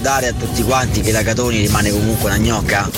Ricordare a tutti quanti che la Catoni rimane comunque una gnocca?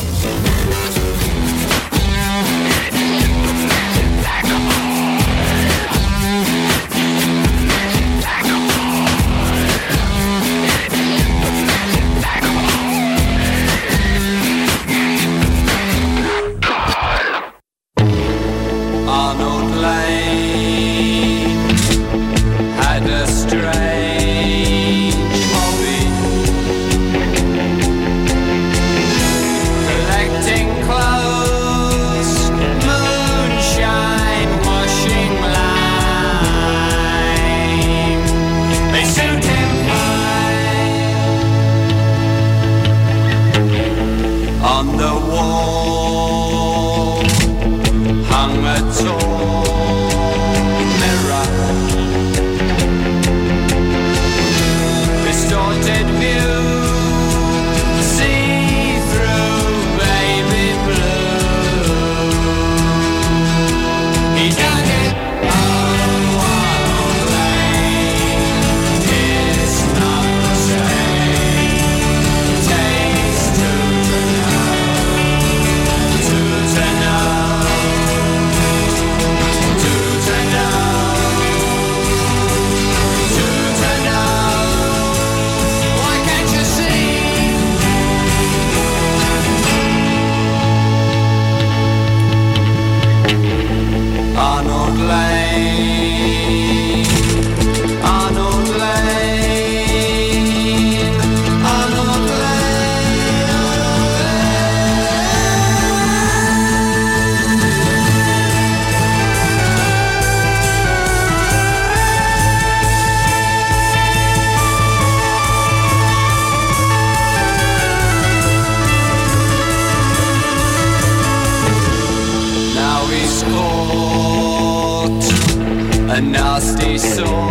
A nasty sort of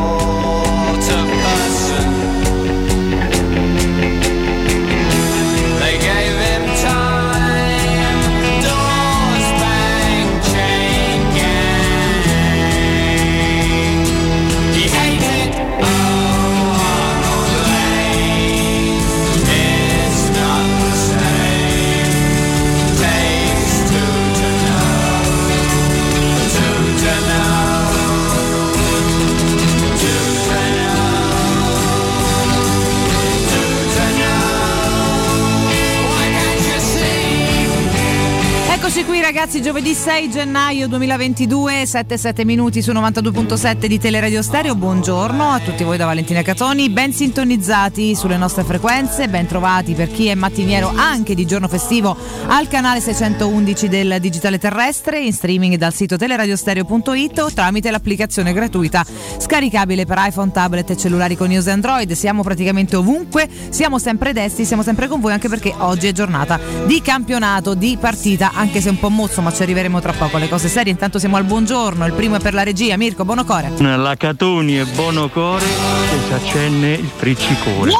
6 gennaio 2022, 7-7 minuti su 92.7 di Teleradio Stereo. Buongiorno a tutti voi da Valentina Catoni, ben sintonizzati sulle nostre frequenze, ben trovati per chi è mattiniero anche di giorno festivo al canale 611 del Digitale Terrestre, in streaming dal sito teleradiostereo.it o tramite l'applicazione gratuita scaricabile per iPhone, tablet e cellulari con iOS e Android. Siamo praticamente ovunque, siamo sempre desti, siamo sempre con voi anche perché oggi è giornata di campionato, di partita, anche se un po' mozzo, ma ci arriveremo tra poco alle cose serie. Intanto siamo al buongiorno, il primo è per la regia, Mirko Bonocore. La Catoni e Bonocore che si accende il friccicore.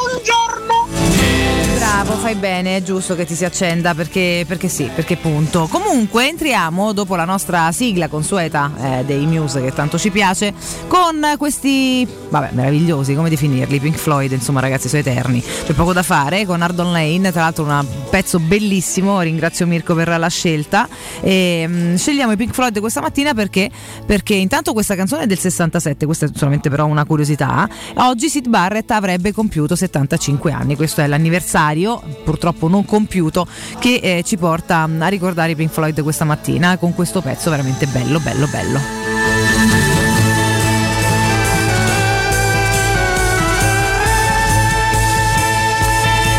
Bravo, fai bene, è giusto che ti si accenda perché, perché sì, perché punto. Comunque entriamo dopo la nostra sigla consueta eh, dei Muse che tanto ci piace con questi, vabbè, meravigliosi, come definirli? Pink Floyd, insomma ragazzi, sono eterni. C'è poco da fare con Ardon Lane, tra l'altro un pezzo bellissimo, ringrazio Mirko per la scelta. E, mm, scegliamo i Pink Floyd questa mattina perché, perché intanto questa canzone è del 67, questa è solamente però una curiosità. Oggi Sid Barrett avrebbe compiuto 75 anni, questo è l'anniversario, purtroppo non compiuto, che eh, ci porta a ricordare i Pink Floyd questa mattina con questo pezzo veramente bello, bello, bello.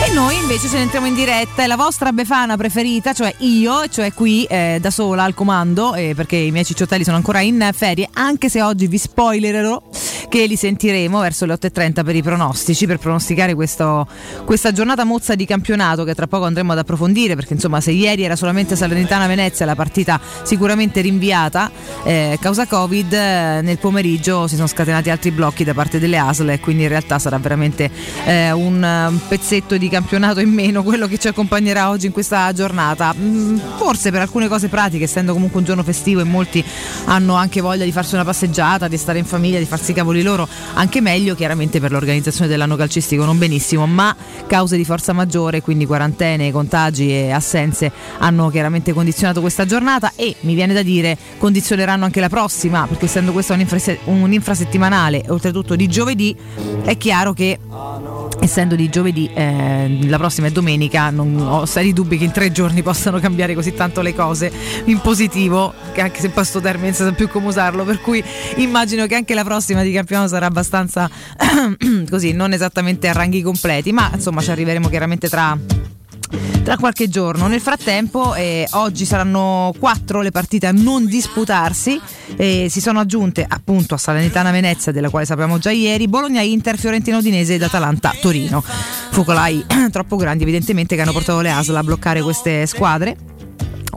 E invece ce ne entriamo in diretta, è la vostra Befana preferita, cioè io, cioè qui eh, da sola al comando, eh, perché i miei cicciottelli sono ancora in ferie, anche se oggi vi spoilererò che li sentiremo verso le 8.30 per i pronostici, per pronosticare questo- questa giornata mozza di campionato che tra poco andremo ad approfondire, perché insomma se ieri era solamente Salernitana-Venezia, la partita sicuramente rinviata, eh, causa Covid, eh, nel pomeriggio si sono scatenati altri blocchi da parte delle ASL e quindi in realtà sarà veramente eh, un pezzetto di campionato in meno quello che ci accompagnerà oggi in questa giornata. Mm, forse per alcune cose pratiche, essendo comunque un giorno festivo e molti hanno anche voglia di farsi una passeggiata, di stare in famiglia, di farsi i cavoli loro, anche meglio chiaramente per l'organizzazione dell'anno calcistico non benissimo, ma cause di forza maggiore, quindi quarantene, contagi e assenze hanno chiaramente condizionato questa giornata e mi viene da dire condizioneranno anche la prossima, perché essendo questa un'infrase- un'infrasettimanale, oltretutto di giovedì, è chiaro che essendo di giovedì eh, la prossima è domenica non ho seri dubbi che in tre giorni possano cambiare così tanto le cose in positivo che anche se poi sto termine non so più come usarlo per cui immagino che anche la prossima di campionato sarà abbastanza così non esattamente a ranghi completi ma insomma ci arriveremo chiaramente tra tra qualche giorno. Nel frattempo, eh, oggi saranno quattro le partite a non disputarsi. eh, si sono aggiunte appunto a Salernitana Venezia, della quale sappiamo già ieri, Bologna Inter, Fiorentina Udinese ed Atalanta Torino. Focolai troppo grandi, evidentemente, che hanno portato le ASL a bloccare queste squadre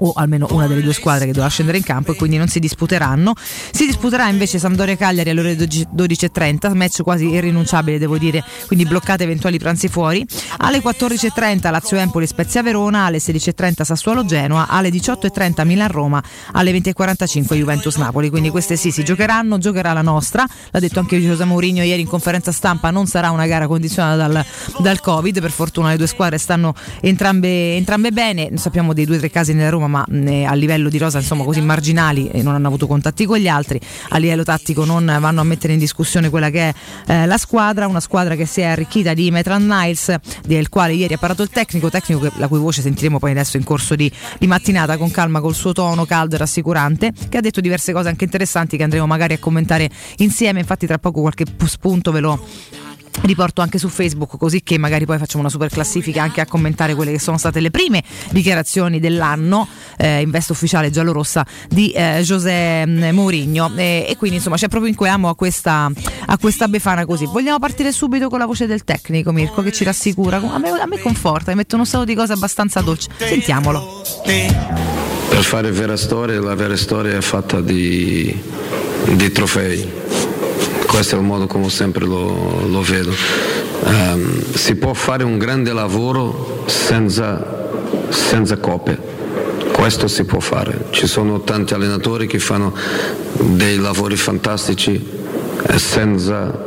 o almeno una delle due squadre che dovrà scendere in campo e quindi non si disputeranno. Si disputerà invece Sampdoria-Cagliari alle ore 12.30, match quasi irrinunciabile devo dire, quindi bloccate eventuali pranzi fuori. Alle 14.30 Lazio-Empoli Spezia-Verona, alle 16.30 Sassuolo-Genoa, alle 18.30 Milan-Roma, alle 20.45 Juventus-Napoli. Quindi queste sì si giocheranno, giocherà la nostra. L'ha detto anche José Mourinho ieri in conferenza stampa, non sarà una gara condizionata dal, dal Covid, per fortuna le due squadre stanno entrambe, entrambe bene, sappiamo dei due o tre casi nella Roma ma eh, a livello di rosa insomma così marginali e non hanno avuto contatti con gli altri, a livello tattico non vanno a mettere in discussione quella che è eh, la squadra, una squadra che si è arricchita di Metran Niles, del quale ieri ha parlato il tecnico, tecnico che- la cui voce sentiremo poi adesso in corso di, di mattinata con calma, col suo tono caldo e rassicurante, che ha detto diverse cose anche interessanti che andremo magari a commentare insieme, infatti tra poco qualche pu- spunto ve lo riporto anche su Facebook così che magari poi facciamo una super classifica anche a commentare quelle che sono state le prime dichiarazioni dell'anno eh, in veste ufficiale giallorossa di eh, José mm, Mourinho. E, e quindi insomma ci approvinquiamo a questa, a questa befana così. Vogliamo partire subito con la voce del tecnico Mirko che ci rassicura. A me, a me conforta mi mette uno stato di cose abbastanza dolce. Sentiamolo. Per fare vera storia, la vera storia è fatta di, di trofei. Questo è il modo come sempre lo, lo vedo. Ehm, si può fare un grande lavoro senza, senza coppe. Questo si può fare. Ci sono tanti allenatori che fanno dei lavori fantastici eh, senza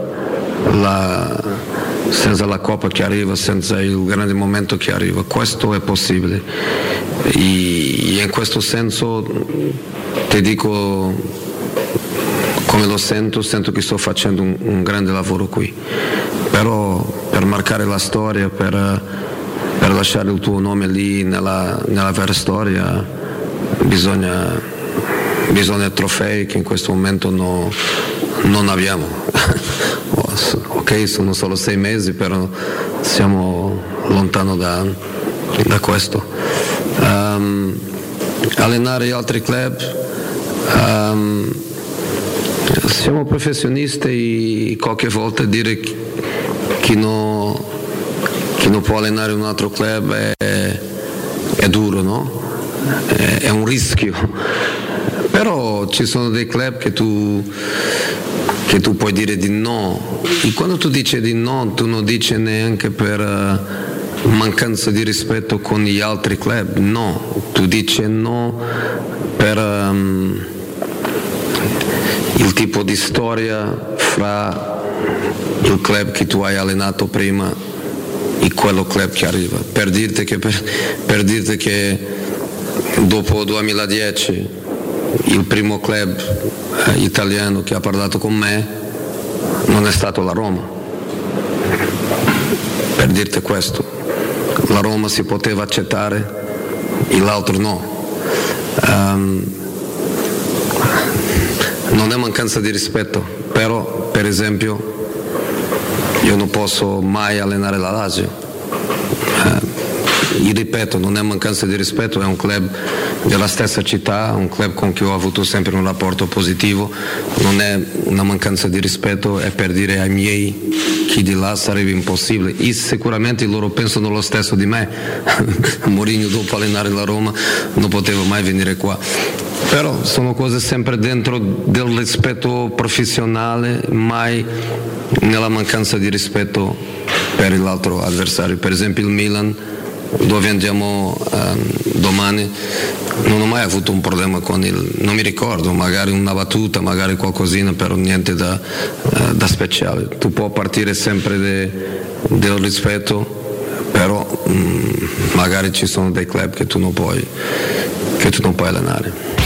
la, senza la coppa che arriva, senza il grande momento che arriva. Questo è possibile. E, e in questo senso ti dico come lo sento, sento che sto facendo un, un grande lavoro qui. Però per marcare la storia, per, per lasciare il tuo nome lì nella, nella vera storia, bisogna, bisogna trofei che in questo momento no- non abbiamo. ok, sono solo sei mesi, però siamo lontano da, da questo. Ehm, allenare altri club. ehm, siamo professionisti e qualche volta dire che non, chi non può allenare un altro club è, è duro, no? È, è un rischio. Però ci sono dei club che tu, che tu puoi dire di no. E quando tu dici di no, tu non dici neanche per eh, mancanza di rispetto con gli altri club, no. Tu dici no per... ehm, il tipo di storia fra il club che tu hai allenato prima e quello club che arriva. Per dirti che, per, per dirti che dopo 2010 il primo club eh, italiano che ha parlato con me non è stato la Roma. Per dirti questo, la Roma si poteva accettare e l'altro no. Ehm, non è mancanza di rispetto, però per esempio io non posso mai allenare la Lazio. Eh, ripeto, non è mancanza di rispetto, è un club della stessa città, un club con cui ho avuto sempre un rapporto positivo, non è una mancanza di rispetto, è per dire ai miei che di là sarebbe impossibile. E sicuramente loro pensano lo stesso di me. Mourinho dopo allenare la Roma non poteva mai venire qua. Però sono cose sempre dentro del rispetto professionale, mai nella mancanza di rispetto per l'altro avversario. Per esempio il Milan, dove andiamo ehm, domani, non ho mai avuto un problema con il, non mi ricordo, magari una battuta, magari qualcosina, però niente da, eh, da speciale. Tu puoi partire sempre de- del rispetto, però mm, magari ci sono dei club che tu non puoi, che tu non puoi allenare.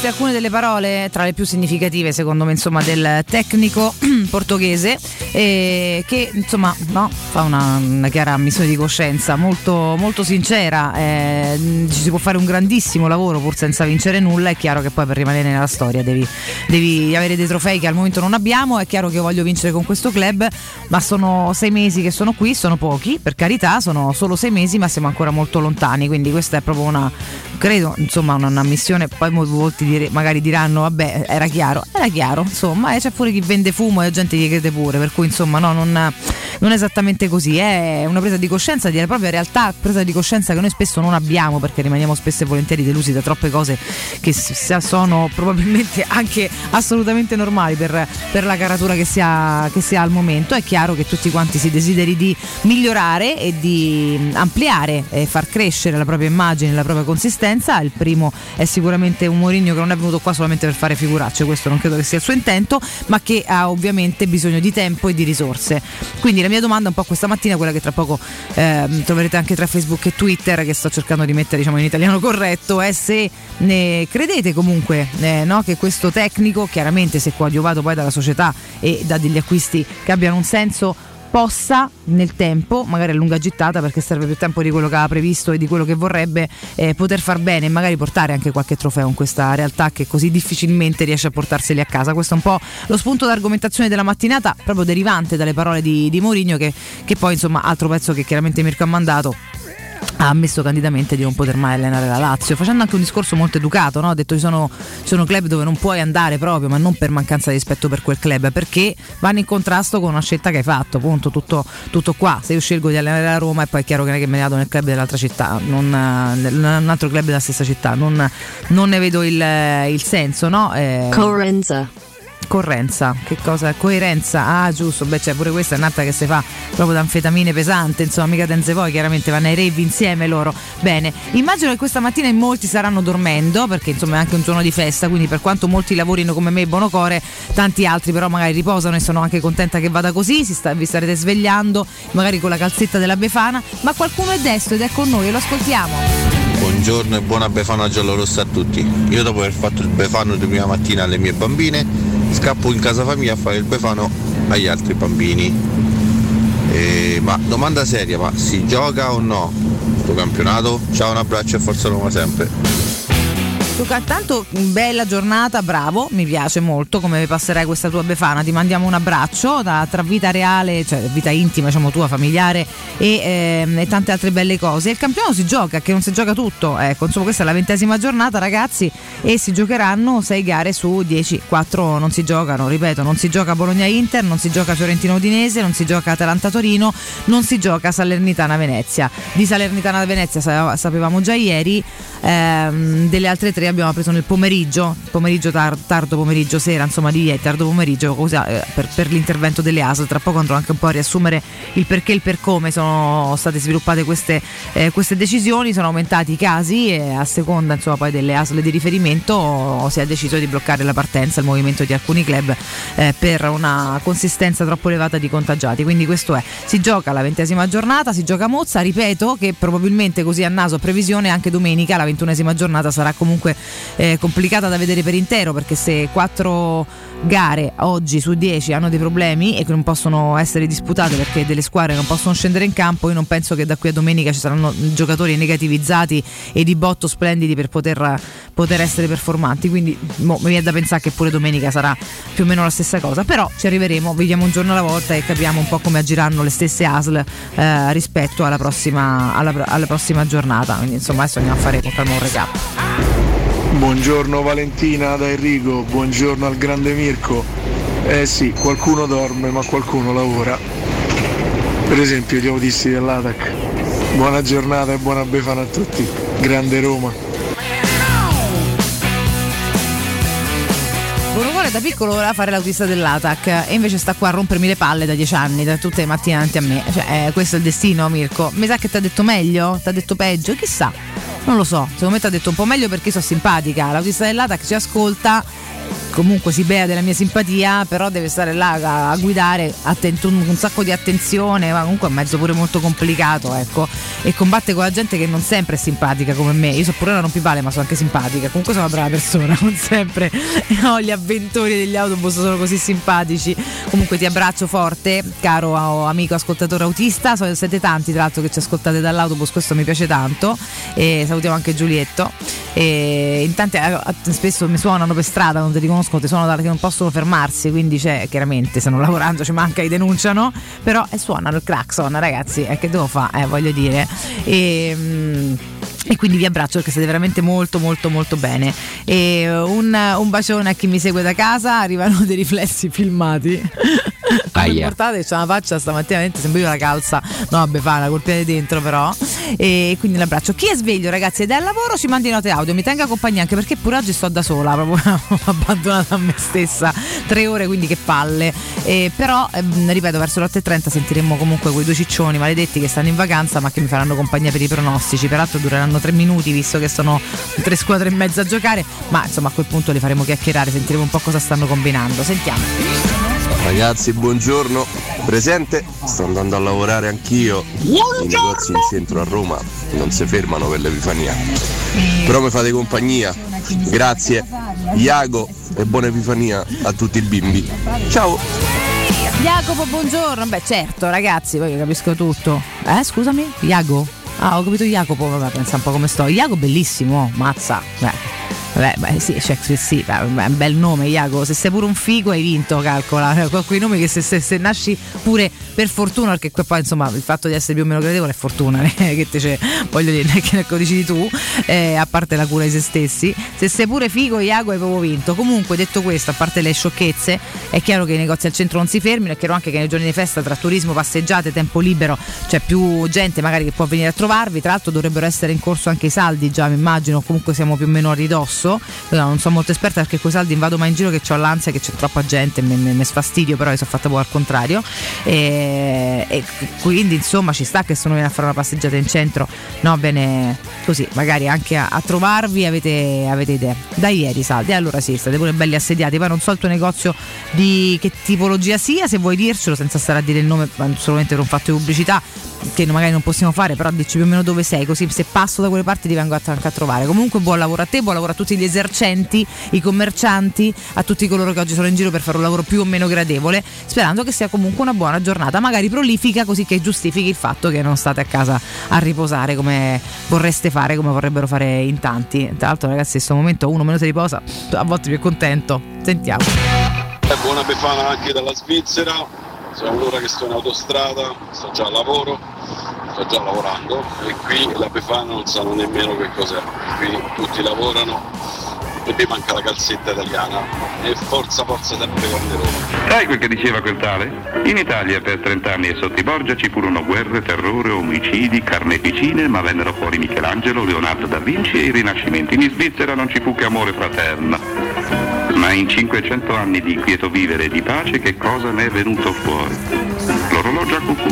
Queste alcune delle parole tra le più significative secondo me insomma del tecnico portoghese eh, che insomma no, fa una, una chiara missione di coscienza molto, molto sincera eh, ci si può fare un grandissimo lavoro pur senza vincere nulla è chiaro che poi per rimanere nella storia devi, devi avere dei trofei che al momento non abbiamo è chiaro che io voglio vincere con questo club ma sono sei mesi che sono qui sono pochi per carità sono solo sei mesi ma siamo ancora molto lontani quindi questa è proprio una credo insomma una, una missione poi molti dire- magari diranno vabbè era chiaro. Era chiaro insomma e c'è pure chi vende fumo e gente gli crede pure per cui insomma no non, non è esattamente così. È una presa di coscienza di propria realtà presa di coscienza che noi spesso non abbiamo perché rimaniamo spesso e volentieri delusi da troppe cose che sono probabilmente anche assolutamente normali per, per la caratura che si, ha, che si ha al momento. È chiaro che tutti quanti si desideri di migliorare e di ampliare e far crescere la propria immagine la propria consistenza. Il primo è sicuramente un Mourinho che non è venuto qua solamente per fare figuracce questo non credo che sia il suo intento ma che ha ovviamente bisogno di tempo e di risorse. Quindi la mia domanda un po' questa mattina quella che tra poco ehm, troverete anche tra Facebook e Twitter che sto cercando di mettere diciamo in italiano corretto è se ne credete comunque eh, no, che questo tecnico chiaramente se coadiuvato poi dalla società e da degli acquisti che abbiano un senso possa nel tempo, magari a lunga gittata perché serve più tempo di quello che aveva previsto e di quello che vorrebbe, eh, poter far bene e magari portare anche qualche trofeo in questa realtà che così difficilmente riesce a portarseli a casa. Questo è un po' lo spunto d'argomentazione della mattinata, proprio derivante dalle parole di, di Mourinho che, che poi insomma altro pezzo che chiaramente Mirko ha mandato ha ammesso candidamente di non poter mai allenare la Lazio, facendo anche un discorso molto educato, no? ha detto ci sono, ci sono club dove non puoi andare proprio, ma non per mancanza di rispetto per quel club, perché vanno in contrasto con una scelta che hai fatto, appunto tutto, tutto qua, se io scelgo di allenare la Roma e poi è chiaro che non è che me ne vado nel club dell'altra città, non, un altro club della stessa città, non, non ne vedo il, il senso, no? Eh, Correnza. Correnza, che cosa? Coerenza, ah giusto, beh c'è pure questa è un'altra che si fa proprio da anfetamine pesante, insomma mica tenze poi, chiaramente vanno ai rave insieme loro. Bene, immagino che questa mattina in molti saranno dormendo, perché insomma è anche un giorno di festa, quindi per quanto molti lavorino come me Bonocore, tanti altri però magari riposano e sono anche contenta che vada così, sta- vi starete svegliando, magari con la calzetta della Befana, ma qualcuno è destro ed è con noi lo ascoltiamo. Buongiorno e buona Befana giallorossa a tutti. Io dopo aver fatto il Befano di prima mattina alle mie bambine, scappo in casa famiglia a fare il Befano agli altri bambini. E- ma domanda seria, ma si gioca o no sto campionato? Ciao, un abbraccio e forza Roma sempre. Luca, tanto bella giornata, bravo, mi piace molto come passerai questa tua befana, ti mandiamo un abbraccio da- tra vita reale, cioè vita intima, diciamo tua, familiare e, ehm, e tante altre belle cose. Il campionato si gioca, che non si gioca tutto, ecco, insomma questa è la ventesima giornata ragazzi e si giocheranno 6 gare su 10, 4 non si giocano, ripeto, non si gioca Bologna-Inter, non si gioca Fiorentino-Udinese, non si gioca Atalanta-Torino, non si gioca Salernitana-Venezia. Di Salernitana-Venezia sa- sapevamo già ieri, ehm, delle altre tre abbiamo preso nel pomeriggio, pomeriggio tar- tardo pomeriggio, sera, insomma di ieri, tardo pomeriggio, così, eh, per, per l'intervento delle ASL. Tra poco andrò anche un po' a riassumere il perché e il per come sono state sviluppate queste, eh, queste decisioni, sono aumentati i casi e a seconda insomma, poi delle ASL di riferimento si è deciso di bloccare la partenza, il movimento di alcuni club eh, per una consistenza troppo elevata di contagiati. Quindi questo è, si gioca la ventesima giornata, si gioca Mozza, ripeto che probabilmente così a naso a previsione anche domenica la ventunesima giornata sarà comunque eh, complicata da vedere per intero perché se quattro gare oggi su 10 hanno dei problemi e che non possono essere disputate perché delle squadre non possono scendere in campo, io non penso che da qui a domenica ci saranno giocatori negativizzati e di botto splendidi per poter, poter essere performanti. Quindi mo, mi viene da pensare che pure domenica sarà più o meno la stessa cosa. Però ci arriveremo, vediamo un giorno alla volta e capiamo un po' come agiranno le stesse ASL eh, rispetto alla prossima, alla, alla prossima giornata. Quindi insomma adesso andiamo a fare un recap. Buongiorno Valentina da Enrico, buongiorno al grande Mirko. Eh sì, qualcuno dorme ma qualcuno lavora. Per esempio gli autisti dell'ATAC. Buona giornata e buona befana a tutti. Grande Roma. Da piccolo voleva fare l'autista dell'ATAC e invece sta qua a rompermi le palle da dieci anni, da tutte le mattine davanti a me. Cioè, eh, questo è il destino, Mirko. Mi sa che ti ha detto meglio? Ti ha detto peggio? Chissà. Non lo so, secondo me ti ha detto un po' meglio perché sono simpatica. L'autista dell'ATAC ci ascolta, comunque si bea della mia simpatia, però deve stare là a, a guidare, attento, un, sacco di attenzione, ma comunque è un mezzo pure molto complicato, ecco. E combatte con la gente che non sempre è simpatica come me. Io so pure una rompipale, ma sono anche simpatica. Comunque sono una brava persona, non sempre no, gli avventori degli autobus sono così simpatici. Comunque ti abbraccio forte, caro oh, amico ascoltatore autista. So- Siete tanti, tra l'altro, che ci ascoltate dall'autobus, questo mi piace tanto. E salutiamo anche Giulietto. E in tanti eh, spesso mi suonano per strada, non ti riconoscono, ti da- che non possono fermarsi, quindi c'è chiaramente, stanno lavorando, ci manca, li denunciano, però eh, suonano il clacson, ragazzi, e che devo fare? Eh, voglio dire. E, mm, e quindi vi abbraccio perché siete veramente molto molto molto bene. E eh, un, un bacione a chi mi segue da casa arrivano dei riflessi filmati. Aia. portate c'è una faccia stamattina sembra io la calza. No befana col piede dentro però. E quindi l'abbraccio. Chi è sveglio ragazzi ed è al lavoro ci mandi note audio mi tenga compagnia anche perché pure oggi sto da sola proprio abbandonata a me stessa. Tre ore quindi che palle. E però ehm, ripeto verso le 8.30 sentiremo comunque quei due ciccioni maledetti che stanno in vacanza ma che mi faranno compagnia per i pronostici. Peraltro dureranno tre minuti visto che sono tre squadre e mezza a giocare ma insomma a quel punto li faremo chiacchierare sentiremo un po' cosa stanno combinando sentiamo Ragazzi, buongiorno. Presente? Sto andando a lavorare anch'io. I negozi in centro a Roma non si fermano per l'Epifania. Però mi fate compagnia. Grazie. Iago e buona Epifania a tutti i bimbi. Ciao! Jacopo, buongiorno. Beh, certo, ragazzi, poi capisco tutto. Eh, scusami, Iago? Ah, ho capito Jacopo, vabbè, pensa un po' come sto. Iago bellissimo, mazza. Beh, Vabbè, beh, sì, cioè, sì, beh, beh, un bel nome, Iago. Se sei pure un figo hai vinto, calcola. Con quei nomi che se, se- se nasci pure per fortuna, perché poi insomma il fatto di essere più o meno gradevole è fortuna, eh, che te c'è, voglio dire, che ne decidi tu, eh, a parte la cura di se stessi. Se sei pure figo, Iago hai proprio vinto. Comunque, detto questo, a parte le sciocchezze, è chiaro che i negozi al centro non si fermino, è chiaro anche che nei giorni di festa tra turismo, passeggiate, tempo libero, c'è più gente magari che può venire a trovarvi. Tra l'altro dovrebbero essere in corso anche i saldi, già mi immagino, comunque siamo più o meno a ridosso. No, non sono molto esperta perché quei saldi vado mai in giro che ho l'ansia che c'è troppa gente, mi, mi, mi sfastidio, però io sono fatta poi al contrario. E, e quindi insomma ci sta che se uno viene a fare una passeggiata in centro, no, bene così, magari anche a, a trovarvi avete, avete idee. Da ieri saldi, allora sì, state pure belli assediati. Poi non so il tuo negozio di che tipologia sia, se vuoi dircelo senza stare a dire il nome, solamente per un fatto di pubblicità che magari non possiamo fare, però dici più o meno dove sei, così se passo da quelle parti ti vengo anche a trovare. Comunque buon lavoro a te, buon lavoro a tutti gli esercenti, i commercianti, a tutti coloro che oggi sono in giro per fare un lavoro più o meno gradevole, sperando che sia comunque una buona giornata, magari prolifica così che giustifichi il fatto che non state a casa a riposare come vorreste fare, come vorrebbero fare in tanti. Tra l'altro ragazzi in questo momento uno meno si riposa, a volte più contento. Sentiamo. Buona Befana anche dalla Svizzera, sono un'ora che sto in autostrada, sto già al lavoro, sto già lavorando e qui la Befana non sanno nemmeno che cos'è, qui tutti lavorano e mi manca la calzetta italiana e forza forza sempre con Roma. Sai quel che diceva quel tale? In Italia per 30 anni e sotto i Borgia ci furono guerre, terrore, omicidi, carneficine, ma vennero fuori Michelangelo, Leonardo da Vinci e i rinascimenti. In Svizzera non ci fu che amore fraterno. Ma in 500 anni di quieto vivere e di pace che cosa ne è venuto fuori? L'orologio a cucù.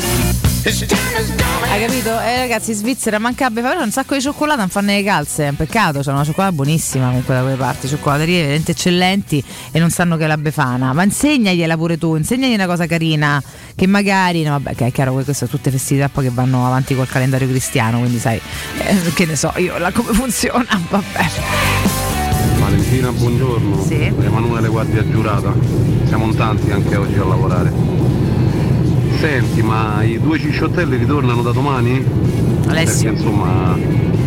Hai capito? Eh ragazzi, Svizzera manca però un sacco di cioccolata, non fanno le calze, è un peccato, c'è una cioccolata buonissima comunque da quelle parti, cioccolaterie veramente eccellenti e non sanno che è la befana. Ma insegnagliela pure tu, insegnagli una cosa carina, che magari, no vabbè, che è chiaro che queste sono tutte festività poi che vanno avanti col calendario cristiano, quindi sai, eh, che ne so io là come funziona, vabbè. Valentina, buongiorno. Sì. Emanuele Guardia Giurata. Siamo in tanti anche oggi a lavorare. Senti, ma i due cicciottelli ritornano da domani? Alessio. Perché insomma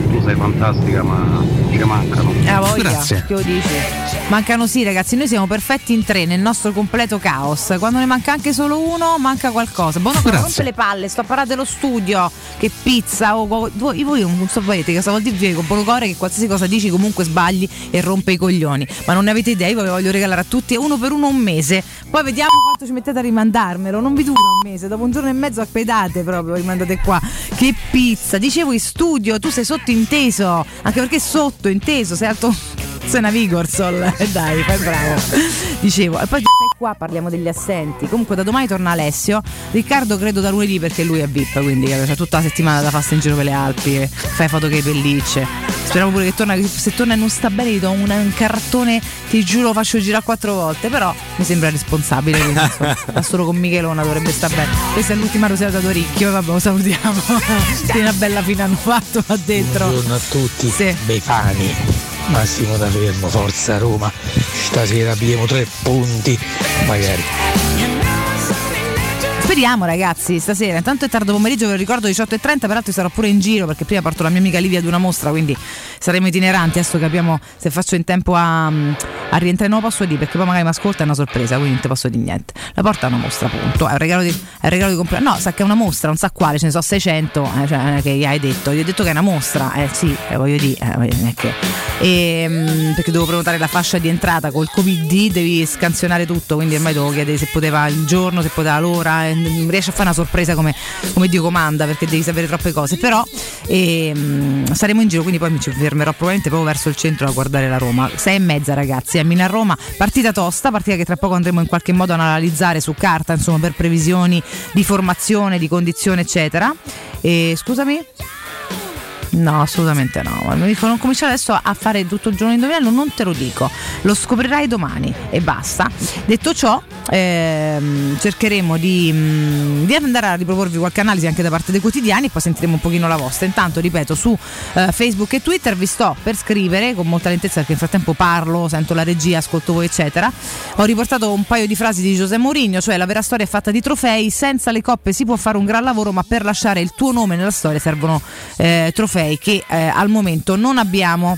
tu sei fantastica ma ci mancano. Ah, voglia, che lo dici? Mancano sì ragazzi, noi siamo perfetti in tre nel nostro completo caos. Quando ne manca anche solo uno, manca qualcosa. Buono, Grazie. rompe le palle, sto a parlare dello studio, che pizza, o o- voi, voi non sapete che vuol dire con Bonocore che qualsiasi cosa dici comunque sbagli e rompe i coglioni. Ma non ne avete idea, io ve voglio regalare a tutti uno per uno un mese. Poi vediamo quanto ci mettete a rimandarmelo. Non vi dura un mese, dopo un giorno e mezzo appedate proprio, rimandate qua. Che pizza! Dicevo in studio, tu sei sottointeso, anche perché sottointeso, sei alto. Sei una Vigorsol, Eh, dai, fai bravo. Dicevo, e poi qua, parliamo degli assenti. Comunque da domani torna Alessio. Riccardo credo da lunedì perché lui è VIP, quindi c'ha tutta la settimana da farsi in giro per le Alpi, fai foto che pellicce. Speriamo pure che torna, se torna e non sta bene gli do un, un cartone, ti giuro faccio girare quattro volte, però mi sembra responsabile, sta solo con Michelona dovrebbe stare bene. Questa è l'ultima rosetta d'Oricchio, e vabbè, lo salutiamo. Tiene una bella fine hanno fatto là dentro. Buongiorno a tutti, Sì. Befani, Massimo da Fermo, Forza Roma, stasera abbiamo tre punti, magari. Speriamo ragazzi, stasera. Intanto è tardo pomeriggio, ve lo ricordo 18.30, peraltro sarò pure in giro perché prima porto la mia amica Livia ad una mostra, quindi saremo itineranti. Adesso capiamo se faccio in tempo a, a rientrare. Lo posso dire perché poi magari mi ascolta è una sorpresa, quindi non ti posso dire niente. La porta a una mostra, appunto. È un regalo di, è un regalo di compleanno. No, sa che è una mostra, non sa quale, ce ne so 600, eh, cioè, è che gli hai detto. Gli ho detto che è una mostra, eh sì, eh, voglio dire, eh, è che. Ehm, perché devo prenotare la fascia di entrata col Covid, devi scansionare tutto, quindi ormai devo chiedere se poteva il giorno, se poteva l'ora, e non riesce a fare una sorpresa come, come Dio comanda perché devi sapere troppe cose, però ehm, saremo in giro, quindi poi mi ci fermerò probabilmente proprio verso il centro a guardare la Roma. Sei e mezza ragazzi, a Milano Roma, partita tosta, partita che tra poco andremo in qualche modo ad analizzare su carta, insomma per previsioni di formazione, di condizione eccetera. E, scusami? No, assolutamente no. Mi dico non cominciare adesso a fare tutto il giorno indovinello, non te lo dico. Lo scoprirai domani e basta. Detto ciò, ehm, cercheremo di, mm, di andare a riproporvi qualche analisi anche da parte dei quotidiani e poi sentiremo un pochino la vostra. Intanto, ripeto, su eh, Facebook e Twitter vi sto per scrivere con molta lentezza perché nel frattempo parlo, sento la regia, ascolto voi, eccetera. Ho riportato un paio di frasi di José Mourinho, cioè la vera storia è fatta di trofei, senza le coppe si può fare un gran lavoro, ma per lasciare il tuo nome nella storia servono eh, trofei che eh, al momento non abbiamo.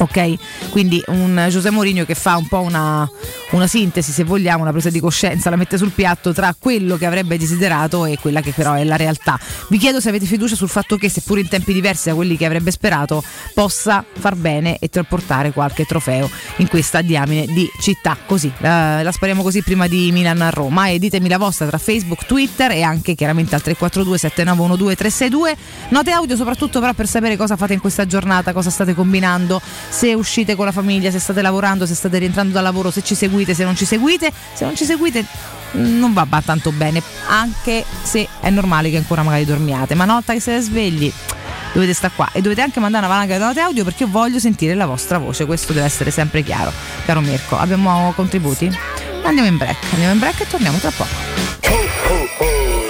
Ok? Quindi un José Mourinho che fa un po' una, una sintesi, se vogliamo, una presa di coscienza, la mette sul piatto tra quello che avrebbe desiderato e quella che però è la realtà. Vi chiedo se avete fiducia sul fatto che, seppur in tempi diversi da quelli che avrebbe sperato, possa far bene e portare qualche trofeo in questa diamine di città. Così, la, la spariamo così prima di Milan a Roma e ditemi la vostra tra Facebook, Twitter e anche chiaramente al 342 7912 362. Note audio soprattutto però per sapere cosa fate in questa giornata, cosa state combinando, se uscite con la famiglia, se state lavorando, se state rientrando dal lavoro, se ci seguite, se non ci seguite. Se non ci seguite non va ba- tanto bene, anche se è normale che ancora magari dormiate, ma una volta che siete svegli dovete stare qua e dovete anche mandare una valanga di note audio perché io voglio sentire la vostra voce, questo deve essere sempre chiaro. Caro Mirko, abbiamo contributi? Andiamo in break, andiamo in break e torniamo tra poco.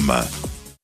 www.radioplay.com.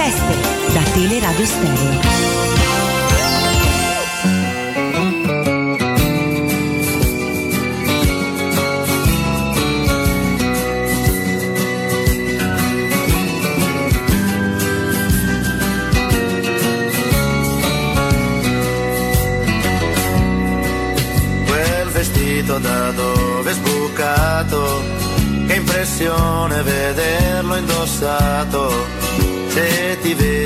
Feste da Teleradio Stereo. Da dove è sbucato, che impressione vederlo indossato.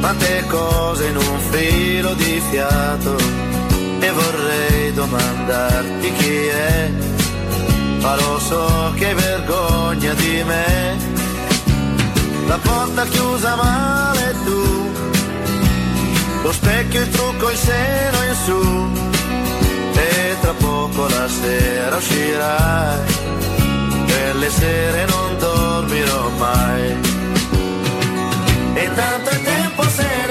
tante cose in un filo di fiato. e vorrei domandarti chi è, ma lo so che hai vergogna di me. La porta chiusa male tu, lo specchio, il trucco, il seno in su, e tra poco la sera uscirai, per le sere non dormirò mai. E tanto il tempo se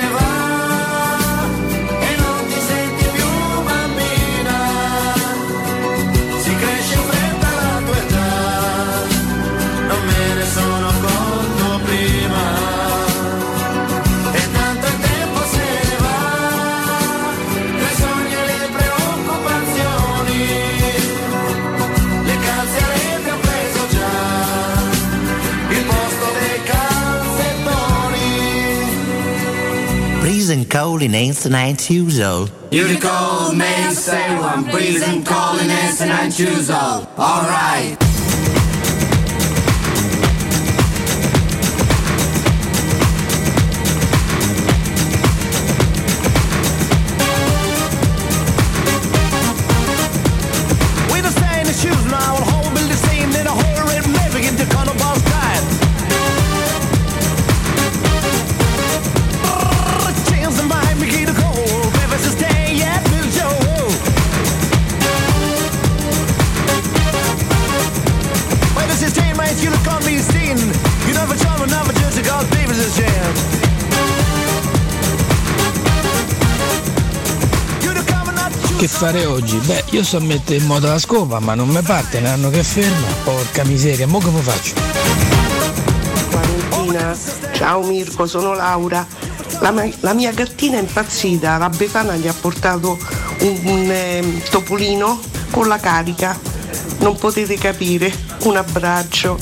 cold and dancing choose. You're the cold man, say I'm freezing cold and dancing nine shoes. Alright. Che fare oggi? Beh, io so mettere in moto la scopa, ma non mi parte, ne hanno che ferma. Porca miseria, mo come faccio? Valentina, ciao Mirko, sono Laura. La, ma- la mia gattina è impazzita, la Befana gli ha portato un, un, ehm, topolino con la carica. Non potete capire. Un abbraccio.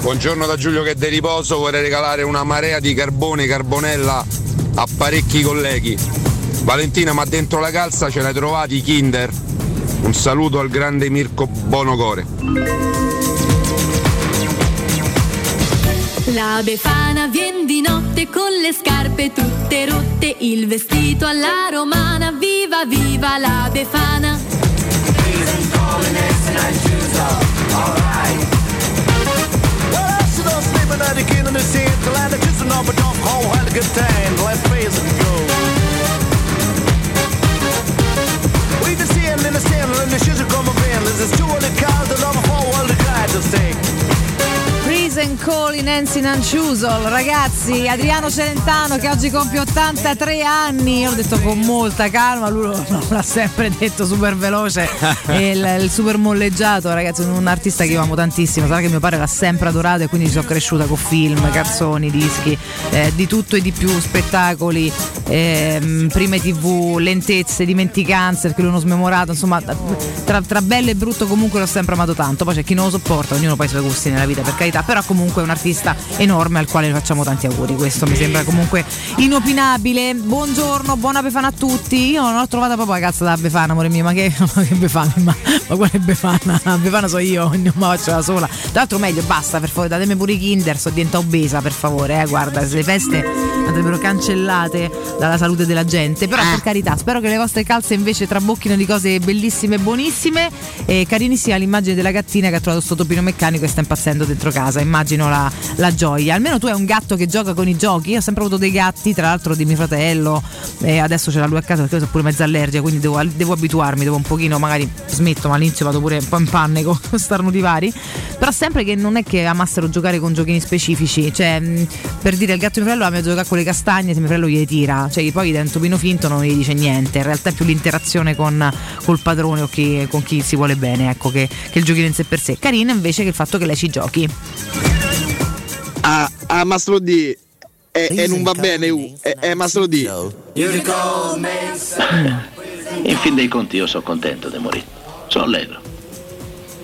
Buongiorno da Giulio che è di riposo, vorrei regalare una marea di carbone, carbonella a parecchi colleghi. Valentina, ma dentro la calza ce l'hai trovati i Kinder? Un saluto al grande Mirko Bonocore. La Befana vien di notte con le scarpe tutte rotte, il vestito alla romana, viva viva la Befana. Well, in the stand, and the shoes are coming in. There's two of the cars, and I'm a whole world of guys to sing. Prison Call in Nancy Nanciusol, ragazzi, Adriano Celentano che oggi compie 83 anni, io l'ho detto con molta calma, lui l'ha sempre detto super veloce, e il, il super molleggiato, ragazzi, un artista che io amo tantissimo, sarà che mio padre l'ha sempre adorato e quindi ci sono cresciuta con film, canzoni, dischi, eh, di tutto e di più, spettacoli, ehm, prime tv, lentezze, dimenticanze, perché lui uno smemorato, insomma, tra, tra bello e brutto comunque l'ho sempre amato tanto, poi c'è chi non lo sopporta, ognuno poi i suoi gusti nella vita, per carità, però comunque è un artista enorme al quale facciamo tanti auguri, questo mi sembra comunque inopinabile. Buongiorno, buona Befana a tutti. Io non ho trovata proprio la cazzo da Befana, amore mio, ma che, ma che Befana? Ma, ma quale Befana? Befana so io, non la faccio da sola. Tra l'altro meglio, basta, per favore, datemi pure i Kinder, sto diventa obesa, per favore, eh, guarda, se le feste andrebbero cancellate dalla salute della gente. Però per carità, spero che le vostre calze invece trabocchino di cose bellissime e buonissime. E carinissima l'immagine della gattina che ha trovato sto topino meccanico e sta impazzendo dentro casa. Immagino la, la gioia. Almeno tu hai un gatto che gioca con i giochi. Io ho sempre avuto dei gatti, tra l'altro di mio fratello. E adesso ce l'ha lui a casa perché io sono pure mezza allergica, quindi devo, devo abituarmi, devo un pochino, magari smetto, ma all'inizio vado pure un po' in panne con starnuti vari. Però sempre che non è che amassero giocare con giochini specifici. Cioè, per dire il gatto di mio fratello ama giocare con le castagne, se mio fratello gli tira. Cioè, poi dà un topino finto non gli dice niente. In realtà è più l'interazione con col padrone o chi- con chi si vuole bene, ecco, che, che il giochino in sé per sé. Carina invece che il fatto che lei ci giochi. Ah, ah Mastro D. E, e non va bene, uh, è, è Mastro D. In fin dei conti io sono contento di morire. Sono allegro.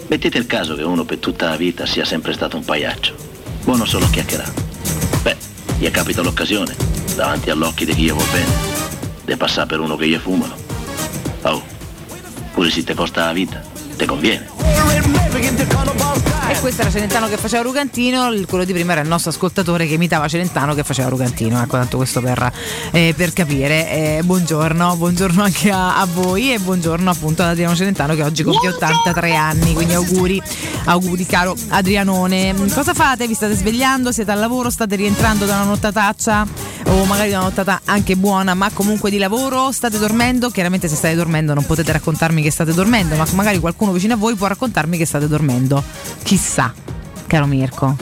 Mettete il caso che uno per tutta la vita sia sempre stato un pagliaccio. Buono solo a gli capita l'occasione, davanti all'occhio di chi gli vuol bene, di passare per uno che gli fumano. Oh, pure se ti costa la vita, ti conviene. E questo era Celentano che faceva Rugantino, quello di prima era il nostro ascoltatore che imitava Celentano che faceva Rugantino. Ecco, tanto questo per, eh, per capire. Eh, buongiorno, buongiorno anche a, a voi e buongiorno appunto ad Adriano Celentano che oggi compie 83 anni, quindi auguri, auguri caro Adrianone. Cosa fate? Vi state svegliando? Siete al lavoro? State rientrando da una nottataccia? O magari da una nottata anche buona, ma comunque di lavoro? State dormendo? Chiaramente se state dormendo non potete raccontarmi che state dormendo, ma magari qualcuno vicino a voi può raccontarmi che state dormendo. Chissà, caro Mirko.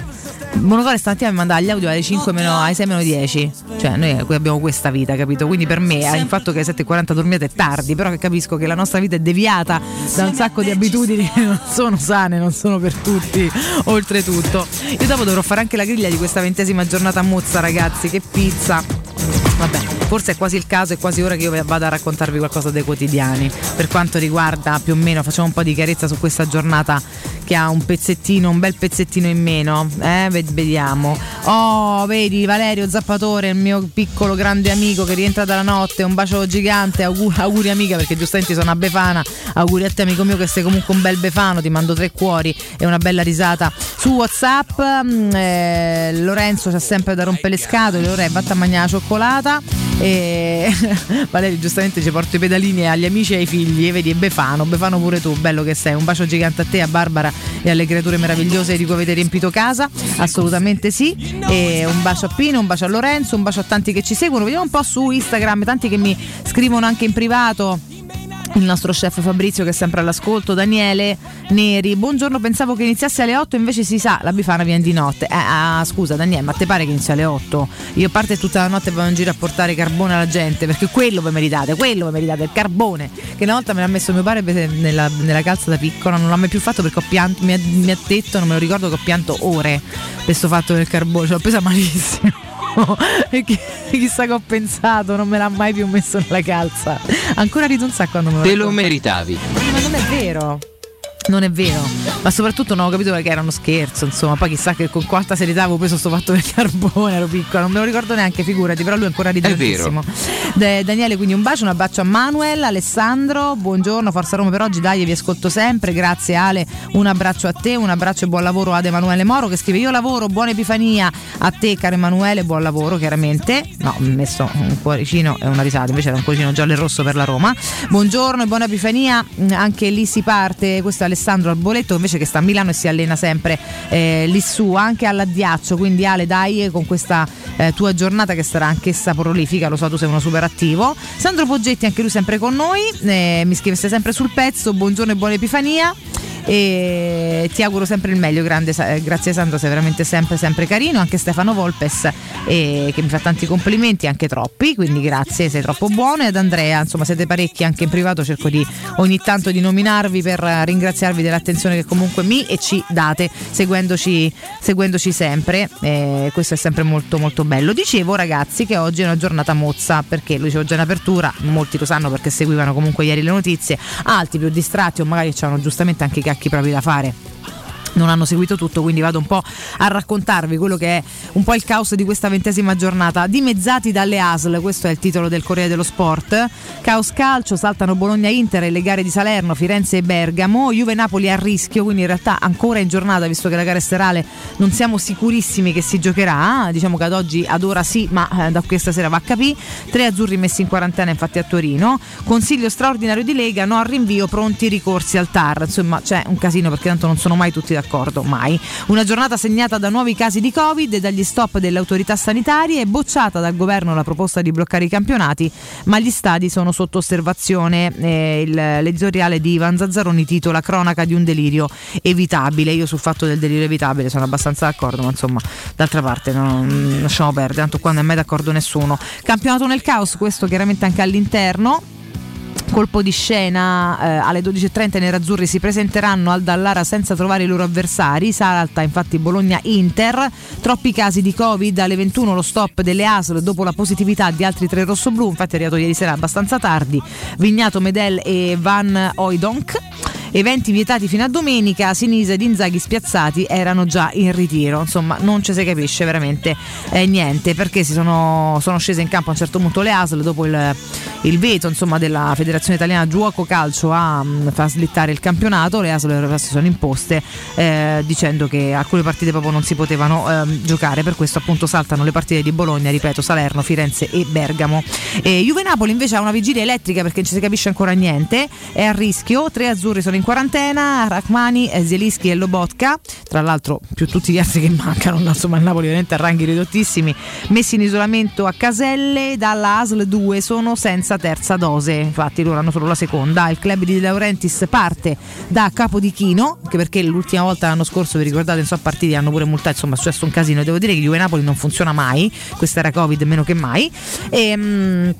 Monotore stamattina mi manda gli audio alle 5 meno, alle 6 meno 10. Cioè, noi abbiamo questa vita, capito? Quindi per me il fatto che alle 7.40 dormiate è tardi, però che capisco che la nostra vita è deviata da un sacco di abitudini che non sono sane, non sono per tutti, oltretutto. Io dopo dovrò fare anche la griglia di questa ventesima giornata Mozza, ragazzi, che pizza. Vabbè, forse è quasi il caso, è quasi ora che io vada a raccontarvi qualcosa dei quotidiani. Per quanto riguarda più o meno, facciamo un po' di chiarezza su questa giornata che ha un pezzettino, un bel pezzettino in meno. Eh, ved- vediamo. Oh, vedi Valerio Zappatore, il mio piccolo grande amico che rientra dalla notte. Un bacio gigante, augu- auguri amica, perché giustamente sono a Befana. Auguri a te, amico mio, che sei comunque un bel Befano. Ti mando tre cuori e una bella risata su WhatsApp. Mm, eh, Lorenzo c'ha sempre da rompere le scatole. Lorenzo, vatta a mangiare la cioccolata. E Valerio giustamente ci porta i pedalini agli amici e ai figli. E vedi, Befano, Befano pure tu, bello che sei. Un bacio gigante a te, a Barbara e alle creature meravigliose di cui avete riempito casa. Assolutamente sì. E un bacio a Pino, un bacio a Lorenzo, un bacio a tanti che ci seguono. Vediamo un po' su Instagram, tanti che mi scrivono anche in privato il nostro chef Fabrizio che è sempre all'ascolto, Daniele Neri, buongiorno, pensavo che iniziasse alle 8, invece si sa, la Bifana viene di notte. Eh, ah, scusa Daniele, ma te pare che inizia alle 8? Io parte tutta la notte vado in giro a portare carbone alla gente, perché quello vi meritate, quello vi meritate, il carbone, che una volta me l'ha messo mio padre nella, nella calza da piccola, non l'ha mai più fatto perché pianto, mi ha, mi ha detto, non me lo ricordo che ho pianto ore questo fatto del carbone, ce l'ho presa malissimo. chi- chissà che ho pensato, non me l'ha mai più messo nella calza. Ancora rido un sacco quando me lo Te lo meritavi. Ma non è vero. Non è vero, ma soprattutto non ho capito che era uno scherzo, insomma, poi chissà che con quanta serietà avevo preso sto fatto del carbone, ero piccola, non me lo ricordo neanche, figurati, però lui ancora È vero. tantissimo. Da- Daniele, quindi un bacio, un abbraccio a Manuel, Alessandro, buongiorno, Forza Roma per oggi, dai, vi ascolto sempre, grazie Ale, un abbraccio a te, un abbraccio e buon lavoro ad Emanuele Moro che scrive io lavoro, buona Epifania. A te caro Emanuele, buon lavoro chiaramente, no, ho messo un cuoricino e una risata, invece era un cuoricino giallo e rosso per la Roma, buongiorno e buona Epifania, anche lì si parte, questo è Alessandro Alboletto invece che sta a Milano e si allena sempre eh, lì su, anche all'addiaccio, quindi Ale dai con questa eh, tua giornata che sarà anch'essa prolifica, lo so tu sei uno super attivo. Sandro Poggetti anche lui sempre con noi, eh, mi scrive stai sempre sul pezzo, buongiorno e buona Epifania. E ti auguro sempre il meglio, grande, grazie Sandro, sei veramente sempre sempre carino, anche Stefano Volpes eh, che mi fa tanti complimenti, anche troppi, quindi grazie, sei troppo buono e ad Andrea, insomma siete parecchi anche in privato, cerco di ogni tanto di nominarvi per ringraziarvi dell'attenzione che comunque mi e ci date seguendoci, seguendoci sempre, Eh, questo è sempre molto molto bello. Dicevo ragazzi che oggi è una giornata mozza, perché lo dicevo già in apertura, molti lo sanno perché seguivano comunque ieri le notizie, altri più distratti o magari c'erano giustamente anche cacchi propri da fare non hanno seguito tutto, quindi vado un po' a raccontarvi quello che è un po' il caos di questa ventesima giornata. Dimezzati dalle ASL, questo è il titolo del Corriere dello Sport. Caos calcio, saltano Bologna-Inter e le gare di Salerno, Firenze e Bergamo. Juve-Napoli a rischio, quindi in realtà ancora in giornata, visto che la gara è serale, non siamo sicurissimi che si giocherà. Diciamo che ad oggi, ad ora sì, ma eh, da questa sera va a capire. Tre azzurri messi in quarantena infatti a Torino. Consiglio straordinario di Lega, no al rinvio, pronti ricorsi al TAR. Insomma c'è un casino perché tanto non sono mai tutti d'accordo, mai. Una giornata segnata da nuovi casi di Covid e dagli stop delle autorità sanitarie, bocciata dal governo la proposta di bloccare i campionati, ma gli stadi sono sotto osservazione. Eh, il- l'editoriale di Ivan Zazzaroni titola Cronaca di un delirio evitabile. Io sul fatto del delirio evitabile sono abbastanza d'accordo, ma insomma, d'altra parte non lasciamo perdere, tanto qua non è mai d'accordo nessuno. Campionato nel caos, questo chiaramente anche all'interno. Colpo di scena eh, alle 12.30 i nerazzurri si presenteranno al Dallara senza trovare i loro avversari. Salta infatti Bologna-Inter. Troppi casi di Covid. Alle 21 lo stop delle ASL dopo la positività di altri tre rossoblù. Infatti è arrivato ieri sera abbastanza tardi. Vignato, Medel e Van Oydonk. Eventi vietati fino a domenica, Sinisa ed Inzaghi spiazzati erano già in ritiro. Insomma, non ci si capisce veramente eh, niente perché si sono, sono scese in campo a un certo punto le ASL dopo il, il veto insomma, della Federazione Italiana Giuoco Calcio a mm, far slittare il campionato. Le ASL si sono imposte eh, dicendo che alcune partite proprio non si potevano ehm, giocare, per questo appunto saltano le partite di Bologna, ripeto, Salerno, Firenze e Bergamo. E Juve Napoli invece ha una vigilia elettrica perché non ci si capisce ancora niente, è a rischio, tre azzurri sono in quarantena, Rachmani, Zielinski e Lobotka, tra l'altro più tutti gli altri che mancano, insomma il Napoli ovviamente a ranghi ridottissimi, messi in isolamento a Caselle, dalla ASL 2 sono senza terza dose, infatti loro hanno solo la seconda, il club di De Laurentiis parte da Capodichino, anche perché l'ultima volta l'anno scorso vi ricordate, insomma partiti hanno pure multato, insomma è successo un casino, devo dire che Juve Napoli non funziona mai, questa era Covid meno che mai, e, mm,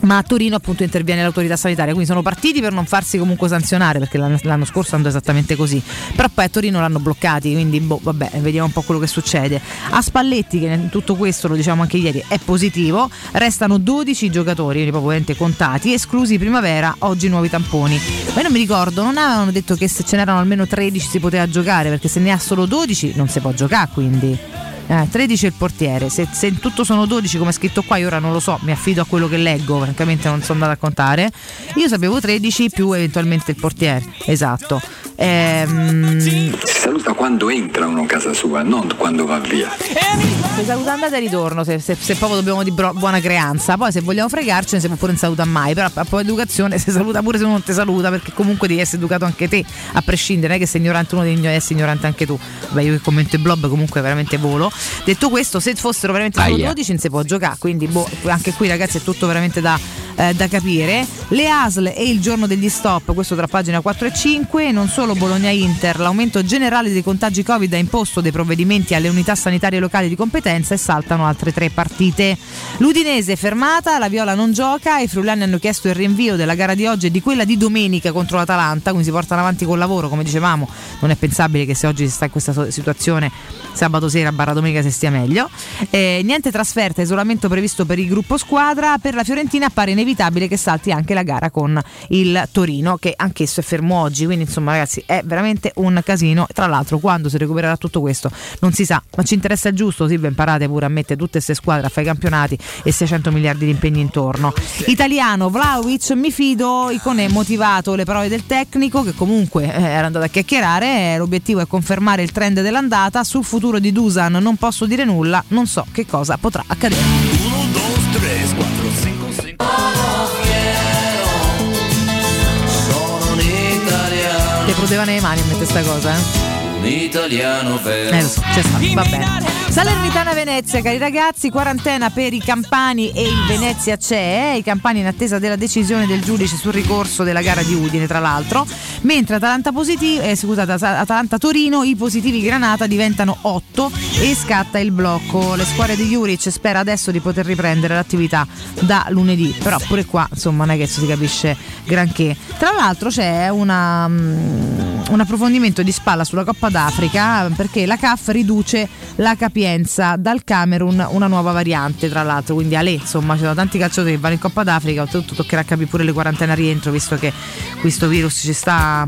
ma a Torino appunto interviene l'autorità sanitaria, quindi sono partiti per non farsi comunque sanzionare perché l'anno, l'anno scorso andò esattamente così, però poi a Torino l'hanno bloccati, quindi boh, vabbè, vediamo un po' quello che succede. A Spalletti, che in tutto questo lo diciamo anche ieri, è positivo, restano 12 giocatori, quindi proprio contati, esclusi primavera, oggi nuovi tamponi. Ma io non mi ricordo, non avevano detto che se ce n'erano almeno 13 si poteva giocare, perché se ne ha solo 12 non si può giocare quindi. Eh, 13 è il portiere, se, se in tutto sono 12 come è scritto qua, io ora non lo so, mi affido a quello che leggo, francamente non sono andata a contare. Io sapevo 13 più eventualmente il portiere, esatto. Ehm, Si saluta quando entra uno a casa sua, non quando va via. si saluta andata e ritorno, se, se- se proprio dobbiamo di buona creanza. Poi se vogliamo fregarcene si può pure non saluta mai, però a po' educazione si saluta pure se non ti saluta, perché comunque devi essere educato anche te, a prescindere, non è che sei ignorante uno devi essere ignorante anche tu. Beh, io che commento i blob comunque veramente volo. Detto questo, se fossero veramente solo Aia. 12 non si può giocare, quindi boh, anche qui ragazzi è tutto veramente da, eh, da capire. Le ASL e il giorno degli stop, questo tra pagina 4 e 5, non solo Bologna-Inter, l'aumento generale dei contagi Covid ha imposto dei provvedimenti alle unità sanitarie locali di competenza e saltano altre tre partite. L'Udinese è fermata, la Viola non gioca, i friulani hanno chiesto il rinvio della gara di oggi e di quella di domenica contro l'Atalanta, quindi si portano avanti col lavoro, come dicevamo, non è pensabile che se oggi si sta in questa situazione sabato sera barra domenica si stia meglio. Eh, niente trasferta, isolamento previsto per il gruppo squadra, per la Fiorentina appare inevitabile che salti anche la gara con il Torino, che anch'esso è fermo oggi, quindi insomma ragazzi è veramente un casino. Tra l'altro quando si recupererà tutto questo non si sa, ma ci interessa il giusto, Silvia? Imparate pure a mettere tutte queste squadre a fare i campionati e 600 miliardi di impegni intorno. Italiano, Vlaovic, mi fido, Icone motivato le parole del tecnico che comunque eh, era andato a chiacchierare, l'obiettivo è confermare il trend dell'andata, sul futuro di Dusan non posso dire nulla, non so che cosa potrà accadere. 1, 2, 3, 4, 5, 6. Sono un italiano. Ti prudevano le mani a mettere sta cosa, eh? Un italiano vero. Eh so, c'è stato, va bene. Salernitana Venezia, cari ragazzi, quarantena per i Campani e il Venezia c'è, eh, i Campani in attesa della decisione del giudice sul ricorso della gara di Udine, tra l'altro, mentre Atalanta, positivo, eh, scusate, Atalanta Torino i positivi Granata diventano 8 e scatta il blocco. Le squadre di Juric spera adesso di poter riprendere l'attività da lunedì, però pure qua insomma non è che si capisce granché. Tra l'altro c'è una, mm, un approfondimento di spalla sulla Coppa d'Africa perché la CAF riduce la capienza dal Camerun una nuova variante tra l'altro quindi Ale insomma ci sono tanti calciatori che vanno in Coppa d'Africa oltretutto toccherà capire pure le quarantene a rientro visto che questo virus ci sta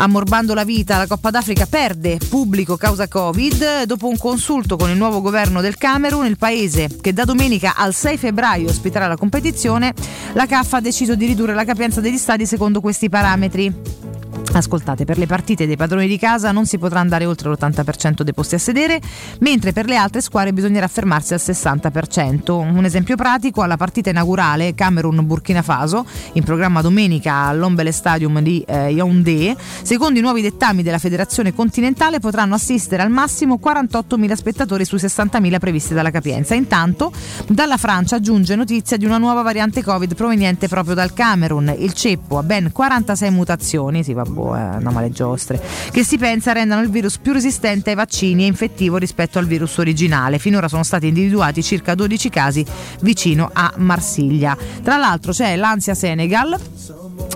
ammorbando la vita, la Coppa d'Africa perde pubblico causa Covid. Dopo un consulto con il nuovo governo del Camerun, il paese che da domenica al 6 febbraio ospiterà la competizione, la CAF ha deciso di ridurre la capienza degli stadi secondo questi parametri. Ascoltate, per le partite dei padroni di casa non si potrà andare oltre l'80% dei posti a sedere, mentre per le altre squadre bisognerà fermarsi al 60%. Un esempio pratico, alla partita inaugurale Camerun-Burkina Faso, in programma domenica all'Ombele Stadium di eh, Yaoundé, secondo i nuovi dettami della Federazione Continentale potranno assistere al massimo 48.000 spettatori sui 60.000 previsti dalla capienza. Intanto, dalla Francia giunge notizia di una nuova variante Covid proveniente proprio dal Camerun. Il ceppo ha ben 46 mutazioni, si va una male giostre, che si pensa rendano il virus più resistente ai vaccini e infettivo rispetto al virus originale. Finora sono stati individuati circa 12 casi vicino a Marsiglia. Tra l'altro c'è l'ansia Senegal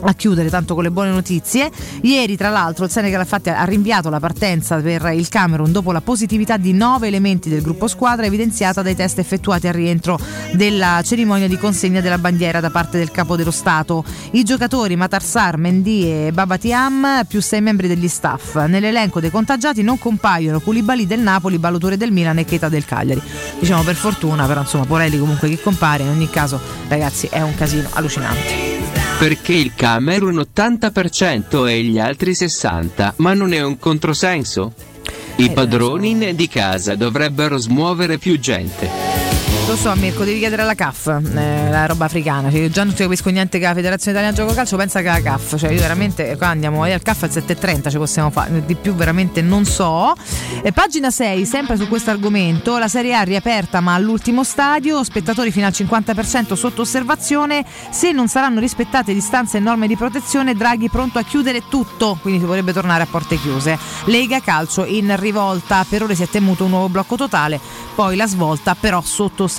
a chiudere tanto con le buone notizie. Ieri, tra l'altro, il Senegal infatti ha rinviato la partenza per il Camerun dopo la positività di nove elementi del gruppo squadra evidenziata dai test effettuati al rientro della cerimonia di consegna della bandiera da parte del capo dello Stato. I giocatori Matarsar, Mendy e Babatiam più sei membri degli staff. Nell'elenco dei contagiati non compaiono Koulibaly del Napoli, Balotore del Milan e Cheta del Cagliari. Diciamo per fortuna, però insomma Porelli comunque chi compare, in ogni caso ragazzi è un casino allucinante. Perché il Camerun 80% e gli altri 60%, ma non è un controsenso? I padroni di casa dovrebbero smuovere più gente. Lo so Mirko, devi chiedere alla CAF, eh, la roba africana. Cioè, io già non ti capisco niente che la Federazione Italiana Gioco Calcio pensa che la CAF. Cioè io veramente qua andiamo al CAF al 7.30 ci possiamo fare, di più veramente non so. E pagina 6, sempre su questo argomento, la Serie A riaperta ma all'ultimo stadio, spettatori fino al 50% sotto osservazione, se non saranno rispettate distanze e norme di protezione, Draghi pronto a chiudere tutto, quindi si vorrebbe tornare a porte chiuse. Lega Calcio in rivolta, per ora si è temuto un nuovo blocco totale, poi la svolta però sotto osservazione,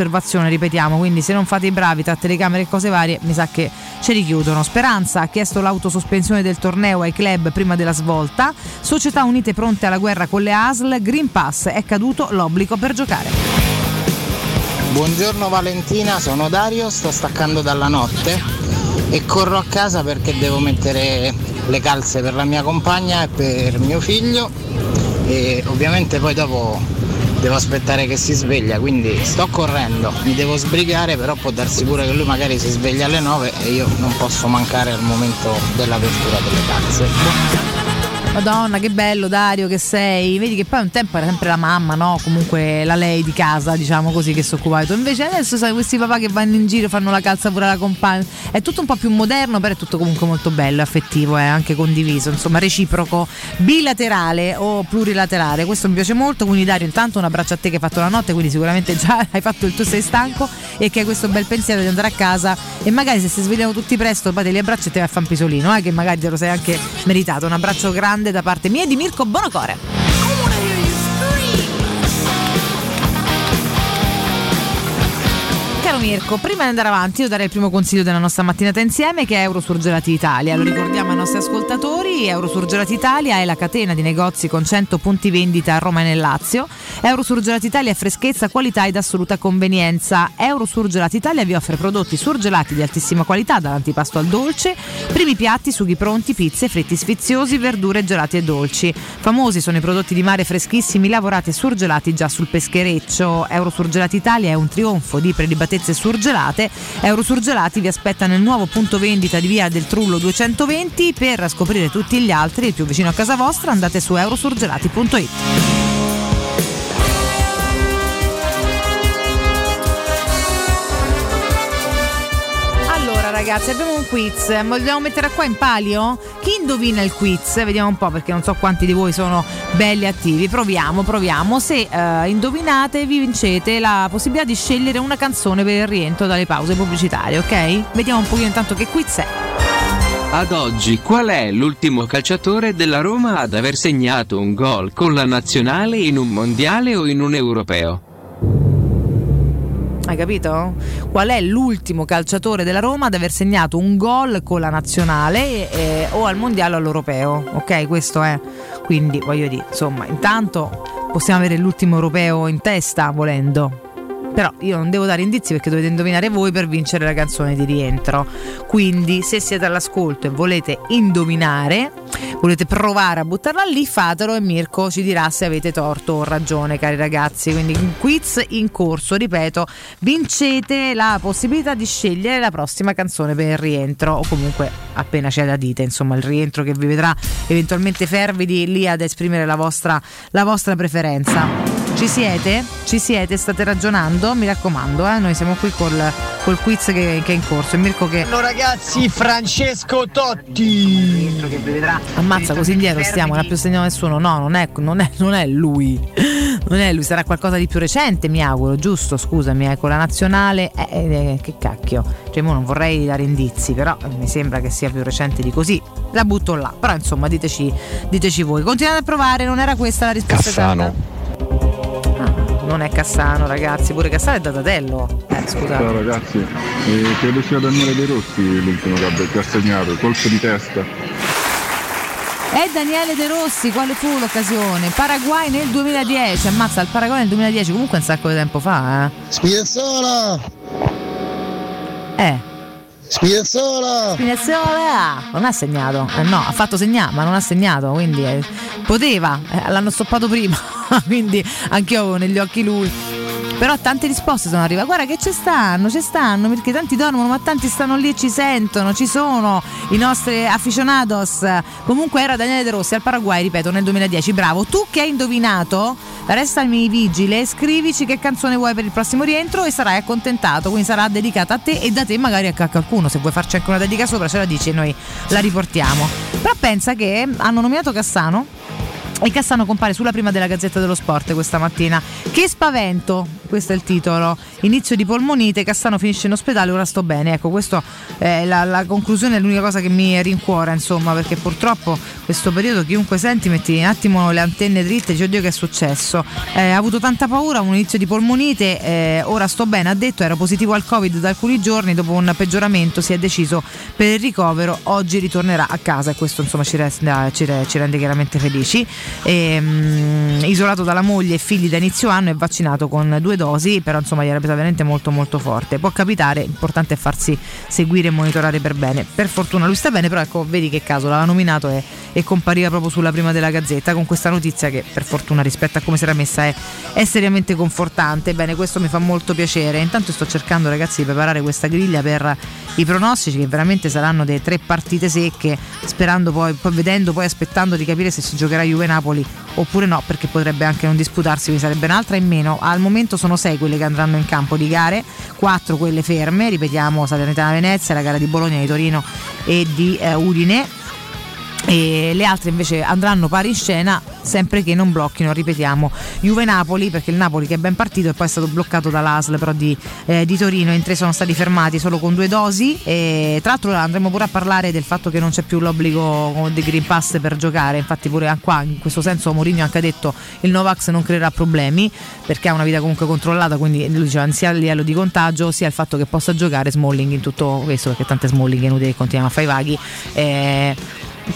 ripetiamo, quindi se non fate i bravi tra telecamere e cose varie, mi sa che ci richiudono. Speranza ha chiesto l'autosospensione del torneo ai club prima della svolta, Società Unite pronte alla guerra con le ASL, Green Pass è caduto l'obbligo per giocare. Buongiorno Valentina, sono Dario, sto staccando dalla notte e corro a casa perché devo mettere le calze per la mia compagna e per mio figlio. E ovviamente poi dopo devo aspettare che si sveglia, quindi sto correndo, mi devo sbrigare, però può darsi pure che lui magari si sveglia alle 9 e io non posso mancare al momento dell'apertura delle calze. Madonna, che bello Dario che sei. Vedi che poi un tempo era sempre la mamma, no? Comunque la lei di casa, diciamo così, che si occupava. Invece adesso sai questi papà che vanno in giro, fanno la calza pure alla compagna. È tutto un po' più moderno, però è tutto comunque molto bello, affettivo, è anche condiviso, insomma, reciproco, bilaterale o plurilaterale. Questo mi piace molto. Quindi Dario, intanto un abbraccio a te che hai fatto la notte, quindi sicuramente già hai fatto il tuo sei stanco e che hai questo bel pensiero di andare a casa e magari se si svegliano tutti presto, poi te li abbracci e te vai a fare un pisolino, eh, che magari te lo sei anche meritato. Un abbraccio grande da parte mia e di Mirko Bonocore. Caro Mirko, prima di andare avanti io darei il primo consiglio della nostra mattinata insieme che è Eurosurgelati Italia. Lo ricordiamo ai nostri ascoltatori, Eurosurgelati Italia è la catena di negozi con 100 punti vendita a Roma e nel Lazio. Eurosurgelati Italia è freschezza, qualità ed assoluta convenienza. Eurosurgelati Italia vi offre prodotti surgelati di altissima qualità dall'antipasto al dolce, primi piatti, sughi pronti, pizze, fritti sfiziosi, verdure, gelati e dolci. Famosi sono i prodotti di mare freschissimi lavorati e surgelati già sul peschereccio. Eurosurgelati Italia è un trionfo di prelibatezze surgelate. Eurosurgelati vi aspetta nel nuovo punto vendita di via del Trullo 220. Per scoprire tutti gli altri, il più vicino a casa vostra, andate su eurosurgelati.it. ragazzi abbiamo un quiz, vogliamo mettere qua in palio? Chi indovina il quiz? Vediamo un po' perché non so quanti di voi sono belli attivi. Proviamo, proviamo. Se eh, indovinate vi vincete la possibilità di scegliere una canzone per il rientro dalle pause pubblicitarie, ok? Vediamo un pochino intanto che quiz è. Ad oggi, qual è l'ultimo calciatore della Roma ad aver segnato un gol con la nazionale in un mondiale o in un europeo? Hai capito? Qual è l'ultimo calciatore della Roma ad aver segnato un gol con la nazionale eh, o al mondiale o all'europeo? Ok, questo è. Quindi voglio dire, insomma, intanto possiamo avere l'ultimo europeo in testa volendo. Però io non devo dare indizi perché dovete indovinare voi per vincere la canzone di rientro. Quindi se siete all'ascolto e volete indovinare, volete provare a buttarla lì, fatelo e Mirko ci dirà se avete torto o ragione, cari ragazzi. Quindi un quiz in corso, ripeto, vincete la possibilità di scegliere la prossima canzone per il rientro o comunque appena c'è da dite, insomma, il rientro che vi vedrà eventualmente fervidi lì ad esprimere la vostra, la vostra preferenza. Ci siete? Ci siete? State ragionando? Mi raccomando, eh? noi siamo qui col, col quiz che, che è in corso. Mirko che. Allora ragazzi, Francesco Totti. Ammazza, così indietro stiamo, non ha più segnato nessuno. No, non è, non è- non è lui. Non è lui, sarà qualcosa di più recente, mi auguro, giusto? Scusami, eh, con la nazionale. eh, eh, che cacchio. Cioè, mo non vorrei dare indizi, però eh, mi sembra che sia più recente di così. La butto là. Però insomma, diteci, diteci voi. Continuate a provare, non era questa la risposta Cassano. esatta. non è Cassano, ragazzi. Pure Cassano è Datatello. Eh, scusate. Ciao ragazzi, eh, credo sia Daniele De Rossi l'ultimo che ha- che ha segnato, colpo di testa. È Daniele De Rossi, quale fu l'occasione? Paraguay nel 2010, ammazza il Paraguay nel 2010, comunque un sacco di tempo fa, eh. Spinazzola! Eh. Spinazzola! Spinazzola! Non ha segnato, eh, no, ha fatto segnare, ma non ha segnato, quindi eh, poteva, eh, l'hanno stoppato prima, quindi anch'io avevo negli occhi lui. Però tante risposte sono arrivate. Guarda che ci stanno, ci stanno, perché tanti dormono, ma tanti stanno lì e ci sentono, ci sono i nostri aficionados. Comunque era Daniele De Rossi al Paraguay, ripeto, nel 2010. Bravo. Tu che hai indovinato, restami vigile, scrivici che canzone vuoi per il prossimo rientro e sarai accontentato. Quindi sarà dedicata a te e da te magari a qualcuno. Se vuoi farci anche una dedica sopra, ce la dici e noi la riportiamo. Però pensa che hanno nominato Cassano. E Cassano compare sulla prima della Gazzetta dello Sport questa mattina. Che spavento! Questo è il titolo. Inizio di polmonite, Cassano finisce in ospedale, ora sto bene. Ecco, questa è la, la conclusione, è l'unica cosa che mi rincuora, insomma, perché purtroppo questo periodo chiunque senti metti un attimo le antenne dritte dice oddio che è successo. Eh, ha avuto tanta paura, un inizio di polmonite, eh, ora sto bene, ha detto era positivo al Covid da alcuni giorni, dopo un peggioramento si è deciso per il ricovero, oggi ritornerà a casa e questo insomma ci, resta- ci re- ci rende chiaramente felici. Ehm, isolato dalla moglie e figli da inizio anno e vaccinato con due dosi, però insomma gli era presa veramente molto molto forte. Può capitare, l'importante è farsi seguire e monitorare per bene. Per fortuna lui sta bene, però ecco, vedi che caso, l'aveva nominato e, e compariva proprio sulla prima della gazzetta con questa notizia che per fortuna rispetto a come si era messa è, è seriamente confortante. Bene, questo mi fa molto piacere. Intanto sto cercando ragazzi di preparare questa griglia per i pronostici che veramente saranno delle tre partite secche, sperando poi, poi vedendo, poi aspettando di capire se si giocherà Juve-Napoli oppure no, perché potrebbe anche non disputarsi, quindi sarebbe un'altra in meno. Al momento sono sei quelle che andranno in campo di gare, quattro quelle ferme, ripetiamo Salernitana Venezia, la gara di Bologna, di Torino e di eh, Udine e le altre invece andranno pari in scena sempre che non blocchino, ripetiamo, Juve-Napoli perché il Napoli che è ben partito e poi è stato bloccato dall'ASL però di, eh, di Torino, in tre sono stati fermati solo con due dosi. E tra l'altro andremo pure a parlare del fatto che non c'è più l'obbligo del Green Pass per giocare, infatti pure qua in questo senso Mourinho ha anche detto il Novax non creerà problemi perché ha una vita comunque controllata, quindi lui diceva sia a livello di contagio sia il fatto che possa giocare Smalling in tutto questo perché tante Smalling è inutile che continuiamo a fare i vaghi. Eh,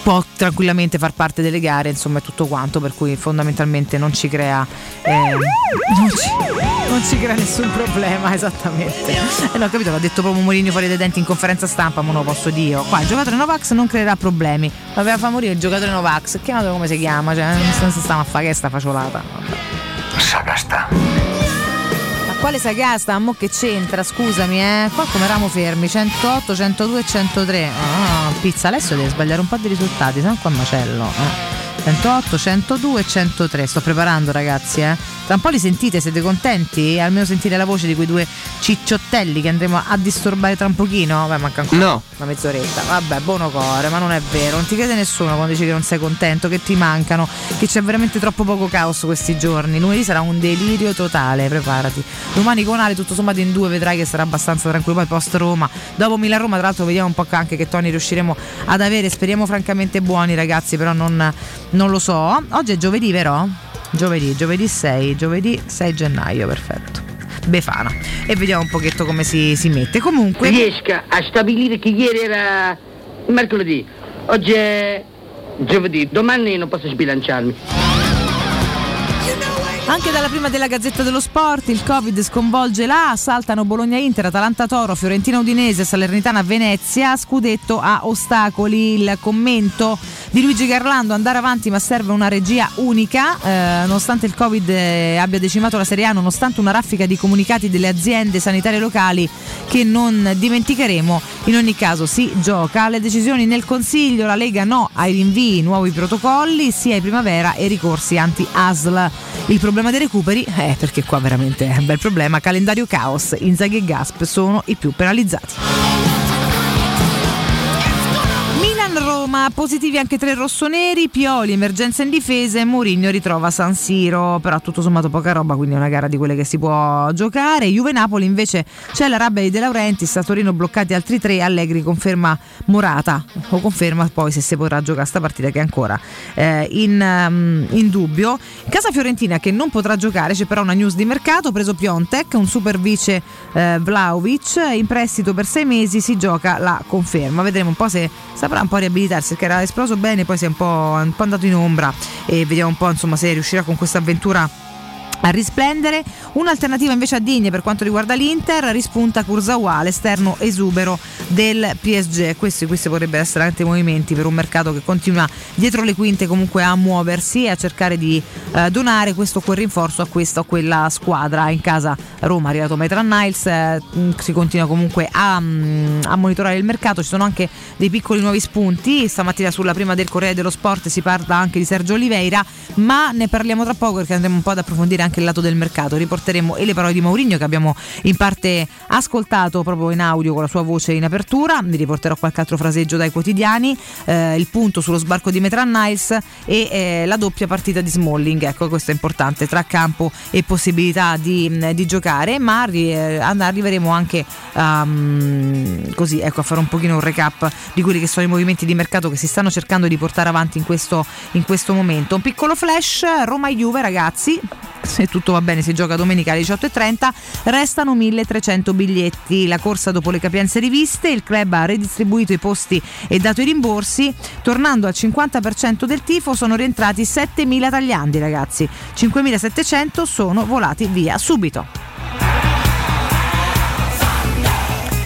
può tranquillamente far parte delle gare, insomma è tutto quanto, per cui fondamentalmente non ci crea, eh, non, ci, non ci crea nessun problema, esattamente. E no, capito, l'ha detto proprio Mourinho fuori dai denti in conferenza stampa, ma non lo posso dire. Qua il giocatore Novax non creerà problemi. Aveva fa morire il giocatore Novax, chiamato come si chiama, cioè non stiamo a fare che sta faciolata. Sagasta. Quale sagasta? Mo che c'entra? Scusami, eh. Qua come eravamo fermi? 108, 102 e 103. Ah, pizza, adesso devi sbagliare un po' di risultati, sennò qua macello. Eh. 108, 102 e 103. Sto preparando, ragazzi, eh. Tra un po' li sentite, siete contenti? Almeno sentire la voce di quei due cicciottelli che andremo a disturbare tra un pochino. Beh, manca ancora No. una mezz'oretta. Vabbè, buono cuore, ma non è vero. Non ti crede nessuno quando dici che non sei contento, che ti mancano, che c'è veramente troppo poco caos questi giorni. Lunedì sarà un delirio totale, preparati. Domani con Ale, tutto sommato in due, vedrai che sarà abbastanza tranquillo. Poi post Roma, dopo Milan Roma, tra l'altro vediamo un po' anche che toni riusciremo ad avere. Speriamo francamente buoni, ragazzi, però non, non lo so. Oggi è giovedì, vero? Giovedì, giovedì 6, giovedì 6 gennaio, perfetto. Befana. E vediamo un pochetto come si, si mette. Comunque. riesca a stabilire che ieri era mercoledì, oggi è giovedì, domani non posso sbilanciarmi. Anche dalla prima della Gazzetta dello Sport il Covid sconvolge la, saltano Bologna-Inter, Atalanta-Toro, Fiorentina-Udinese, Salernitana-Venezia, scudetto a ostacoli, il commento di Luigi Garlando, andare avanti ma serve una regia unica, eh, nonostante il Covid eh, abbia decimato la Serie A, nonostante una raffica di comunicati delle aziende sanitarie locali che non dimenticheremo, in ogni caso si gioca, le decisioni nel Consiglio, la Lega no ai rinvii, nuovi protocolli, sia ai primavera e ricorsi anti-ASL. Il problema dei recuperi, eh, perché qua veramente è un bel problema, calendario caos, Inzaghi e Gasp sono i più penalizzati. Roma, positivi anche tre rossoneri, Pioli, emergenza in difesa e Mourinho ritrova San Siro, però tutto sommato poca roba, quindi è una gara di quelle che si può giocare. Juve Napoli invece c'è la rabbia di De Laurentiis, a Torino bloccati altri tre, Allegri conferma Morata, o conferma poi se si potrà giocare sta partita che è ancora eh, in, um, in dubbio. Casa Fiorentina che non potrà giocare, c'è però una news di mercato, preso Piontek, un super vice eh, Vlaovic, in prestito per sei mesi, si gioca la conferma, vedremo un po' se saprà un po' riabilitarsi perché era esploso bene, poi si è un po', un po' andato in ombra e vediamo un po' insomma se riuscirà con questa avventura a risplendere. Un'alternativa invece a Digne per quanto riguarda l'Inter, rispunta Kurzawa, l'esterno esubero del PSG. Questi, questi potrebbero essere anche movimenti per un mercato che continua dietro le quinte comunque a muoversi e a cercare di eh, donare questo quel rinforzo a questa o quella squadra. In casa Roma è arrivato Maitland Niles, eh, si continua comunque a, mm, a monitorare il mercato, ci sono anche dei piccoli nuovi spunti. Stamattina sulla prima del Corriere dello Sport si parla anche di Sergio Oliveira, ma ne parliamo tra poco perché andremo un po' ad approfondire anche il lato del mercato. Riporteremo e le parole di Mourinho che abbiamo in parte ascoltato proprio in audio con la sua voce in apertura. Vi riporterò qualche altro fraseggio dai quotidiani, eh, il punto sullo sbarco di Metran Niles e eh, la doppia partita di Smalling. Ecco, questo è importante tra campo e possibilità di, di giocare, ma arri- eh, arriveremo anche um, così ecco, a fare un pochino un recap di quelli che sono i movimenti di mercato che si stanno cercando di portare avanti in questo, in questo momento. Un piccolo flash, Roma-Juve ragazzi, se tutto va bene si gioca domenica alle 18.30, restano 1300 biglietti, la corsa dopo le capienze riviste, il club ha redistribuito i posti e dato i rimborsi, tornando al 50% del tifo sono rientrati 7000 tagliandi ragazzi, 5700 sono volati via subito.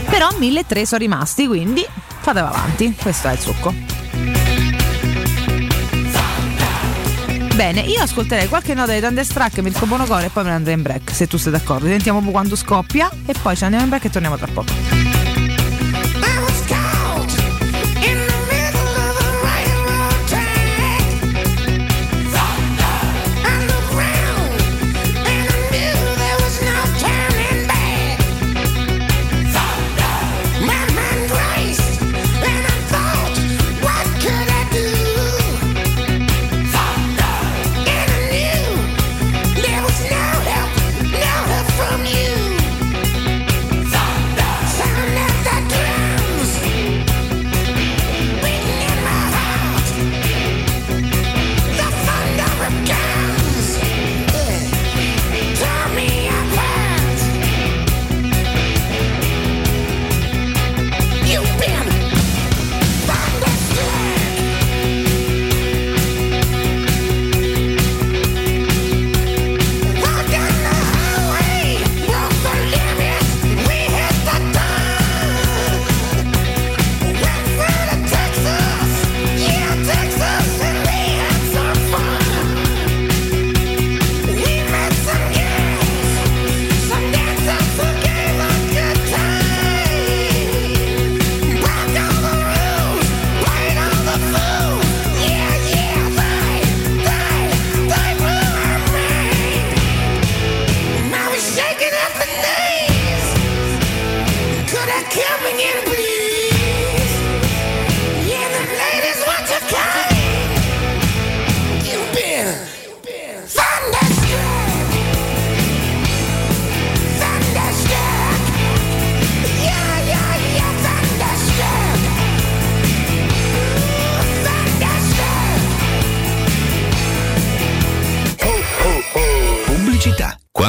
Però 1300 sono rimasti, quindi fatevi avanti, questo è il succo. Bene, io ascolterei qualche nota di Thunderstruck, Mirko Bonocore e poi me ne andrei in break, se tu sei d'accordo. Sentiamo quando scoppia e poi ci andiamo in break e torniamo tra poco.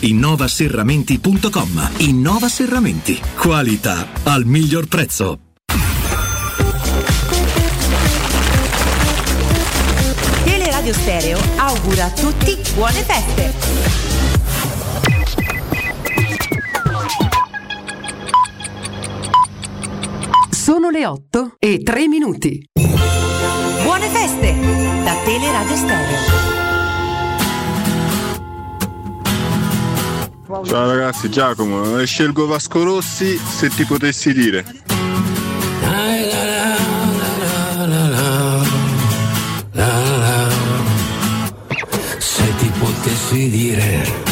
innovaserramenti.com. Innova Serramenti. Qualità al miglior prezzo. Teleradio Stereo augura a tutti buone feste. Sono le 8 e 3 minuti. Buone feste da Teleradio Stereo. Ciao ragazzi, Giacomo, eh, scelgo Vasco Rossi se ti potessi dire. Se ti potessi dire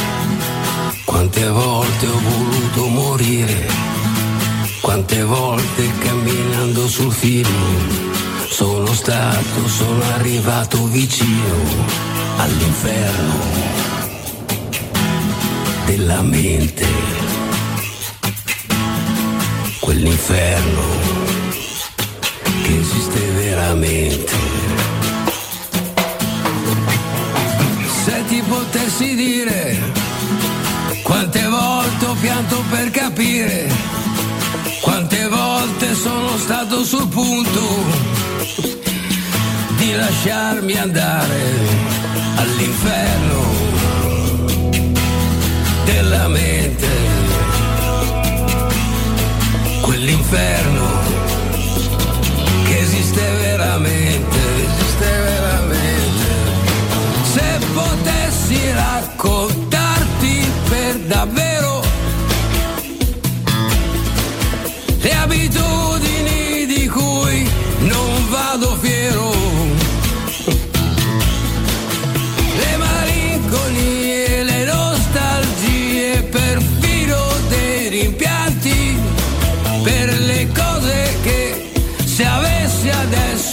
quante volte ho voluto morire, quante volte camminando sul filo sono stato, sono arrivato vicino all'inferno della mente, quell'inferno che esiste veramente. Se ti potessi dire quante volte ho pianto per capire, quante volte sono stato sul punto di lasciarmi andare all'inferno mente, quell'inferno che esiste veramente, esiste veramente. Se potessi raccontarti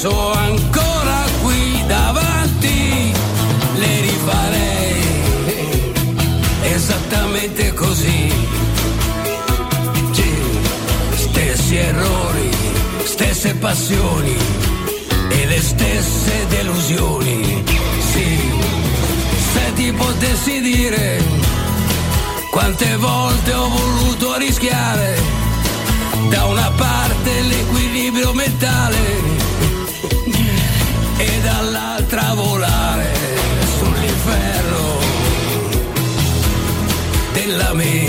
adesso ancora qui davanti le rifarei esattamente così. Sì, stessi errori, stesse passioni e le stesse delusioni. Sì, se ti potessi dire quante volte ho voluto rischiare da una parte l'equilibrio mentale e dall'altra volare sull'inferno della mente.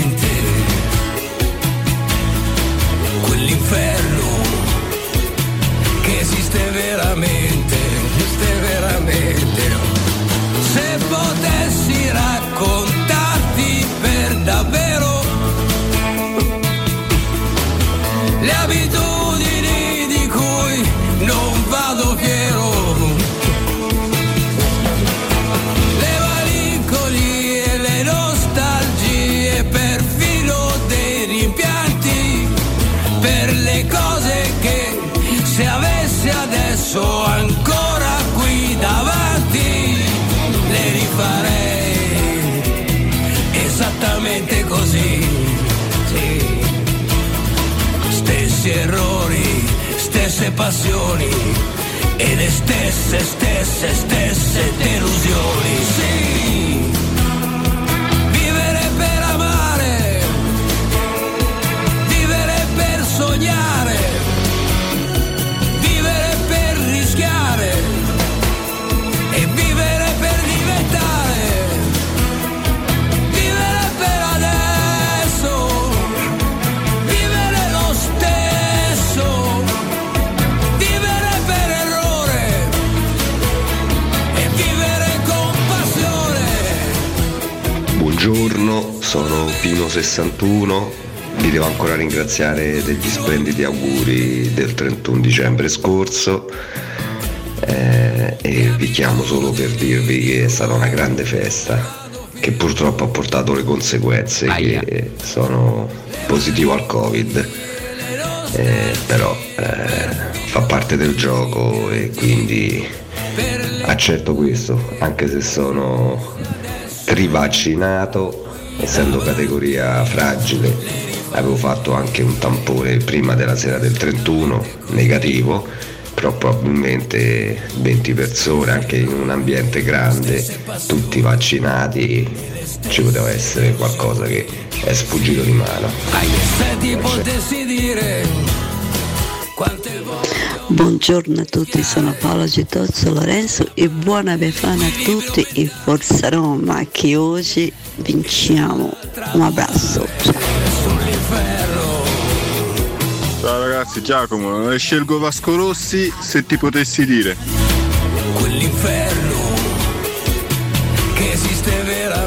Stesse passioni e le stesse, stesse, stesse delusioni. Sono Pino61, vi devo ancora ringraziare degli splendidi auguri del 31 dicembre scorso eh, e vi chiamo solo per dirvi che è stata una grande festa che purtroppo ha portato le conseguenze che sono positivo al covid. Eh, però eh, fa parte del gioco e quindi accetto questo anche se sono rivaccinato essendo categoria fragile avevo fatto anche un tampone prima della sera del 31 negativo però probabilmente 20 persone anche in un ambiente grande tutti vaccinati ci poteva essere qualcosa che è sfuggito di mano. Se ti potessi dire Buongiorno a tutti, sono Paola Gitozzo Lorenzo e buona Befana a tutti e forza Roma che oggi vinciamo. Un abbraccio. Ciao ragazzi, Giacomo, scelgo Vasco Rossi se ti potessi dire. quell'inferno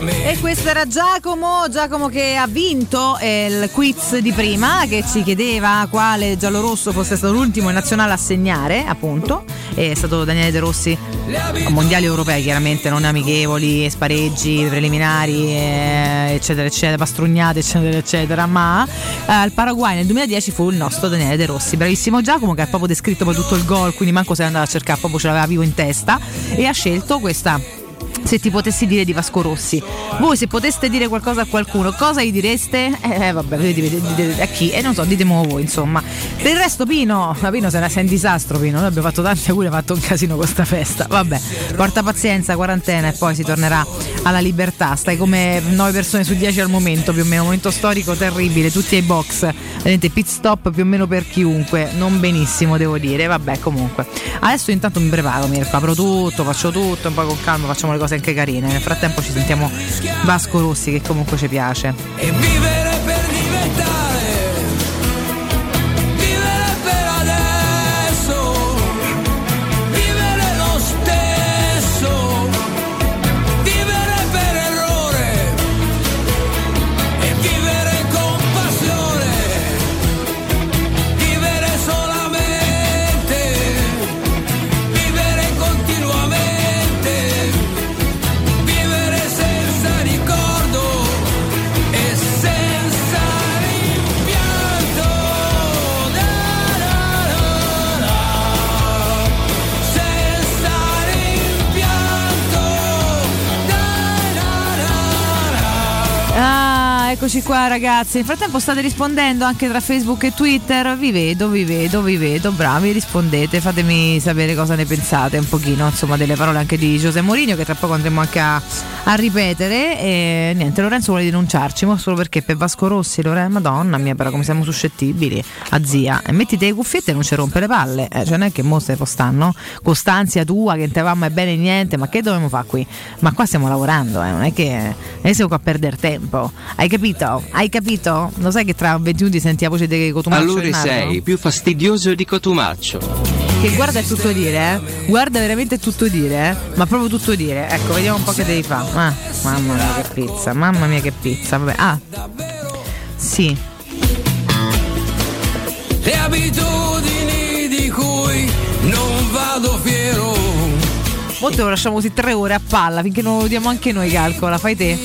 E questo era Giacomo, Giacomo che ha vinto eh, il quiz di prima che ci chiedeva quale giallorosso fosse stato l'ultimo in nazionale a segnare, appunto. È stato Daniele De Rossi mondiali europei, chiaramente, non amichevoli, spareggi, preliminari, eh, eccetera, eccetera, pastrugnate, eccetera, eccetera. Ma eh, al Paraguay nel 2010 fu il nostro Daniele De Rossi. Bravissimo Giacomo che ha proprio descritto poi tutto il gol, quindi manco se è andato a cercare, proprio ce l'aveva vivo in testa e ha scelto questa se ti potessi dire di Vasco Rossi. Voi se poteste dire qualcosa a qualcuno, cosa gli direste? Eh vabbè, dite, dite- dite- a chi? E non so, ditemelo voi, insomma. Per il resto Pino, ma Pino sei, un disastro Pino, noi abbiamo fatto tanti auguri, ha fatto un casino con sta festa. Vabbè, porta pazienza, quarantena e poi si tornerà alla libertà. Stai come 9 persone su 10 al momento, più o meno, momento storico terribile, tutti ai box. Vedete, pit stop più o meno per chiunque, non benissimo devo dire, vabbè comunque. Adesso intanto mi preparo, mi apro tutto, faccio tutto, un po' con calma, facciamo le cose anche carine. Nel frattempo ci sentiamo Vasco Rossi che comunque ci piace. Eccoci qua ragazzi, nel frattempo state rispondendo anche tra Facebook e Twitter, vi vedo, vi vedo, vi vedo, bravi, rispondete, fatemi sapere cosa ne pensate un pochino, insomma delle parole anche di Giuseppe Mourinho che tra poco andremo anche a, a ripetere. E niente, Lorenzo vuole denunciarci, ma solo perché per Vasco Rossi, Lorenzo, madonna mia però come siamo suscettibili, a zia, e mettiti le cuffiette e non ci rompe le palle, eh, cioè non è che mo se stanno, costanzia tua che te va mai bene niente, ma che dobbiamo fare qui? Ma qua stiamo lavorando, eh, non è che non è che siamo qua a perdere tempo, hai capito? Hai capito? Lo sai che tra 20 minuti senti la voce di Cotumaccio Allora sei più fastidioso di Cotumaccio. Che guarda è tutto dire, eh? Guarda veramente è tutto dire, eh? Ma proprio tutto dire. Ecco, vediamo un po' che devi fare. Ah, mamma mia che pizza, mamma mia che pizza. Vabbè. Ah. Sì. Le abitudini di cui non vado fiero. Molto lo lasciamo così tre ore a palla finché non lo vediamo anche noi, calcola, fai te.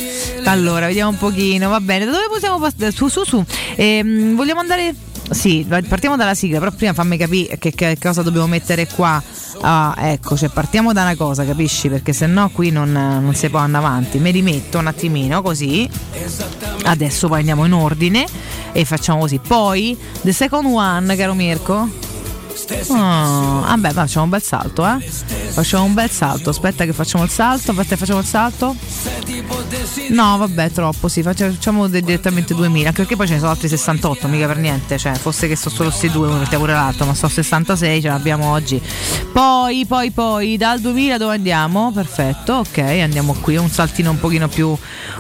Allora, vediamo un pochino, va bene. Da dove possiamo passare? Su, su, su. Ehm, vogliamo andare. Sì, partiamo dalla sigla, però prima fammi capire che, che cosa dobbiamo mettere qua. Ah, ecco, cioè partiamo da una cosa, capisci? Perché se no qui non, non si può andare avanti. Me li metto un attimino così. Adesso poi andiamo in ordine e facciamo così. Poi, the second one, caro Mirko. Oh, vabbè, facciamo un bel salto, eh. Facciamo un bel salto. Aspetta che facciamo il salto. Aspetta, facciamo il salto. No, vabbè, troppo. Sì, facciamo, direttamente 2000. Anche perché poi ce ne sono altri 68, mica per niente. Cioè, fosse che sono solo questi due, uno mettiamo pure l'altro, ma sono 66, ce l'abbiamo oggi. Poi, poi, poi, dal 2000 dove andiamo? Perfetto, ok, andiamo qui. Un saltino un pochino più.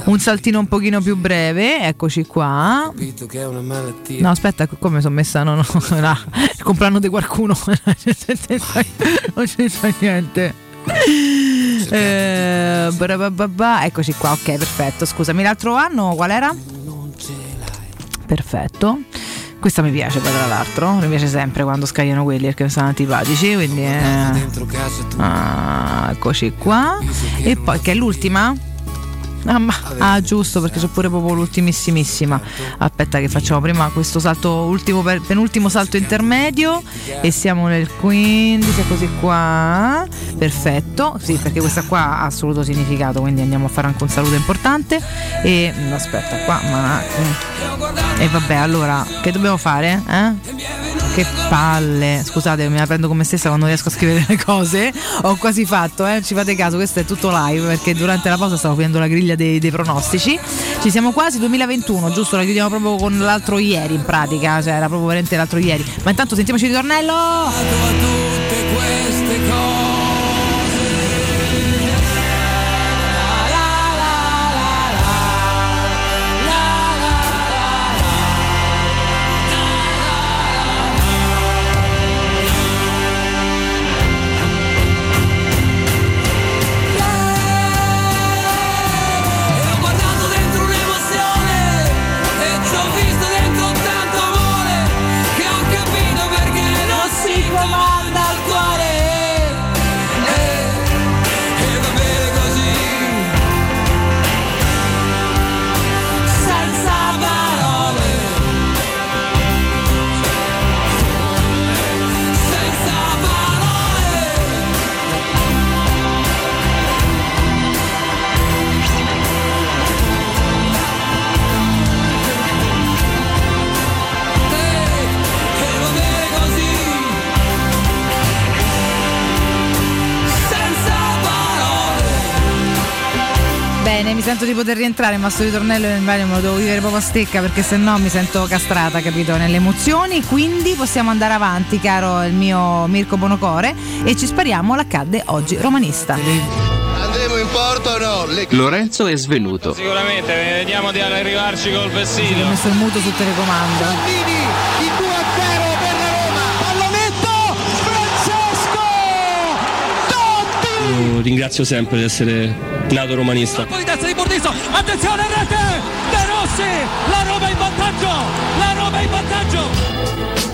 Un saltino un pochino più breve. Eccoci qua. Capito che è una malattia. No, aspetta, come sono messa? No, no, no. Il compleanno di qualcuno. non c'entra niente. Eh. Eccoci qua, ok, perfetto. Scusami, l'altro anno qual era? Perfetto. Questa mi piace poi tra l'altro, mi piace sempre quando scagliano quelli perché sono antipatici, quindi eh, ah, eccoci qua. E poi che è l'ultima? Ah, ma- ah, giusto, perché c'è pure proprio l'ultimissimissima. Aspetta, che facciamo prima questo salto, ultimo, penultimo salto intermedio. E siamo nel 15, così qua. Perfetto, sì, perché questa qua ha assoluto significato, quindi andiamo a fare anche un saluto importante. E mm, aspetta, qua, ma. mm. E vabbè, allora, che dobbiamo fare? Eh? Che palle, scusate, me la prendo come stessa quando riesco a scrivere le cose. Ho quasi fatto, eh? Ci fate caso, questo è tutto live perché durante la pausa stavo finendo la griglia dei, dei pronostici. Ci siamo quasi 2021, giusto? La chiudiamo proprio con l'altro ieri in pratica, cioè era proprio veramente l'altro ieri. Ma intanto sentiamoci il ritornello. Sento di poter rientrare, ma sto ritornello in vario me lo devo vivere proprio a stecca perché se no mi sento castrata, capito, nelle emozioni. Quindi possiamo andare avanti, caro il mio Mirko Bonocore, e ci spariamo l'accadde oggi romanista. Andremo in porto o no? Le- Lorenzo è svenuto. Sicuramente, vediamo di arrivarci col Ho vestito. messo il muto sul telecomando. Il 2 a 0 per la Roma. Pallonetto Francesco Totti. Io ringrazio sempre di essere nato romanista. Attenzione rete! De Rossi, la Roma in vantaggio, la Roma in vantaggio!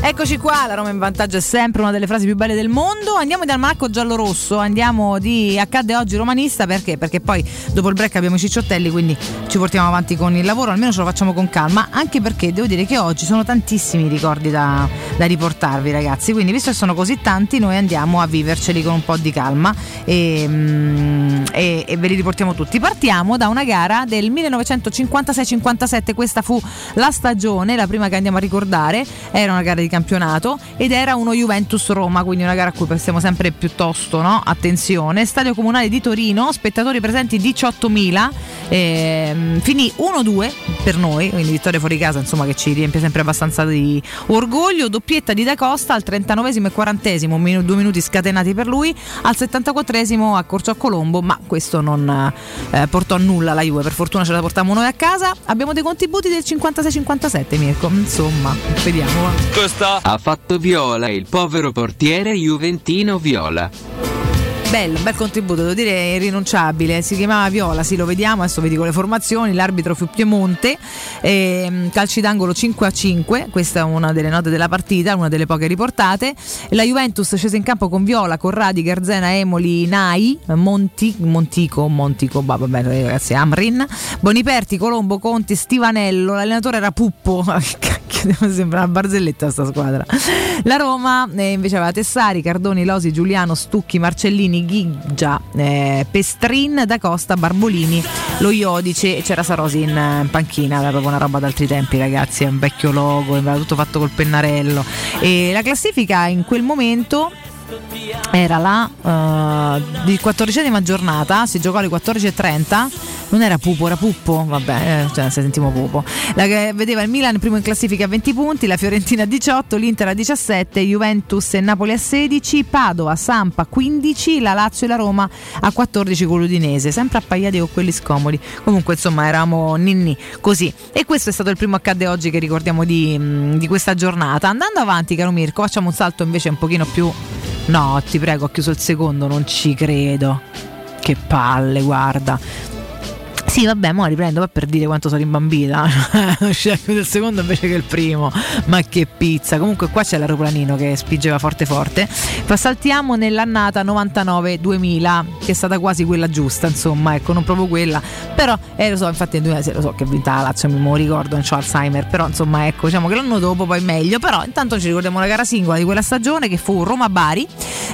Eccoci qua, la Roma in vantaggio è sempre una delle frasi più belle del mondo. Andiamo dal Marco giallo-rosso, andiamo di accadde oggi romanista perché? Perché poi dopo il break abbiamo i cicciottelli, quindi ci portiamo avanti con il lavoro, almeno ce lo facciamo con calma, anche perché devo dire che oggi sono tantissimi ricordi da, da riportarvi ragazzi, quindi visto che sono così tanti noi andiamo a viverceli con un po' di calma e, mm, e- e ve li riportiamo tutti. Partiamo da una gara del 1956-57, questa fu la stagione, la prima che andiamo a ricordare, era una gara di campionato ed era uno Juventus Roma, quindi una gara a cui prestiamo sempre piuttosto no? attenzione. Stadio Comunale di Torino, spettatori presenti 18.000, ehm, finì 1-2 per noi, quindi vittoria fuori casa, insomma che ci riempie sempre abbastanza di orgoglio, doppietta di Da Costa al 39 e 40 minu- due minuti scatenati per lui, al 74 accorciò Colombo, ma questo non eh, portò a nulla la Juve, per fortuna ce la portammo noi a casa. Abbiamo dei contributi del 56-57 Mirko, insomma, vediamo. va. Ha fatto viola il povero portiere Juventino Viola. Bello, bel contributo, devo dire irrinunciabile. Si chiamava Viola, sì, lo vediamo. Adesso vi dico le formazioni. L'arbitro fu Piemonte, ehm, calci d'angolo 5 a 5. Questa è una delle note della partita, una delle poche riportate. La Juventus scese in campo con Viola, Corradi, Garzena, Emoli, Nai, Monti, Montico, Montico, bah, vabbè, ragazzi, Amrin, Boniperti, Colombo, Conti, Stivanello. L'allenatore era Puppo. Sembra una barzelletta sta squadra. La Roma eh, invece aveva Tessari, Cardoni, Losi, Giuliano, Stucchi, Marcellini, Ghiggia, eh, Pestrin, Da Costa, Barbolini, lo Iodice e c'era Sarosi in eh, panchina, era proprio una roba d'altri tempi ragazzi, è un vecchio logo, era tutto fatto col pennarello. E la classifica in quel momento era la eh, di quattordicesima giornata, si giocò alle 14.30, non era Pupo, era Puppo, vabbè, eh, cioè, se sentiamo Pupo. La vedeva il Milan primo in classifica a 20 punti, la Fiorentina a 18, l'Inter a 17, Juventus e Napoli a 16, Padova, Sampa 15, la Lazio e la Roma a 14 con l'Udinese, sempre appaiati con quelli scomodi. Comunque insomma eravamo ninni così. E questo è stato il primo accadde oggi che ricordiamo di, mh, di questa giornata. Andando avanti caro Mirko, facciamo un salto invece un pochino più... No, ti prego, ho chiuso il secondo, non ci credo. Che palle, guarda. Sì, vabbè, mo riprendo per dire quanto sono imbambita. Scelgo del secondo invece che il primo. Ma che pizza. Comunque qua c'è l'aeroplanino che spingeva forte forte. Poi saltiamo nell'annata 99-2000, che è stata quasi quella giusta, insomma, ecco, non proprio quella. Però, eh, lo so, infatti nel 2006 lo so che è vinta la Lazio, mi ricordo, non ho Alzheimer, però insomma, ecco, diciamo che l'anno dopo poi meglio. Però intanto ci ricordiamo la gara singola di quella stagione che fu Roma-Bari,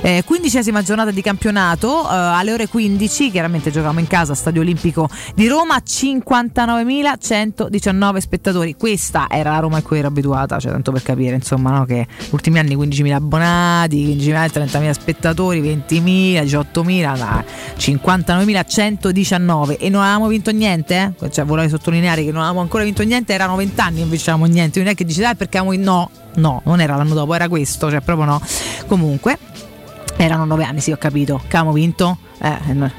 eh, quindicesima giornata di campionato, eh, alle ore 15, chiaramente giocavamo in casa, Stadio Olimpico di Roma, 59.119 spettatori. Questa era la Roma a cui ero abituata, cioè tanto per capire, insomma, no, che ultimi anni 15.000 abbonati, 15.000, 30.000 spettatori, 20.000, 18.000, dai, 59.119 e non avevamo vinto niente, eh? cioè volevo sottolineare che non avevamo ancora vinto niente, erano 20 anni invece avevamo niente, non è che dici dai perché avevamo no, no, non era l'anno dopo, era questo, cioè proprio no. Comunque erano 9 anni, sì, ho capito, avevamo vinto eh, no.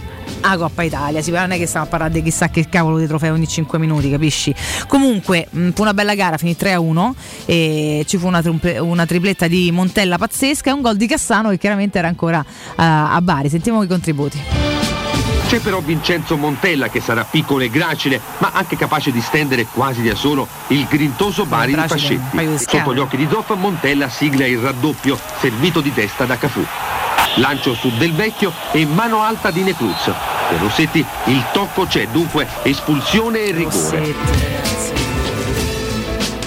a Coppa Italia, sì, non è che stiamo a parlare di chissà che cavolo di trofeo ogni 5 minuti, capisci? Comunque, mh, fu una bella gara, finì 3 a 1 e ci fu una, trumpe- una tripletta di Montella pazzesca e un gol di Cassano che chiaramente era ancora eh, a Bari. Sentiamo i contributi. C'è però Vincenzo Montella che sarà piccolo e gracile, ma anche capace di stendere quasi da solo il grintoso Bari di Pascetti. Sotto gli occhi di Zoff Montella sigla il raddoppio, servito di testa da Cafù. Lancio su Del Vecchio e mano alta di Necruz. Per Rossetti il tocco c'è, dunque espulsione e rigore.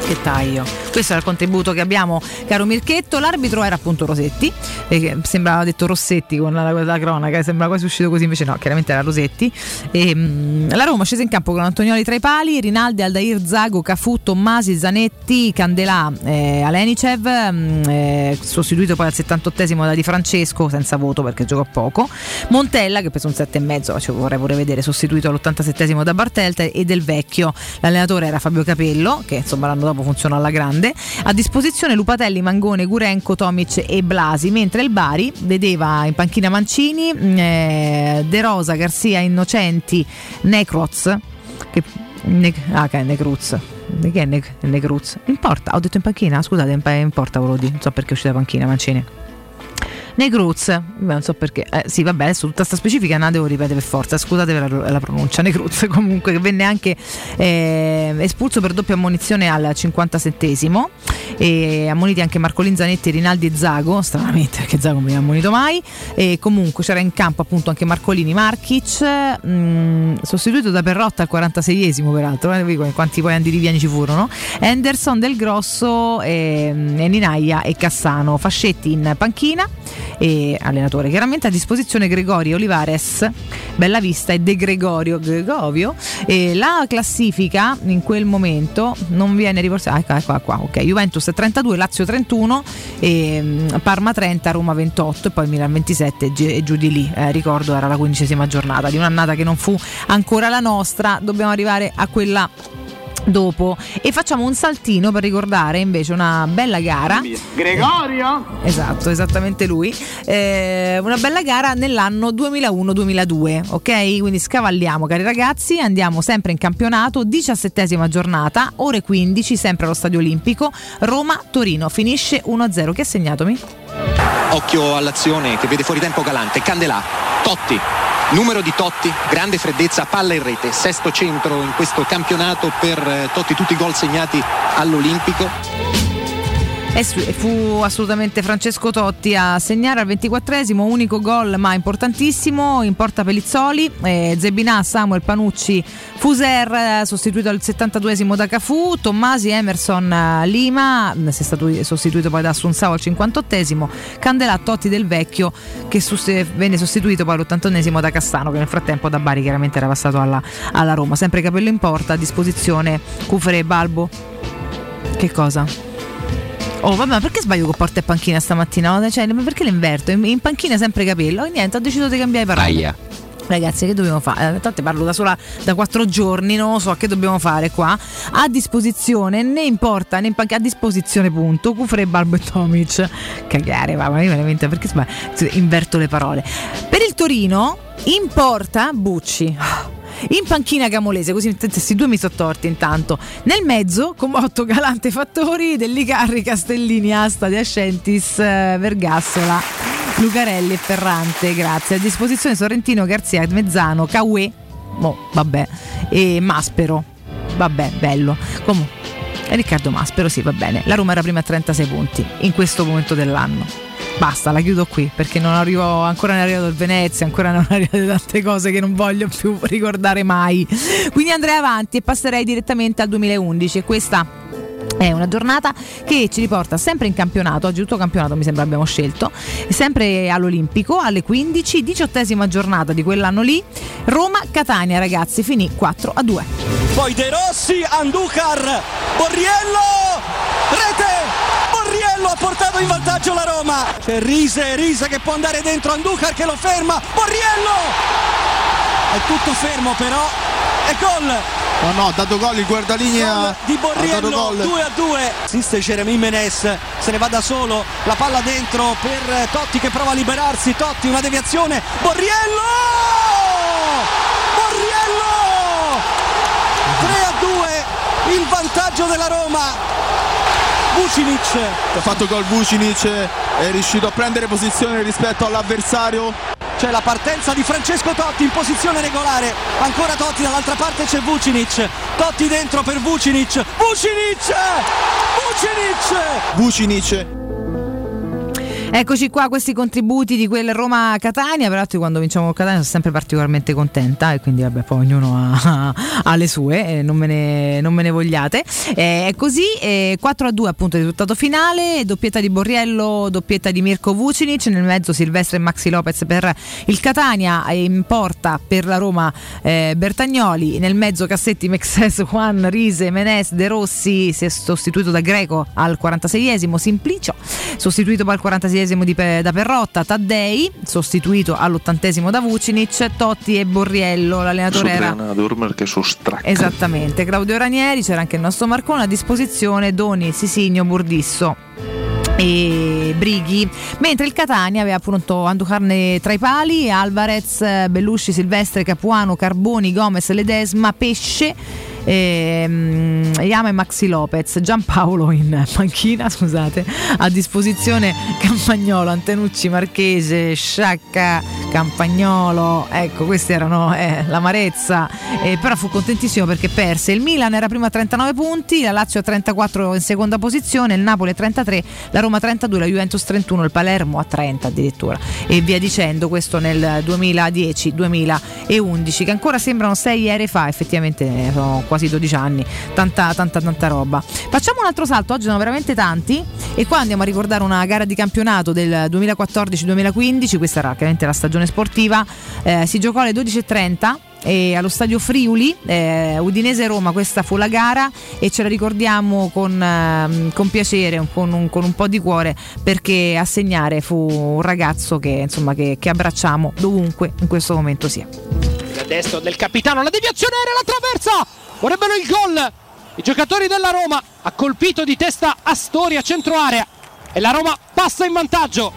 Che taglio. Questo era il contributo che abbiamo, caro Mirchetto. L'arbitro era appunto Rosetti, e che sembrava detto Rossetti con la, la cronaca, sembrava quasi uscito così, invece no, chiaramente era Rosetti. E, mm, la Roma scese in campo con Antonioli tra i pali, Rinaldi, Aldair, Zago, Cafu, Tommasi, Zanetti, Candelà, eh, Alenicev, mm, eh, sostituito poi al 78esimo da Di Francesco, senza voto perché giocò poco. Montella, che ha preso un 7,5, ci vorrei pure vedere, sostituito all'87esimo da Bartelt e Del Vecchio. L'allenatore era Fabio Capello, che insomma l'anno dopo funzionò alla grande. A disposizione Lupatelli, Mangone, Gurenco, Tomic e Blasi, mentre il Bari vedeva in panchina Mancini, eh, De Rosa, Garzia, Innocenti, Necroz, che, ne, ah, che è Necruz. Che è ne, Necruz? In porta, ho detto in panchina? Scusate, in, in porta volevo dire, non so perché è uscita panchina Mancini. Necruz, beh, non so perché, eh, sì vabbè adesso tutta sta specifica la devo ripetere per forza, scusate per la, la pronuncia, Necruz comunque che venne anche eh, espulso per doppia ammonizione al 57esimo e ammoniti anche Marcolin Zanetti, Rinaldi e Zago, stranamente perché Zago non mi ha ammonito mai, e comunque c'era in campo appunto anche Marcolini Marchic, mh, sostituito da Perrotta al 46esimo peraltro, eh, quanti poi andiriviani ci furono, Anderson Del Grosso, e, e Ninaia e Cassano, Fascetti in panchina e allenatore. Chiaramente a disposizione Gregorio Olivares, Bella Vista e De Gregorio Gregovio. E la classifica in quel momento non viene riportata, ecco, ecco qua, ok, Juventus 32, Lazio 31, e, mm, Parma 30, Roma 28 e poi Milan 27 e gi- e giù di lì, Eh, ricordo era la quindicesima giornata di un'annata che non fu ancora la nostra, dobbiamo arrivare a quella dopo e facciamo un saltino per ricordare invece una bella gara Gregorio? Esatto, esattamente lui. Eh, una bella gara nell'anno 2001-2002, ok? Quindi scavalliamo, cari ragazzi, andiamo sempre in campionato, diciassettesima giornata, ore 15, sempre allo Stadio Olimpico, Roma-Torino, finisce 1-0. Che ha segnatomi? Occhio all'azione che vede fuori tempo Galante. Candelà, Totti. Numero di Totti, grande freddezza, palla in rete, sesto centro in questo campionato per eh, Totti, tutti i gol segnati all'Olimpico. E su- e fu assolutamente Francesco Totti a segnare al 24esimo, unico gol ma importantissimo, in porta Pelizzoli, eh, Zebinà, Samuel Panucci, Fuser eh, sostituito al 72esimo da Cafu, Tommasi, Emerson, eh, Lima, eh, è stato sostituito poi da Assunzao al 58esimo, Candelà, Totti del Vecchio che sus- venne sostituito poi all'81esimo da Castano che nel frattempo da Bari chiaramente era passato alla, alla Roma, sempre capello in porta, a disposizione Cufere e Balbo. Che cosa? Oh, vabbè, ma perché sbaglio con porta e panchina stamattina? Cioè, ma perché l'inverto? In, in panchina sempre capello. E niente, ho deciso di cambiare parole. Aia. Ragazzi, che dobbiamo fare? Eh, Tanto parlo da sola da quattro giorni, non lo so che dobbiamo fare qua. A disposizione, né in porta né in panchina, a disposizione, punto. Cufre, Balbo e Tomic. Cagare, va, ma io veramente perché sbaglio? inverto le parole. Per il Torino, in porta, Bucci. In panchina Camolese, così questi due mi sono torti intanto. Nel mezzo, Comotto, Galante, Fattori, Dellicarri, Castellini, Asta, De Ascentis, eh, Vergassola, Lucarelli e Ferrante, grazie. A disposizione Sorrentino, Garzia, Mezzano, Cauè, mo, vabbè, e Maspero. Vabbè, bello. Comunque, Riccardo Maspero, sì, va bene. La Roma era prima a 36 punti in questo momento dell'anno. Basta, la chiudo qui perché non arrivo ancora non è arrivato il Venezia, ancora non arrivate tante cose che non voglio più ricordare mai. Quindi andrei avanti e passerei direttamente al 2011 e questa è una giornata che ci riporta sempre in campionato, oggi tutto campionato mi sembra abbiamo scelto, sempre all'Olimpico alle 15, diciottesima giornata di quell'anno lì, Roma-Catania ragazzi, finì 4 a 2. Poi De Rossi, Anducar, Borriello, rete! Borriello ha portato in vantaggio la Roma. C'è Rise, Rise che può andare dentro, Anducar che lo ferma, Borriello! È tutto fermo però, è gol! No, no, ha dato gol il guardalinea. Di Borriello gol. 2 a 2 assiste Jeremy Menes se ne va da solo la palla dentro per Totti che prova a liberarsi Totti una deviazione Borriello Borriello 3 a 2 il vantaggio della Roma Vucinic. Ha fatto gol Vucinic, è riuscito a prendere posizione rispetto all'avversario. c'è la partenza di Francesco Totti in posizione regolare. Ancora Totti dall'altra parte c'è Vucinic. Totti dentro per Vucinic. Vucinic! Vucinic! Vucinic. Eccoci qua questi contributi di quel Roma-Catania, peraltro quando vinciamo Catania sono sempre particolarmente contenta e quindi vabbè poi ognuno ha, ha le sue, eh, non, me ne, non me ne vogliate. Eh, è così, eh, 4 a 2 appunto risultato finale, doppietta di Borriello, doppietta di Mirko Vucinic, nel mezzo Silvestre e Maxi Lopez per il Catania, in porta per la Roma eh, Bertagnoli, nel mezzo Cassetti, Mexes, Juan, Rise, Menes, De Rossi, si è sostituito da Greco al 46esimo, Simplicio, sostituito poi al 46esimo di Pe- da Perrotta, Taddei, sostituito all'80esimo da Vucinic, Totti e Borriello, l'allenatore era... a dormire che stracca. Esattamente, Claudio Ranieri, c'era anche il nostro Marcone a disposizione, Doni, Sisigno, Burdisso e Brighi, mentre il Catania aveva appunto Anducarne tra i pali, Alvarez, Bellusci, Silvestre, Capuano, Carboni, Gomez, Ledesma, Pesce. Ehm, Yama e Maxi Lopez, Giampaolo in panchina, scusate, a disposizione Campagnolo, Antenucci, Marchese, Sciacca, Campagnolo, ecco, questi erano eh, l'amarezza, eh, però fu contentissimo perché perse. Il Milan era prima a 39 punti, la Lazio a 34 in seconda posizione, il Napoli a 33, la Roma a 32, la Juventus 31, il Palermo a 30 addirittura e via dicendo, questo nel 2010-2011 che ancora sembrano 6 ere fa, effettivamente eh, sono quasi 12 anni, tanta tanta tanta roba. Facciamo un altro salto, oggi sono veramente tanti e qua andiamo a ricordare una gara di campionato del 2014-2015, questa era chiaramente la stagione sportiva, eh, si giocò alle 12.30 e allo stadio Friuli, eh, Udinese-Roma, questa fu la gara e ce la ricordiamo con, eh, con piacere, con un, con un, po' di cuore perché a segnare fu un ragazzo che, insomma, che, che abbracciamo dovunque in questo momento sia. Destro del capitano, la deviazione era la traversa, vorrebbero il gol. I giocatori della Roma ha colpito di testa Astoria centro area e la Roma passa in vantaggio.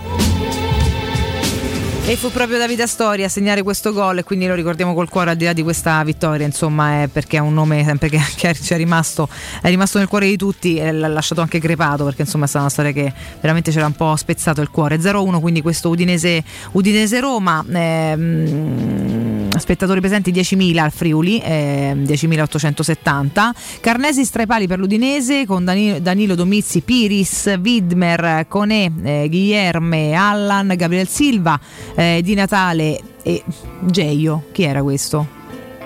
E fu proprio Davide Astoria a segnare questo gol e quindi lo ricordiamo col cuore al di là di questa vittoria, insomma, è perché è un nome sempre che, che è, rimasto, è rimasto nel cuore di tutti e l'ha lasciato anche crepato perché insomma è stata una storia che veramente c'era un po' spezzato il cuore. 0-1 quindi questo Udinese, Udinese Roma. Ehm, spettatori presenti 10.000 al Friuli, eh, 10.870. Carnesi tra i pali per l'Udinese con Danilo, Danilo Domizzi, Piris, Widmer, Conè, eh, Guillerme, Allan, Gabriel Silva, eh, Di Natale e Geio. Chi era questo?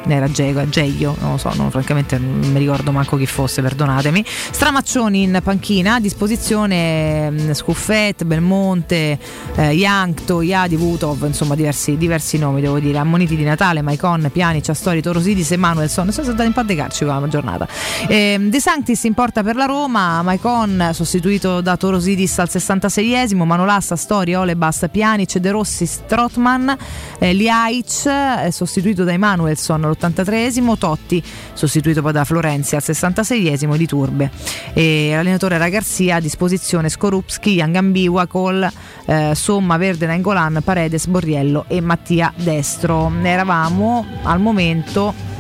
Era Geio, Geio, non lo so, non, francamente non mi ricordo manco chi fosse, perdonatemi. Stramaccioni in panchina, a disposizione mh, Scuffet, Belmonte, eh, Yankto, Iadi, Vutov, insomma diversi, diversi, nomi devo dire, ammoniti di Natale, Maicon, Piani, Ciastori, Torosidis e Manuelson, sono stati un po' di carci la giornata. Eh, De Sanctis in porta per la Roma, Maicon sostituito da Torosidis al 66esimo, Manolassa, Stori, Olebas, Pianic, De Rossi, Strotman, eh, Liaic eh, sostituito da Emanuelson all'83esimo, Totti sostituito poi da Florenzi al 66esimo di Turbe. E l'allenatore era Garzia a disposizione Skorupski, Yangambiwa, Col, eh, Somma, Verde, Nangolan, Paredes, Borriello e Mattia Destro. Eravamo al momento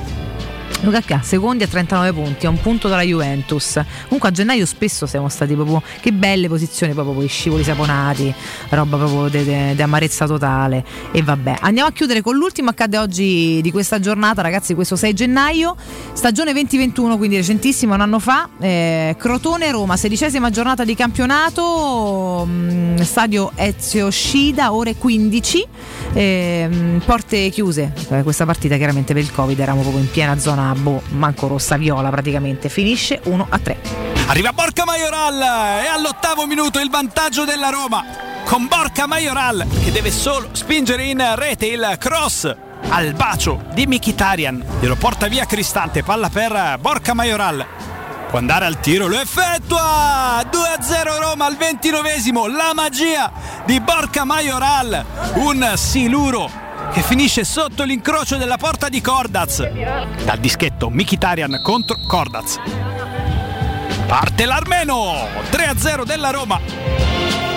Lukaku secondi a 39 punti, a un punto dalla Juventus. Comunque a gennaio spesso siamo stati proprio che belle posizioni, proprio i scivoli saponati, roba proprio di amarezza totale. E vabbè, andiamo a chiudere con l'ultimo accade oggi di questa giornata, ragazzi, questo 6 gennaio, stagione 2021, quindi recentissimo, un anno fa. Eh, Crotone Roma, sedicesima giornata di campionato, mh, stadio Ezio Scida, ore 15. Eh, porte chiuse, eh, questa partita chiaramente per il Covid eravamo proprio in piena zona boh, manco rossa viola praticamente. Finisce 1 a 3. Arriva Borca Majoral e all'ottavo minuto il vantaggio della Roma con Borca Majoral che deve solo spingere in rete il cross al bacio di Mikitarian. Glielo porta via Cristante, palla per Borca Majoral. Può andare al tiro, lo effettua! 2-0 Roma al ventinovesimo, la magia di Borca Majoral. Un siluro che finisce sotto l'incrocio della porta di Cordaz. Dal dischetto Mikitarian contro Cordaz. Parte l'Armeno! 3-0 della Roma.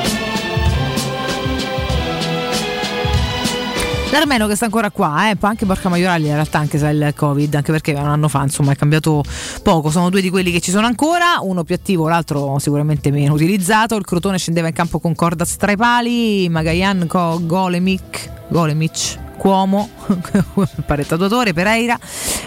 L'Armeno che sta ancora qua, eh? anche Borca Maiorali in realtà anche se il Covid, anche perché un anno fa insomma è cambiato poco, sono due di quelli che ci sono ancora, uno più attivo, l'altro sicuramente meno utilizzato, il Crotone scendeva in campo con Cordaz tra i pali, Magayan, Golemic, Golemic Cuomo, parettatore, Pereira,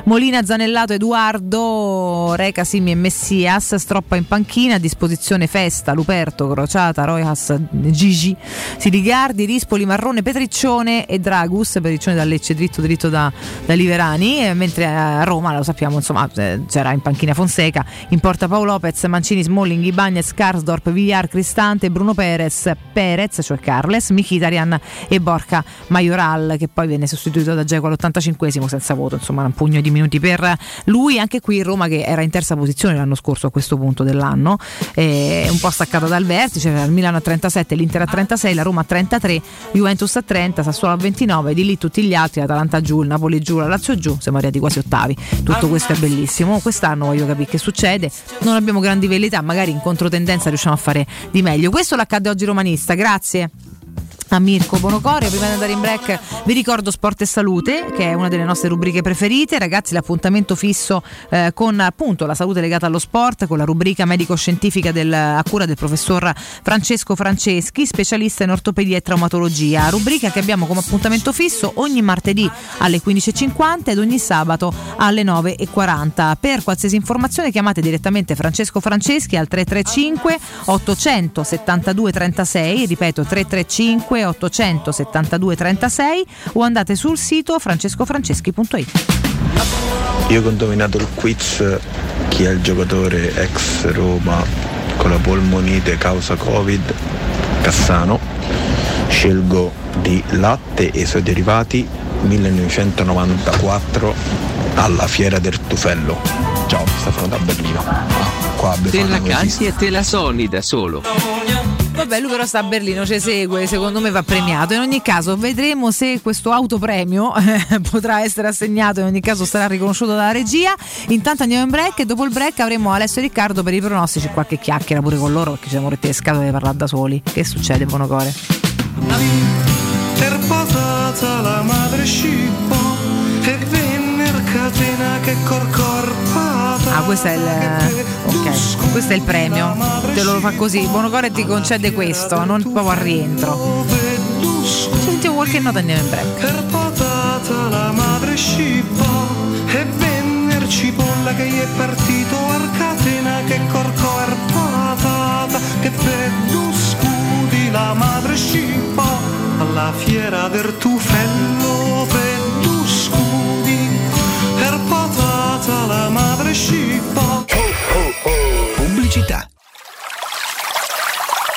Molina, Zanellato, Edoardo, Reca, Simi e Messias, stroppa in panchina, a disposizione Festa, Luperto, Crociata, Rojas, Gigi, Siligardi, Rispoli, Marrone, Petriccione e Dragus, Petriccione da Lecce, dritto dritto da, da Liverani, mentre a Roma, lo sappiamo, insomma, eh, c'era in panchina Fonseca, in porta Paolo Lopez, Mancini, Smalling, Ibagnez, Karsdorp, Villar, Cristante, Bruno Perez, Perez, cioè Carles, Michitarian e Borca Majoral, che poi poi venne sostituito da Geco all'85esimo senza voto, insomma un pugno di minuti per lui, anche qui Roma che era in terza posizione l'anno scorso a questo punto dell'anno, eh, un po' staccata dal vertice, il Milano a 37, l'Inter a 36, la Roma a 33, Juventus a 30, Sassuolo a 29, di lì tutti gli altri, l'Atalanta giù, il Napoli giù, la Lazio giù, siamo arrivati quasi ottavi, tutto questo è bellissimo, quest'anno voglio capire che succede, non abbiamo grandi velità, magari in controtendenza riusciamo a fare di meglio, questo l'accade oggi romanista, grazie. A Mirko Bonocorio. Prima di andare in break vi ricordo Sport e Salute, che è una delle nostre rubriche preferite. Ragazzi, l'appuntamento fisso eh, con appunto la salute legata allo sport, con la rubrica medico-scientifica del, a cura del professor Francesco Franceschi, specialista in ortopedia e traumatologia. Rubrica che abbiamo come appuntamento fisso ogni martedì alle 15.50 ed ogni sabato alle 9.40. Per qualsiasi informazione chiamate direttamente Francesco Franceschi al 335 872 36, ripeto 335 872 36 o andate sul sito francescofranceschi.it. Io ho condominato il quiz chi è il giocatore ex Roma con la polmonite causa Covid, Cassano. Scelgo di latte e suoi derivati 1994 alla Fiera del Tufello. Ciao, Stefano da Berlino. Ah, qua a Te la canti e te la soni da solo. Vabbè, lui però sta a Berlino, ci segue, secondo me va premiato. In ogni caso, vedremo se questo autopremio eh, potrà essere assegnato, in ogni caso sarà riconosciuto dalla regia. Intanto andiamo in break e dopo il break avremo Alessio e Riccardo per i pronostici, qualche chiacchiera pure con loro perché siamo rotti le scatole di parlare da soli. Che succede, Bonocore? Per potata la madre scippo e venne catena che corcorpata. Ah, questo è il. Ok, questo è il premio. Te lo fa così. Bonocore ti concede questo, non proprio al rientro. Sentiamo qualche nota e andiamo in break. Per potata la madre scippo e venne cipolla che gli è partito ar catena che corcorpata che per due scudi la madre scippo alla fiera del tufello per la madre scippo Pubblicità.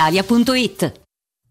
brispalitalia.it.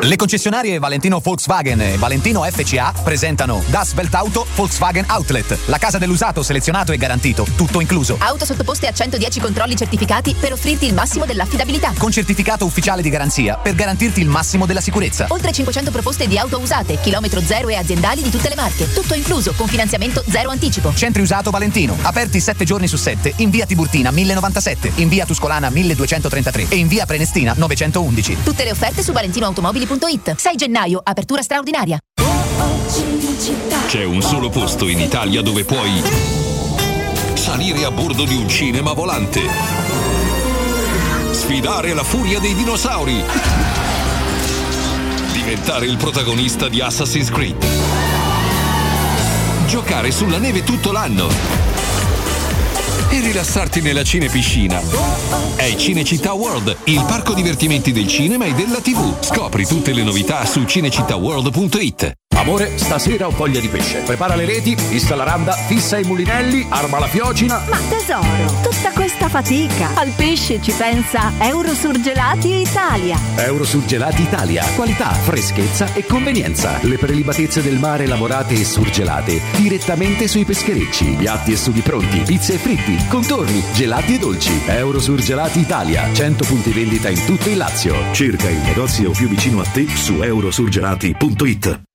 Le concessionarie Valentino Volkswagen e Valentino FCA presentano Das Weltauto Volkswagen Outlet, la casa dell'usato selezionato e garantito, tutto incluso. Auto sottoposte a 110 controlli certificati per offrirti il massimo dell'affidabilità. Con certificato ufficiale di garanzia per garantirti il massimo della sicurezza. Oltre 500 proposte di auto usate, chilometro zero e aziendali di tutte le marche. Tutto incluso, con finanziamento zero anticipo. Centri usato Valentino, aperti 7 giorni su 7 in via Tiburtina 1097, in via Tuscolana 1233 e in via Prenestina 911. Tutte le offerte su valentinoautomobili.it. 6 gennaio, apertura straordinaria. C'è un solo posto in Italia dove puoi salire a bordo di un cinema volante, sfidare la furia dei dinosauri, diventare il protagonista di Assassin's Creed, giocare sulla neve tutto l'anno e rilassarti nella cinepiscina. È Cinecittà World, il parco divertimenti del cinema e della TV. Scopri tutte le novità su cinecittàworld.it. Amore, stasera ho voglia di pesce. Prepara le reti, fissa la randa, fissa i mulinelli, arma la fiocina. Ma tesoro, tutta questa fatica. Al pesce ci pensa Eurosurgelati Italia. Eurosurgelati Italia. Qualità, freschezza e convenienza. Le prelibatezze del mare lavorate e surgelate direttamente sui pescherecci. Piatti e sughi pronti, pizze e fritti, contorni, gelati e dolci. Eurosurgelati Italia. 100 punti vendita in tutto il Lazio. Cerca il negozio più vicino a te su eurosurgelati.it.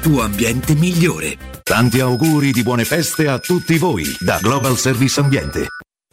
tuo ambiente migliore. Tanti auguri di buone feste a tutti voi da Global Service Ambiente.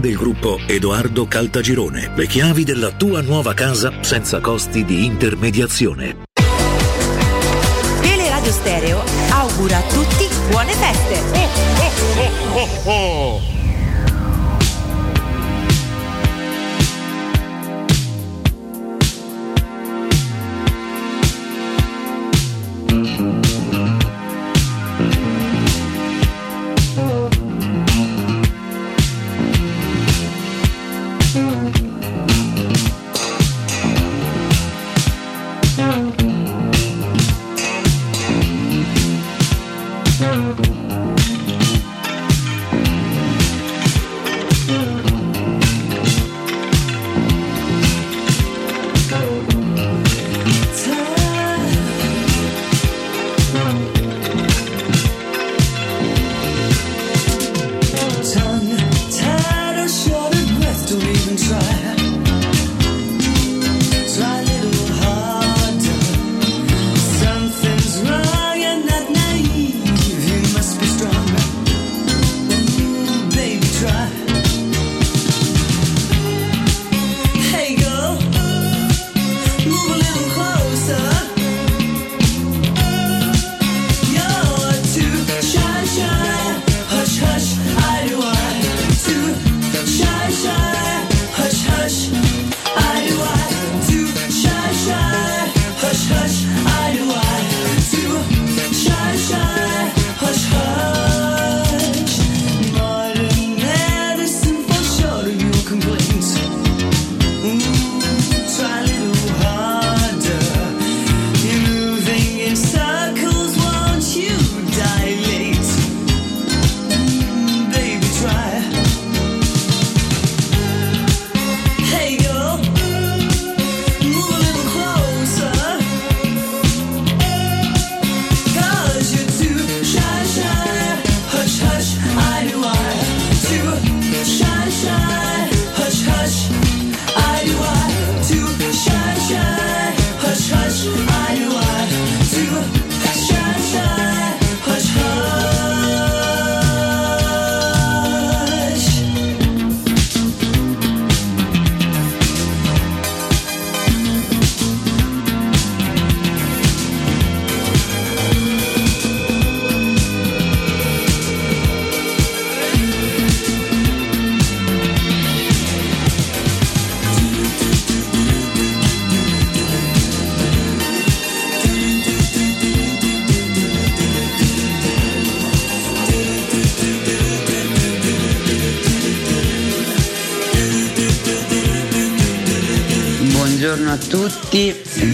del gruppo Edoardo Caltagirone. Le chiavi della tua nuova casa senza costi di intermediazione. Teleradio Stereo augura a tutti buone feste. Tongue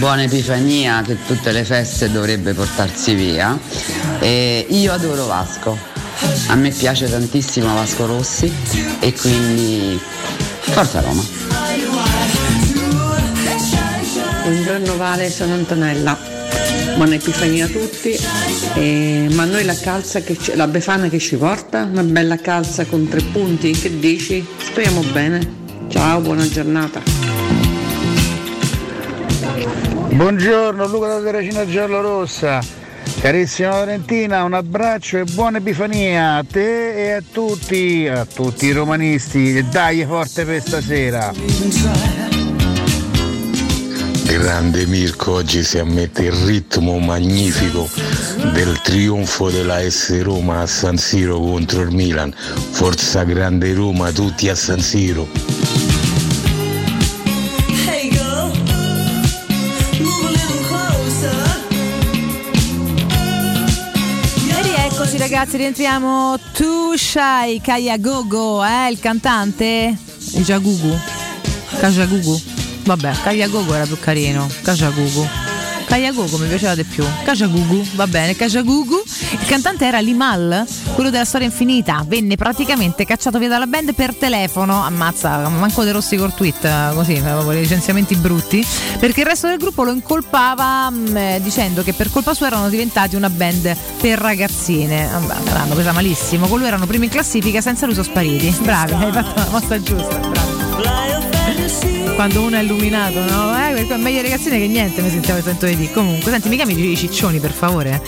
buona Epifania che tutte le feste dovrebbe portarsi via. E io adoro Vasco, a me piace tantissimo Vasco Rossi e quindi forza Roma. Buongiorno Vale, sono Antonella. Buona Epifania a tutti. E- ma noi la calza che ci- la Befana che ci porta? Una bella calza con tre punti, che dici? Speriamo bene. Ciao, buona giornata. Buongiorno Luca da Terracina Giallorossa, carissima Valentina, un abbraccio e buona Epifania a te e a tutti, a tutti i romanisti e dai forte per stasera. Grande Mirko oggi si ammette il ritmo magnifico del trionfo della S Roma a San Siro contro il Milan. Forza Grande Roma, tutti a San Siro. Ragazzi, rientriamo. Tu Shai Kayagogo, eh, il cantante? Jagugu. Kajagugu. Vabbè, Kayagogo era più carino. Kajagugu. Kayagogo mi piaceva di più. Kajagugu, va bene, Kajagugu. Il cantante era Limal, quello della storia infinita. Venne praticamente cacciato via dalla band per telefono. Ammazza, manco De Rossi col tweet, così, licenziamenti brutti. Perché il resto del gruppo lo incolpava mh, eh, dicendo che per colpa sua erano diventati una band per ragazzine. Vabbè, l'hanno presa malissimo. Con lui erano primi in classifica, senza lui sono spariti. Bravi, hai fatto la mossa giusta. Bravi. Quando uno è illuminato, no? Eh, è meglio ragazzine che niente, mi sentiamo sento di. Comunque, senti, mi chiami i ciccioni per favore?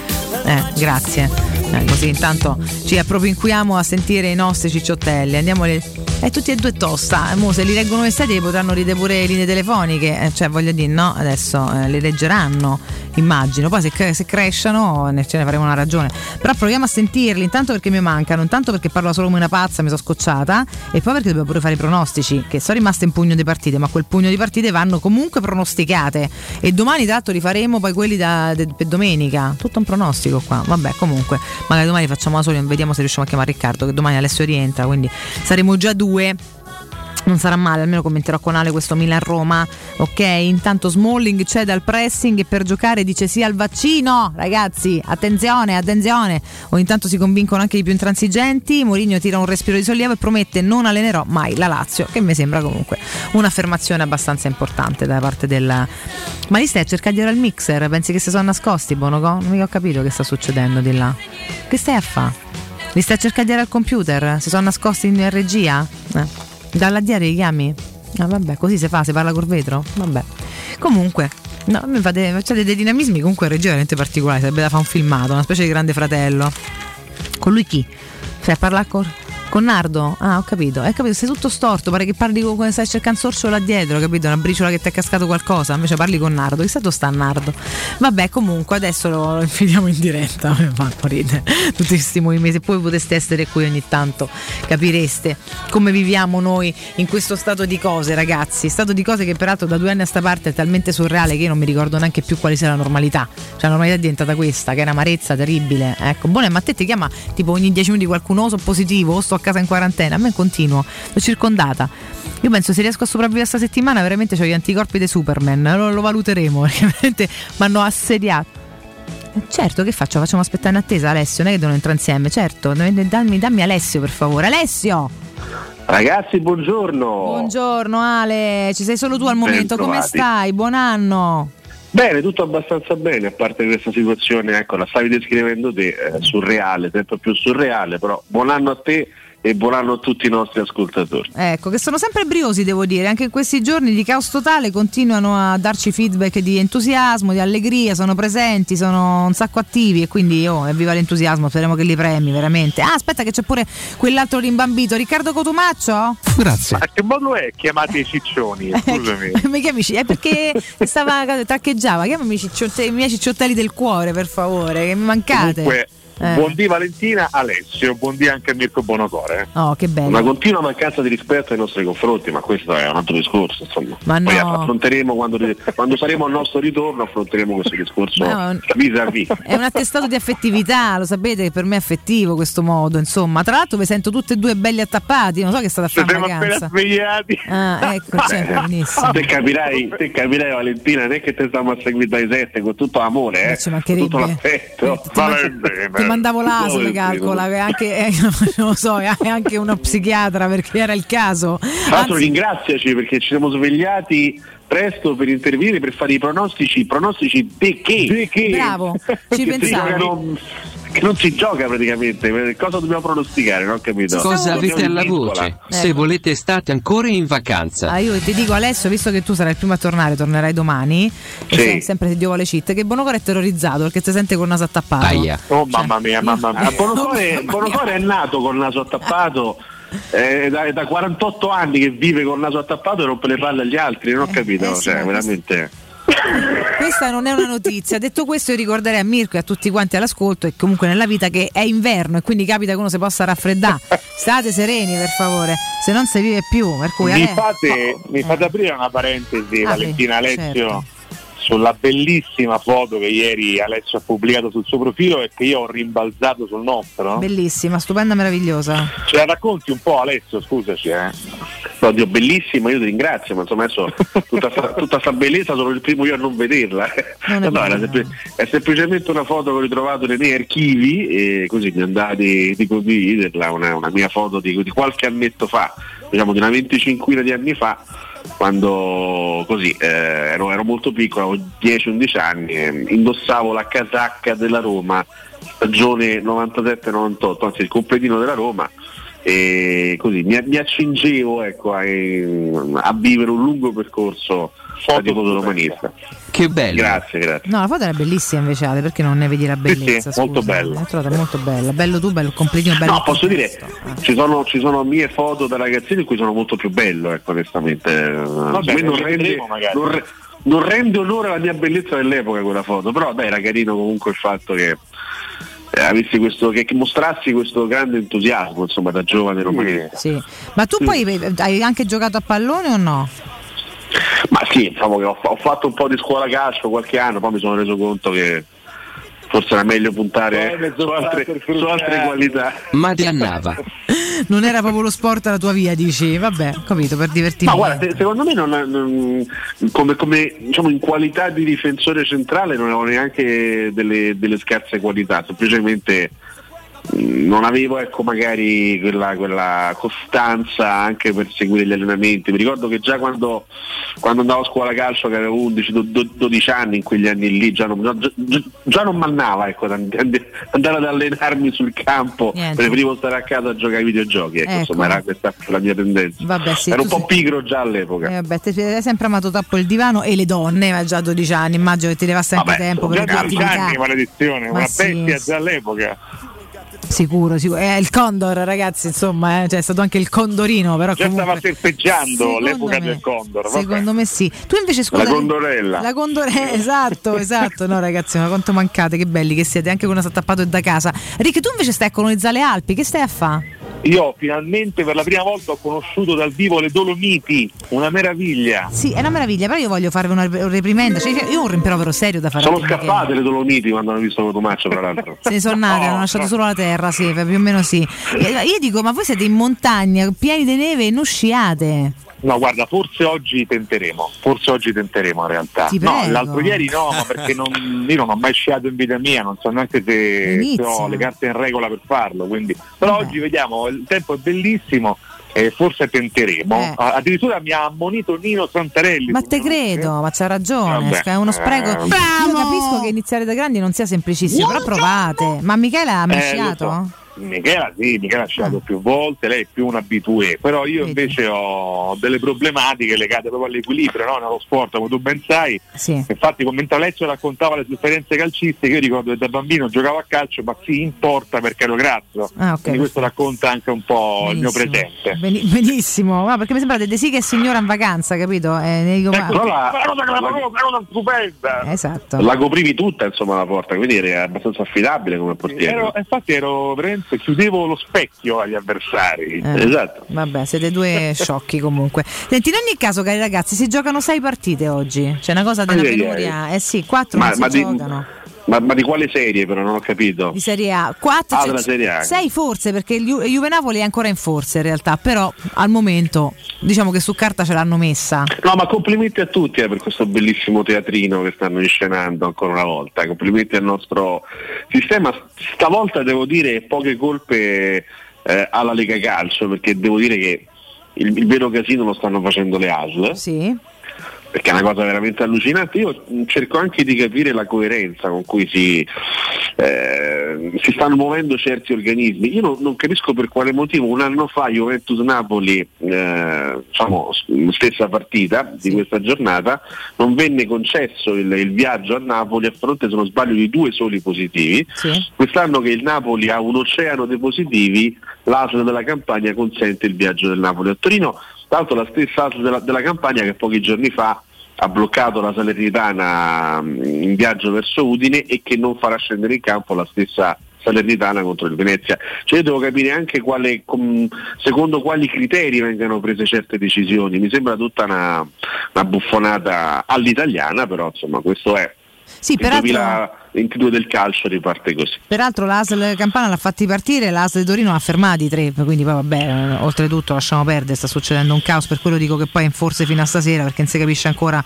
Eh, grazie. Eh, così intanto ci appropinquiamo a sentire i nostri cicciottelli. Andiamo le... E tutti e due tosta. Eh, Mo se li leggono estati potranno ridere pure le linee telefoniche. Eh, cioè, voglio dire, no, adesso eh, le leggeranno, immagino. Poi se, se crescano ne- ce ne faremo una ragione. Però proviamo a sentirli, intanto perché mi mancano, intanto perché parlo solo come una pazza, mi sono scocciata, e poi perché dobbiamo pure fare i pronostici, che sono rimaste in pugno di partite, ma quel pugno di partite vanno comunque pronosticate. E domani tra l'altro rifaremo poi quelli da, de- per domenica. Tutto un pronostico qua. Vabbè, comunque, magari domani facciamo la sola, vediamo se riusciamo a chiamare Riccardo, che domani Alessio rientra, quindi saremo già due. Non sarà male, almeno commenterò con Ale questo Milan-Roma. Ok, intanto Smalling cede al pressing e per giocare dice sì al vaccino. Ragazzi, attenzione, attenzione. O intanto si convincono anche i più intransigenti. Mourinho tira un respiro di sollievo e promette non allenerò mai la Lazio, che mi sembra comunque un'affermazione abbastanza importante da parte del... Ma li stai a cercare dietro al mixer? Pensi che si sono nascosti, Bonoco? Non mica ho capito che sta succedendo di là. Che stai a fare? Li stai a cercare dietro al computer? Si sono nascosti in regia? Eh. Dalla diaria li chiami? Ah, vabbè, così si fa, si parla col vetro? Vabbè. Comunque, no, fate, facciate dei dinamismi comunque regia veramente particolari, sarebbe da fare un filmato, una specie di grande fratello. Con lui chi? Cioè, parla con, con Nardo? Ah, ho capito. Hai capito, sei tutto storto, pare che parli come stai cercando sorcio là dietro, capito? Una briciola che ti è cascato qualcosa, invece parli con Nardo. Chissà dove sta Nardo. Vabbè, comunque adesso lo, lo infiliamo in diretta, mi fa ridere. Tutti questi movimenti, poi poteste essere qui ogni tanto capireste come viviamo noi in questo stato di cose, ragazzi. Stato di cose che peraltro da due anni a sta parte è talmente surreale che io non mi ricordo neanche più quale sia la normalità. Cioè la normalità è diventata questa, che è un'amarezza terribile. Ecco, buona, ma te ti chiama tipo ogni 10 minuti qualcuno "Oh, sono positivo, o sto a casa in quarantena. A me continuo, sono circondata. Io penso se riesco a sopravvivere questa settimana veramente ho gli anticorpi di Superman, lo, lo valuteremo, perché veramente mi hanno assediato. Eh, Certo, che faccio? Facciamo aspettare in attesa Alessio, non è che devono entrare insieme, certo. Dammi, dammi Alessio per favore. Alessio! Ragazzi, buongiorno. Buongiorno Ale, ci sei solo tu al momento, come stai? Buon anno! Bene, tutto abbastanza bene, a parte questa situazione, ecco, la stavi descrivendo te, eh, surreale, sempre più surreale, però buon anno a te e buon anno a tutti i nostri ascoltatori. Ecco, che sono sempre briosi, devo dire, anche in questi giorni di caos totale continuano a darci feedback di entusiasmo, di allegria, sono presenti, sono un sacco attivi e quindi oh, evviva l'entusiasmo, speriamo che li premi veramente. Ah, aspetta che c'è pure quell'altro rimbambito, Riccardo Cotumaccio? Grazie. Ma che modo è? Chiamate i ciccioni, scusami. Mi chiami? È perché stava traccheggiava, chiamami i, cicciotte- i miei cicciottelli del cuore, per favore, che mi mancate. Comunque, Eh. buondì Valentina, Alessio, buondì anche a Mirko Bonocore. eh. Oh, che bello. Una continua mancanza di rispetto ai nostri confronti, ma questo è un altro discorso, insomma. Ma Poi no. affronteremo quando, quando saremo al nostro ritorno, affronteremo questo discorso vis-à-vis. È un attestato di affettività, lo sapete che per me è affettivo questo modo, insomma. Tra l'altro vi sento tutte e due belli attappati, non so che state a Ci fare siamo appena svegliati. Ah, ecco, cioè, benissimo. Te capirai, te capirai Valentina, non è che te stiamo a seguire dai sette con tutto l'amore, eh, Eh, ci mancherebbe. tutto l'affetto. Va bene, Ti mandavo Dove calcola, che anche, eh, non lo so, è anche uno psichiatra perché era il caso. Tra l'altro Anzi, ringraziaci perché ci siamo svegliati presto per intervenire per fare i pronostici, pronostici di che? Bravo, ci Che si pensavo. giocano- che non si gioca praticamente, cosa dobbiamo pronosticare? Non ho capito. Cosa avete alla voce? Se Ecco. volete state ancora in vacanza. Ah, io ti dico Alessio, visto che tu sarai il primo a tornare, tornerai domani, Sì. sei sempre se Dio vuole cheat, che Bonocore è terrorizzato perché si sente con il naso attappato. Aia. Oh mamma mia, mamma mia. Bonocore, Bonocore è nato con il naso attappato. È da, è da 48 anni che vive con il naso attappato e rompe le palle agli altri, non ho capito, eh sì, cioè veramente. Questa non è una notizia. Detto questo, io ricorderei a Mirko e a tutti quanti all'ascolto e comunque nella vita che è inverno e quindi capita che uno si possa raffreddare. State sereni, per favore, se non si vive più. Per cui Mi fate, mi fate aprire una parentesi, Ah, Valentina Alessio, certo. Sulla bellissima foto che ieri Alessio ha pubblicato sul suo profilo e che io ho rimbalzato sul nostro. Bellissima, stupenda, meravigliosa. Ce la racconti un po' Alessio, scusaci. Eh. No, Dio, bellissima, io ti ringrazio, ma insomma adesso tutta sta, tutta sta bellezza sono il primo io a non vederla. Non è No, era sempli- è semplicemente una foto che ho ritrovato nei miei archivi e così mi andava di, di condividerla, una, una mia foto di, di qualche annetto fa, diciamo di una 25 di anni fa, quando così eh, ero, ero molto piccolo, avevo 10-11 anni, e indossavo la casacca della Roma, stagione 97-98, anzi il completino della Roma e così mi, mi accingevo ecco, a, a vivere un lungo percorso romanista. Che bello. Grazie, grazie. No, la foto era bellissima invece, Ale, perché non ne vedi la bellezza? sì, molto scusa? bella. L'ho trovata molto bella. Bello tu, bello il completino, bello No, posso dire, contesto. ci sono, ci sono mie foto da ragazzino in cui sono molto più bello, ecco, onestamente. Vabbè, me non rende, non re- non rende onore alla mia bellezza dell'epoca quella foto, però dai, era carino comunque il fatto che avessi questo, che, che mostrassi questo grande entusiasmo, insomma, da giovane romanista. Sì. Ma tu poi eh, hai anche giocato a pallone o no? Ma sì, diciamo che ho, ho fatto un po' di scuola calcio qualche anno, poi mi sono reso conto che forse era meglio puntare su altre, su altre qualità. Ma ti annava. Non era proprio lo sport la tua via, dici? Vabbè, capito, per divertirmi. Ma guarda, se- secondo me non, non- come, come, diciamo, in qualità di difensore centrale non avevo neanche delle, delle scarse qualità, semplicemente non avevo ecco, magari quella, quella costanza anche per seguire gli allenamenti. Mi ricordo che già quando, quando andavo a scuola calcio che avevo 11-12 anni in quegli anni lì già non, già, già- non mannava ecco, and- and- andare ad allenarmi sul campo, Niente. preferivo stare a casa a giocare ai videogiochi, ecco, Ecco. insomma era questa la mia tendenza. Vabbè, sì, Ero un po' pigro già all'epoca. Eh, vabbè, te- hai sempre amato troppo il divano e le donne, ma già a 12 anni, immagino che ti levasse anche Vabbè, tempo per le tue 12 attività. anni, maledizione, Ma una sì, bestia già all'epoca. Sicuro, sicuro. È il condor, ragazzi, insomma, eh, cioè, è stato anche il condorino, però Già comunque... stava serpeggiando l'epoca me- del Condor. vabbè. Secondo me sì. Tu invece scusa. La condorella. La condorella, esatto, esatto. No, ragazzi, ma quanto mancate, che belli che siete, anche quando sta tappato da casa. Rick, tu invece stai a colonizzare le Alpi, che stai a fare? Io finalmente per la prima volta ho conosciuto dal vivo le Dolomiti, una meraviglia. Sì, è una meraviglia, però io voglio farvi una un reprimenda. Cioè, io ho un rimprovero serio da fare. Sono scappate le Dolomiti quando hanno visto Cotomaccio, tra l'altro. Se ne sono nate, hanno lasciato solo la terra, sì, più o meno sì. Io dico, ma voi siete in montagna, pieni di neve e non sciate. No, guarda, forse oggi tenteremo, forse oggi tenteremo in realtà. Ti no, prego. l'altro ieri no, ma perché non- io non ho mai sciato in vita mia, non so neanche se, se ho le carte in regola per farlo. Quindi. Però oggi vediamo, il tempo è bellissimo e forse tenteremo. Eh. Addirittura mi ha ammonito Nino Santarelli. Ma te credo, ma c'ha ragione, Vabbè, è uno spreco. eh, Io capisco che iniziare da grandi non sia semplicissimo, però provate. Ma Michela ha mai Michela sì, Michela ha sciato più volte, lei è più un abitué, però io invece ho delle problematiche legate proprio all'equilibrio no? nello sport, come tu ben sai. Sì. Infatti mentre Alessio raccontava le sue esperienze calcistiche, io ricordo che da bambino giocavo a calcio, ma sì, in porta perché ero grasso. Ah, ok. Quindi questo racconta anche un po' il mio Benissimo. presente. Beni- benissimo, ma perché mi sembra De Sì che è signora in vacanza, capito? Eh, ne dico, ma- Ecco, la, la è una stupenda. Esatto. La coprivi tutta insomma la porta, quindi eri abbastanza affidabile come portiere. Ero- infatti ero veramente, chiudevo lo specchio agli avversari. Eh. Esatto. Vabbè, siete due sciocchi comunque. Senti, in ogni caso, cari ragazzi, si giocano sei partite oggi. C'è una cosa della penuria. Eh sì, quattro Ma, non si ma di, giocano. Ma- ma di quale serie però non ho capito? Di Serie A. Quattro, Ah, cioè, Serie A. sei forse, perché il Ju- Juve Napoli è ancora in forza in realtà, però al momento diciamo che su carta ce l'hanno messa. No, ma complimenti a tutti eh, per questo bellissimo teatrino che stanno inscenando ancora una volta. Complimenti al nostro sistema. Stavolta devo dire poche colpe eh, alla Lega Calcio, perché devo dire che il, il vero casino lo stanno facendo le ASL. Sì. Perché è una cosa veramente allucinante. Io cerco anche di capire la coerenza con cui si, eh, si stanno muovendo certi organismi. Io non, non capisco per quale motivo un anno fa Juventus-Napoli, eh, diciamo, stessa partita di questa giornata, non venne concesso il, il viaggio a Napoli a fronte, se non sbaglio, di due soli positivi. Quest'anno che il Napoli ha un oceano dei positivi, l'ASL della campagna consente il viaggio del Napoli a Torino. Tra l'altro la stessa ASL della, della campagna che pochi giorni fa ha bloccato la Salernitana mm, in viaggio verso Udine e che non farà scendere in campo la stessa Salernitana contro il Venezia. Cioè io devo capire anche quale, secondo quali criteri vengano prese certe decisioni. Mi sembra tutta una, una buffonata all'italiana, però insomma questo è. Sì, peraltro... 2000 22 del calcio riparte così. Peraltro l'Asl Campana l'ha fatti partire, l'Asl Torino ha fermato i tre, quindi poi vabbè, eh, oltretutto lasciamo perdere, sta succedendo un caos, per quello dico che poi forse fino a stasera perché non si capisce ancora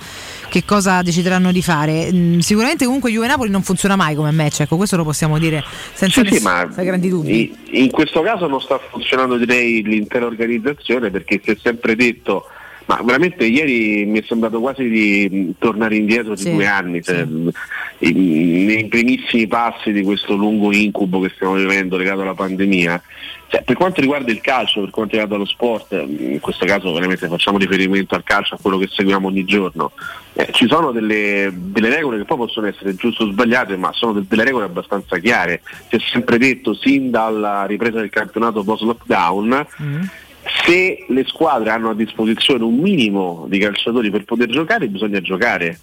che cosa decideranno di fare. Mm, sicuramente comunque Juve Napoli non funziona mai come match, ecco, questo lo possiamo dire senza, sì, ness- sì, grandi dubbi. In questo caso non sta funzionando direi l'intera organizzazione perché si è sempre detto ma veramente ieri mi è sembrato quasi di mh, tornare indietro di Sì, due anni cioè, mh, in- nei primissimi passi di questo lungo incubo che stiamo vivendo legato alla pandemia. Cioè, per quanto riguarda il calcio, per quanto riguarda lo sport, mh, in questo caso veramente facciamo riferimento al calcio, a quello che seguiamo ogni giorno, eh, ci sono delle, delle regole che poi possono essere giuste o sbagliate, ma sono de- delle regole abbastanza chiare. Si è sempre detto sin dalla ripresa del campionato post lockdown se le squadre hanno a disposizione un minimo di calciatori per poter giocare, bisogna giocare.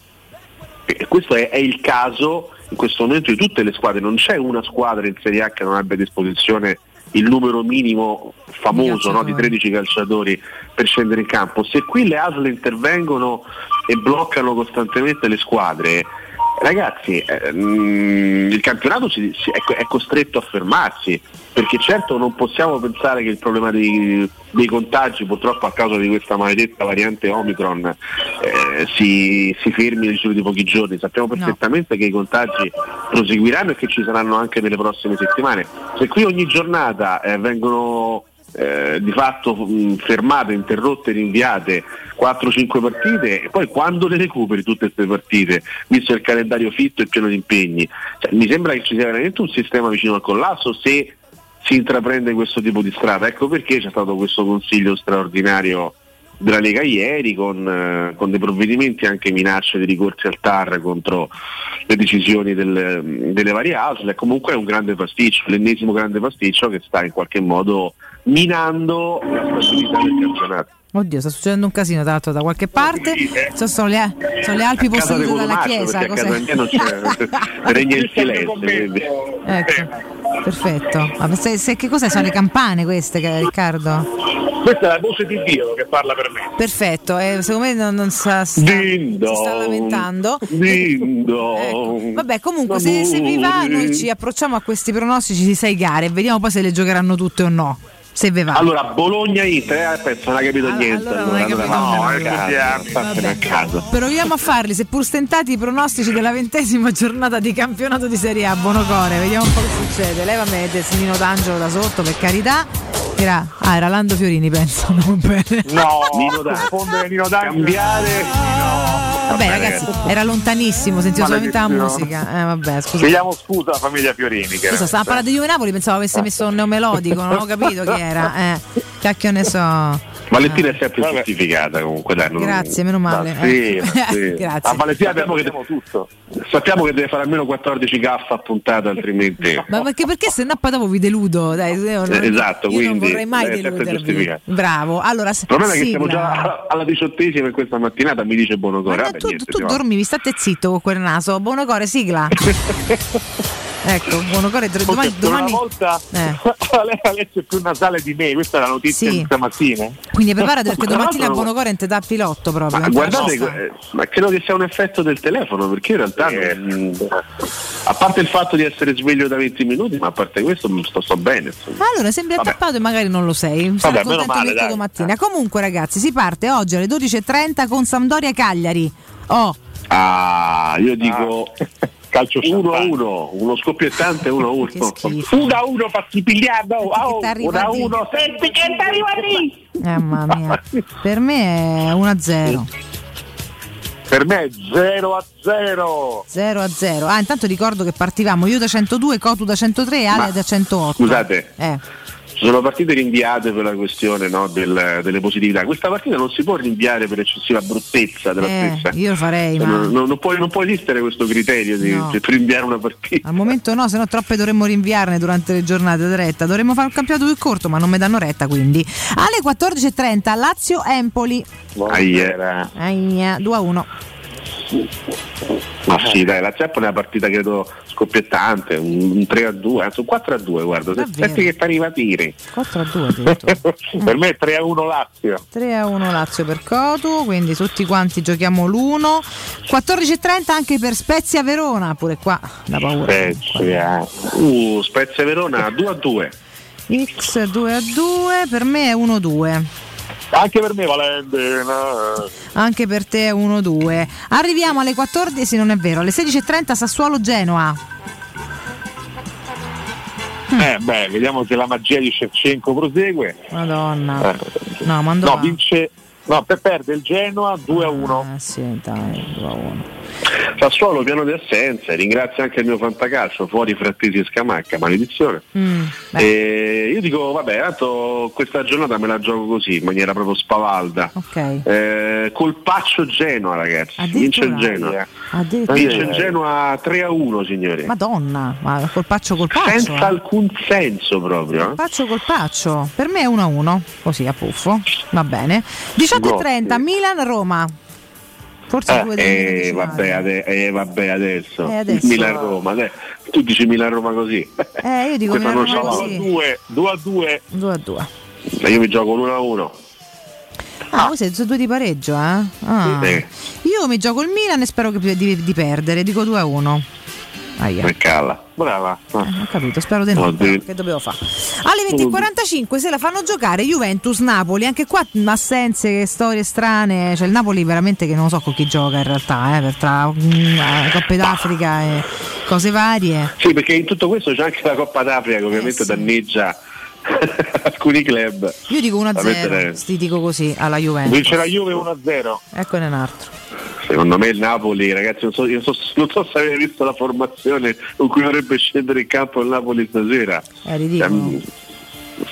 E questo è, è il caso in questo momento di tutte le squadre, non c'è una squadra in Serie A che non abbia a disposizione il numero minimo famoso no, di 13 calciatori per scendere in campo. Se qui le ASL intervengono e bloccano costantemente le squadre, ragazzi, eh, mm, il campionato si- si- è, è costretto a fermarsi, perché certo non possiamo pensare che il problema dei, dei contagi, purtroppo a causa di questa maledetta variante Omicron, eh, si, si fermi nel giro di pochi giorni. Sappiamo perfettamente che i contagi proseguiranno e che ci saranno anche nelle prossime settimane. Se qui ogni giornata eh, vengono eh, di fatto mh, fermate, interrotte, rinviate 4-5 partite e poi quando le recuperi tutte queste partite, visto il calendario fitto e pieno di impegni, Cioè, mi sembra che ci sia veramente un sistema vicino al collasso se si intraprende questo tipo di strada. Ecco perché c'è stato questo consiglio straordinario della Lega ieri con, eh, con dei provvedimenti anche minacce di ricorsi al TAR contro le decisioni del- delle varie ASL. Comunque è un grande pasticcio, l'ennesimo grande pasticcio che sta in qualche modo minando la stabilità del campionato. Oddio, sta succedendo un casino tra l'altro da qualche parte. So- sono, le, sono le Alpi possedute dalla chiesa. cos'è? mia non c'è, regna il silenzio. Ecco, perfetto. Ma se- se- che cos'è? Sono le campane queste, Riccardo? Questa è la voce di Dio che parla per me. Perfetto, eh, secondo me non, non sa, sta, si sta lamentando. Ecco. Vabbè, comunque, se, se vi va, noi ci approcciamo a questi pronostici di sei gare e vediamo poi se le giocheranno tutte o no. Se vi va. Allora, Bologna-Inter, eh, penso non hai capito niente. allora non hai capito no, niente. eh, a casa. Proviamo a farli, seppur stentati, i pronostici della ventesima giornata di campionato di Serie A. Buono core, vediamo un po' che succede. Levami il Nino D'Angelo da sotto, per carità. Era, ah, era Lando Fiorini, penso. Non bene. No, Nino D'Angelo. Cambiare. Vabbè, ragazzi, era lontanissimo, sentivo solamente la musica. Eh, vabbè, scusa. Chiediamo scusa alla famiglia Fiorini. che- Scusa, stava parlando di Juve Napoli, pensavo avesse messo un neomelodico, non ho capito chi era. Eh, cacchio ne so. Valentina è sempre giustificata comunque, dai. non- Grazie, meno male. Ma sì, Eh. ma sì. Grazie. A Valentina sappiamo che, tutto. sappiamo che deve fare almeno 14 gaffe a puntata, altrimenti. Ma perché, perché se no poi dopo vi deludo? Dai, non, Eh, esatto, io non quindi vorrei mai deludervi. giustificata. Bravo. Allora, se- Il problema è che siamo sigla. già alla diciottesima in questa mattinata, mi dice buono core. Ma Vabbè, tu, niente, tu dormivi, state zitto con quel naso. Buono core, sigla. ecco, buono core. dr- Domani, una domani- volta Eh. lei ha letto più nasale di me, questa è la notizia Sì. di stamattina. quindi preparati perché domattina a l'altro- buono core non ti dà pilotto proprio. Ma guardate, eh, ma credo che sia un effetto del telefono, perché in realtà non- a parte il fatto di essere sveglio da 20 minuti, ma a parte questo sto, sto bene. insomma. Allora sembri Vabbè. attappato e magari non lo sei. Vabbè, meno contento male, dai. domattina. Comunque, ragazzi, si parte oggi alle 12.30 con Sampdoria Cagliari. Oh, Ah, io dico calcio 1 a 1, uno scoppiettante 1 a 1. 1 a 1 fatti t'arriva 1 a lì. 1, senti che ti arriva lì. eh, mamma mia. per me è 1-0. Per me è 0 a 0. 0 a 0. Ah, intanto ricordo che partivamo io da 102, Cotu da 103 e Ale da 108. Scusate, Eh, sono partite rinviate per la questione no, del- delle positività. Questa partita non si può rinviare per eccessiva bruttezza della eh, stessa. io farei, Cioè, ma non, non- può, non può esistere questo criterio di No. per rinviare una partita. al momento no, se no troppe dovremmo rinviarne durante le giornate di retta. Dovremmo fare un campionato più corto, ma non mi danno retta quindi. Alle 14.30 Lazio-Empoli. Aia. Aia, 2 a 1. Ma sì, dai, la Zappa è una partita credo scoppiettante, un, un 3 a 2, anzi un 4 a 2, guarda, senti che ti arriva a dire. 4 a 2 addirittura. per me è 3 a 1 Lazio. 3 a 1 Lazio per Cotu, quindi tutti quanti giochiamo l'1. 14.30 anche per Spezia Verona, pure qua da paura. Spezia. Uh, Spezia Verona 2 a 2. X 2 a 2, per me è 1 2. Anche per me Valentina. Anche per te è 1-2. Arriviamo alle 14, sì, non è vero, alle 16.30 Sassuolo Genoa. Eh, beh, vediamo se la magia di Shevchenko prosegue. Madonna. Eh, No, mando no, vince. No, per perde il Genoa 2 a 1. Ah, sì, dai, 2 a 1. Sassuolo pieno di assenze, ringrazio anche il mio fantacalcio, fuori Frattesi e Scamacca, maledizione. Mm, E io dico, vabbè, tanto questa giornata me la gioco così, in maniera proprio spavalda. ok. Eh, colpaccio Genoa, ragazzi. Vince il Genoa. Vince il Genoa 3 a 1, signori. Madonna, ma colpaccio colpaccio. Senza eh. alcun senso proprio. eh. Colpaccio colpaccio. Per me è 1 a 1. Così a puffo. Va bene. 18.30 Milan-Roma. Forse Eh, due eh, vabbè, ade- eh, vabbè, adesso. Eh, adesso. Milan-Roma, dai. tu dici Milan-Roma così. Eh, io dico Questa Milan-Roma così. 2, 2 a 2. 2 a 2. Ma io mi gioco l'1 a 1. Ah, voi siete due di pareggio, eh? Ah. Io mi gioco il Milan e spero che- di, di perdere. Dico 2 a 1. Aia. Per calla. Brava. Eh, ho capito, spero di no. Però, che dovevo fare? Alle 20.45 se la fanno giocare Juventus-Napoli. Anche qua assenze, storie strane. Cioè, il Napoli veramente che non so con chi gioca in realtà, eh, per tra mm, eh, Coppe d'Africa e cose varie. Sì, perché in tutto questo c'è anche la Coppa d'Africa che ovviamente danneggia alcuni club. Io dico 1 a Da 0, mettere- sti dico così alla Juventus. Vince la Juve 1 a 0. Eccone un altro. Secondo me il Napoli, ragazzi, non so, io so- non so se avete visto la formazione con cui dovrebbe scendere in campo il Napoli stasera. È ridicolo.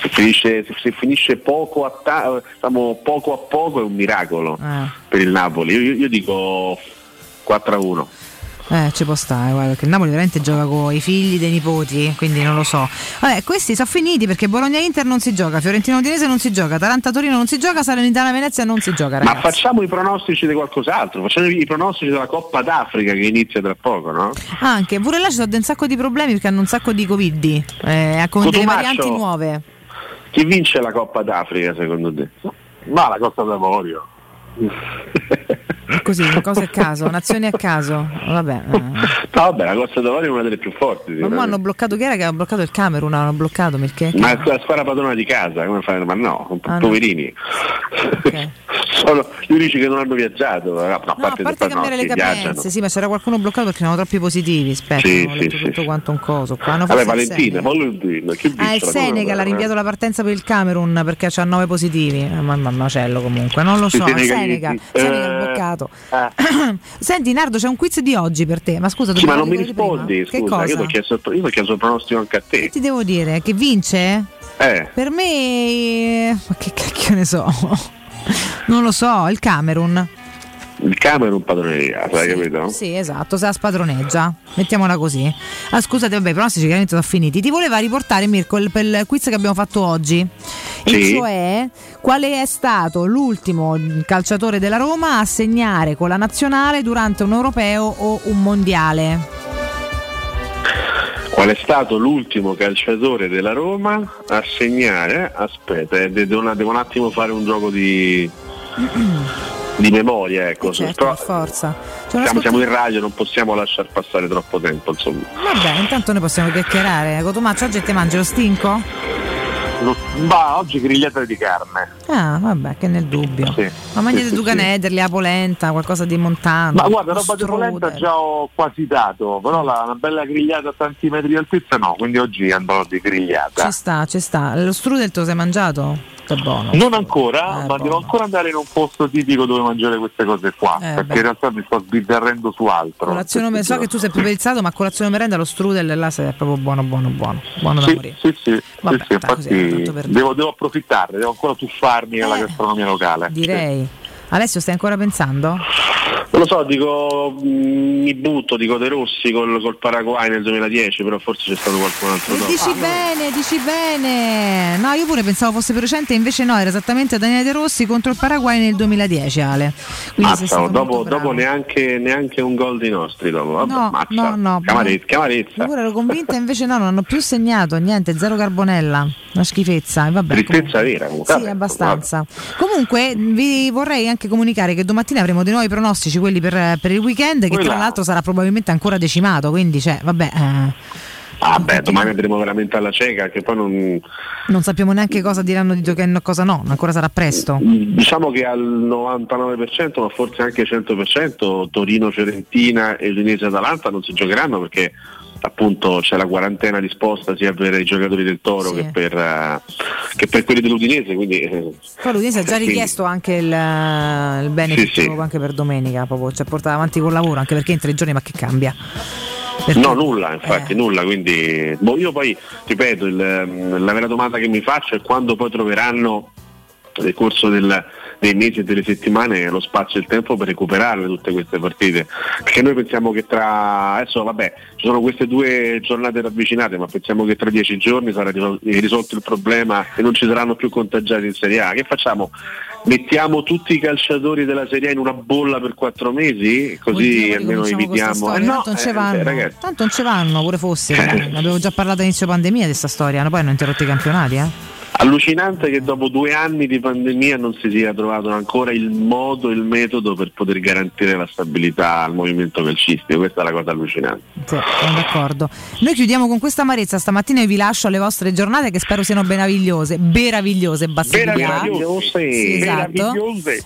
Se finisce, se finisce poco, a ta- diciamo, poco a poco è un miracolo Eh. per il Napoli. Io, io- io dico 4 a 1. Eh, ci può stare, guarda, perché il Napoli veramente gioca con i figli dei nipoti, quindi non lo so. Vabbè, questi sono finiti perché Bologna-Inter non si gioca, Fiorentino-Udinese non si gioca, Taranta-Torino non si gioca, Salernitana-Venezia non si gioca, Ma ragazzi. facciamo i pronostici di qualcos'altro, facciamo i pronostici della Coppa d'Africa che inizia tra poco, no? Anche, pure là ci sono un sacco di problemi perché hanno un sacco di Covid, eh, con delle Cotumaccio. varianti nuove. Chi vince la Coppa d'Africa secondo te? Ma la Costa d'Avorio. Così, cose a caso, nazioni a caso. Vabbè. eh. No, vabbè, la Costa d'Avorio è una delle più forti. Ma hanno bloccato chi era che ha bloccato il Camerun? Hanno bloccato perché? Ma è la squadra padrona di casa, come fai? Ma no, Ah, no. poverini. Sono gli unici che non hanno viaggiato. No, a No, a parte, parte cambiare le viaggiano. sì, ma c'era qualcuno bloccato perché erano troppi positivi. Aspetta, Sì, sì, sì, tutto quanto un coso. Qua hanno Vabbè, il Valentina, Senegal. Valentina, chi vince Ah, il Senegal ha rinviato la partenza per il Camerun perché c'ha 9 positivi. Eh, ma ma macello comunque, non lo so. senegalesi. Senegal, Senegal Eh. Senti, Nardo, c'è un quiz di oggi per te. Ma scusa, Sì, ma non mi prima. rispondi, Che scusa, cosa? io ti ho chiesto, io chiesto pronostico anche a te. Che ti devo dire? Che vince? Eh, Per me. Ma che cacchio ne so? Non lo so, il Camerun. Il Camerun padrone di casa, hai capito? Sì, esatto, se la spadroneggia. Mettiamola così. Ah, scusate, vabbè, i pronostici chiaramente sono finiti. Ti voleva riportare Mirko il, per il quiz che abbiamo fatto oggi. E Sì. cioè, quale è stato l'ultimo calciatore della Roma a segnare con la nazionale durante un europeo o un mondiale? Qual è stato l'ultimo calciatore della Roma a segnare? Aspetta, eh, devo un attimo fare un gioco di, di memoria, ecco. Certo, Però per forza. Un siamo, siamo in radio, non possiamo lasciare passare troppo tempo, insomma. Vabbè, intanto noi possiamo chiacchierare. Cotomaccio, oggi ti mangi lo stinco? Ma oggi grigliata di carne. Ah, vabbè, che nel dubbio. Sì. Ma mangiate Sì, Duca sì. La polenta, qualcosa di montano. Ma guarda, roba di polenta già ho quasi dato, però la, una bella grigliata a tanti metri di altezza no, quindi oggi andrò di grigliata. Ci sta, ci sta. Lo strudel te lo sei mangiato? Che buono. Non ancora, Eh, ma devo ancora andare in un posto tipico dove mangiare queste cose qua, Eh, perché beh. in realtà mi sto sbizzarrendo su altro. Colazione, me- so che tu sei preperizzato, ma colazione merenda lo strudel là sei proprio buono, buono, buono. Buono da Sì, morire. sì, sì, Vabbè, sì, sì, infatti per devo, devo approfittarne, devo ancora tuffarmi nella Eh, gastronomia locale. Direi. Alessio, stai ancora pensando? Non lo so, dico, mh, mi butto, dico De Rossi col, col Paraguay nel 2010, però forse c'è stato qualcun altro dopo. Dici bene, dici bene. No, io pure pensavo fosse più recente, invece no, era esattamente Daniele De Rossi contro il Paraguay nel 2010, Ale. Sei Mazza, dopo, dopo neanche, neanche un gol dei nostri dopo. Vabbè, No, mazza. no, no. Camarezza, camarezza. Pure ero convinta, invece no, non hanno più segnato, niente, zero carbonella, una schifezza. E vabbè, Tristezza vera comunque. Sì, Vabbè, abbastanza. Comunque vi vorrei anche comunicare che domattina avremo dei nuovi pronostici, quelli per, per il weekend, che Quella. tra l'altro sarà probabilmente ancora decimato, quindi cioè, vabbè, eh, Vabbè, domani andremo veramente alla cieca, che poi non, non sappiamo neanche cosa diranno di Tocchino e cosa no, ancora sarà presto. Diciamo che al 99%, ma forse anche al 100%, Torino, Fiorentina e Udinese Atalanta non si giocheranno perché appunto c'è la quarantena disposta sia per i giocatori del Toro Sì. che, per, eh, che per quelli dell'Udinese. Quindi, eh, Poi l'Udinese ha già quindi- richiesto anche il, il benefit Sì, sì. anche per domenica, proprio, cioè portata avanti col lavoro, anche perché in tre giorni ma che cambia? Perché- No, nulla, infatti, Eh. nulla. Quindi, boh, io poi, ripeto, il, la vera domanda che mi faccio è quando poi troveranno nel corso del- dei mesi e delle settimane lo spazio e il tempo per recuperarle tutte queste partite. Perché noi pensiamo che tra adesso vabbè ci sono queste due giornate ravvicinate, ma pensiamo che tra dieci giorni sarà risol- risolto il problema e non ci saranno più contagiati in Serie A. Che facciamo? Mettiamo tutti i calciatori della Serie A in una bolla per quattro mesi? Così almeno con questa evitiamo. Eh no, tanto non ci eh, vanno, ragazzi. tanto non ci vanno, pure fosse. ne avevo già parlato all'inizio pandemia di questa storia, no? poi hanno interrotto i campionati, eh. Allucinante che dopo due anni di pandemia non si sia trovato ancora il modo, il metodo per poter garantire la stabilità al movimento calcistico, questa è la cosa allucinante. Sì, sono d'accordo. Noi chiudiamo con questa amarezza stamattina e vi lascio alle vostre giornate che spero siano meravigliose, meravigliose. Meravigliose, Sì, esatto.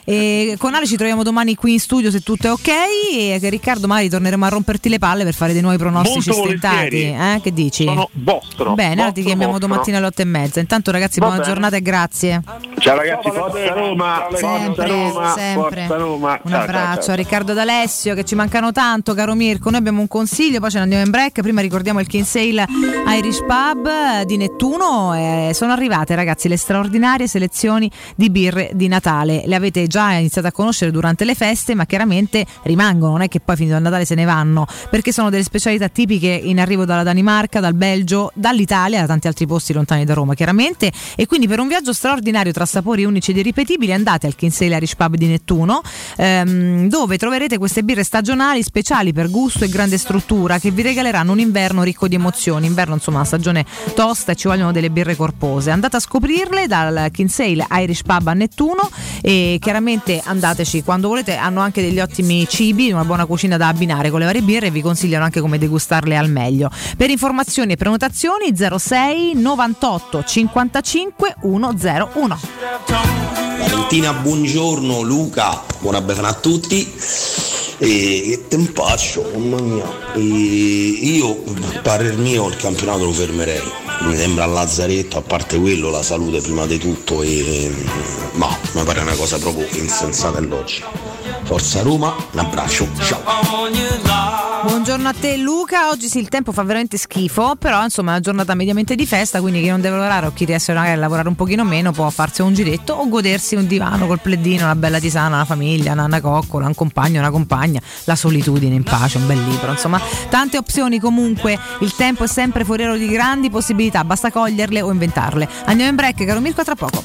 E con Ale ci troviamo domani qui in studio se tutto è ok e che Riccardo magari torneremo a romperti le palle per fare dei nuovi pronostici Molto stentati. Eh? Che dici? Sono vostro. Bene, allora ti vostro, chiamiamo vostro. domattina alle otto e mezza. Intanto ragazzi Va buona bene. giornata e grazie. Ciao ragazzi, forza Roma, forza Sempre, Roma, sempre. forza Roma. Un Ciao, abbraccio ciao, ciao. a Riccardo D'Alessio che ci mancano tanto, caro Mirko. Noi abbiamo un consiglio, poi ce ne andiamo in break. Prima ricordiamo il Kinsale Irish Pub di Nettuno. Eh, sono arrivate, ragazzi, le straordinarie selezioni di birre di Natale. Le avete già iniziate a conoscere durante le feste, ma chiaramente rimangono, non è che poi finito il Natale se ne vanno, perché sono delle specialità tipiche in arrivo dalla Danimarca, dal Belgio, dall'Italia, da tanti altri posti lontani da Roma, chiaramente. E quindi per un viaggio straordinario tra sapori unici ed irripetibili andate al Kinsale Irish Pub di Nettuno, ehm, dove troverete queste birre stagionali speciali per gusto e grande struttura che vi regaleranno un inverno ricco di emozioni. Inverno, insomma, stagione tosta e ci vogliono delle birre corpose. Andate a scoprirle dal Kinsale Irish Pub a Nettuno e chiaramente andateci quando volete. Hanno anche degli ottimi cibi, una buona cucina da abbinare con le varie birre e vi consigliano anche come degustarle al meglio. Per informazioni e prenotazioni 06 98 55 101. Valentina, buongiorno, Luca, buona befana a tutti. E che tempaccio, mamma mia. E io, a parer mio, il campionato lo fermerei. Mi sembra a lazzaretto, a parte quello, la salute prima di tutto. E, ma mi pare una cosa proprio insensata e logica. Forza Roma, un abbraccio, ciao. Buongiorno a te Luca, oggi sì il tempo fa veramente schifo, però insomma è una giornata mediamente di festa, quindi chi non deve lavorare o chi riesce magari a lavorare un pochino meno può farsi un giretto o godersi un divano col pleddino, una bella tisana, una famiglia, una coccola, un compagno, una compagna, la solitudine in pace, un bel libro, insomma tante opzioni comunque, il tempo è sempre foriero di grandi possibilità, basta coglierle o inventarle. Andiamo in break, caro Mirko, a tra poco.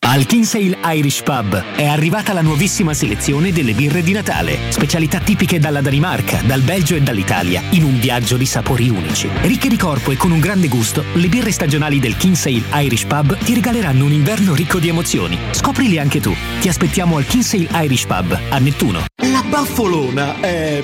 Al Kinsale Irish Pub è arrivata la nuovissima selezione delle birre di Natale, specialità tipiche dalla Danimarca, dal Belgio e dall'Italia, in un viaggio di sapori unici. Ricche di corpo e con un grande gusto, le birre stagionali del Kinsale Irish Pub ti regaleranno un inverno ricco di emozioni. Scoprili anche tu. Ti aspettiamo al Kinsale Irish Pub a Nettuno. La baffolona è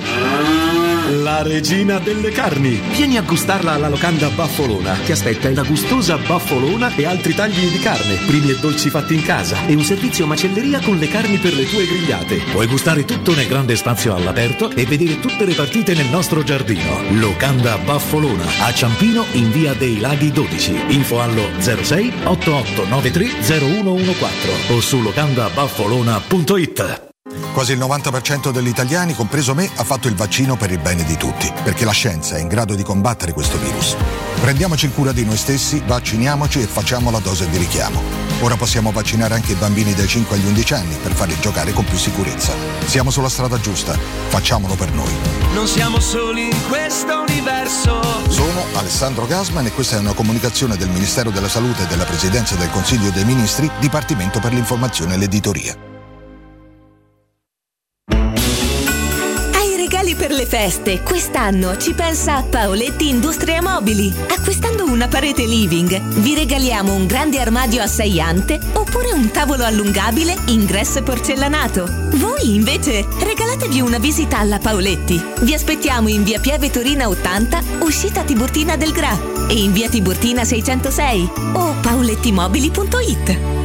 la regina delle carni. Vieni a gustarla alla locanda Baffolona. Ti aspetta una gustosa baffolona e altri tagli di carne, primi e dolci fatti in casa e un servizio macelleria con le carni per le tue grigliate. Puoi gustare tutto nel grande spazio all'aperto e vedere tutte le partite nel nostro giardino. Locanda Baffolona a Ciampino in via dei Laghi 12. Info allo 06 8893 0114 o su locandabaffolona.it. Quasi il 90% degli italiani, compreso me, ha fatto il vaccino per il bene di tutti, perché la scienza è in grado di combattere questo virus. Prendiamoci cura di noi stessi, vacciniamoci e facciamo la dose di richiamo. Ora possiamo vaccinare anche i bambini dai 5 agli 11 anni per farli giocare con più sicurezza. Siamo sulla strada giusta, facciamolo per noi. Non siamo soli in questo universo. Sono Alessandro Gasman e questa è una comunicazione del Ministero della Salute e della Presidenza del Consiglio dei Ministri, Dipartimento per l'informazione e l'editoria. Per le feste? Quest'anno ci pensa Paoletti Industria Mobili. Acquistando una parete living, vi regaliamo un grande armadio a 6 ante oppure un tavolo allungabile ingresso porcellanato. Voi invece regalatevi una visita alla Paoletti. Vi aspettiamo in via Pieve Torina 80, uscita Tiburtina del Gra e in via Tiburtina 606 o paolettimobili.it.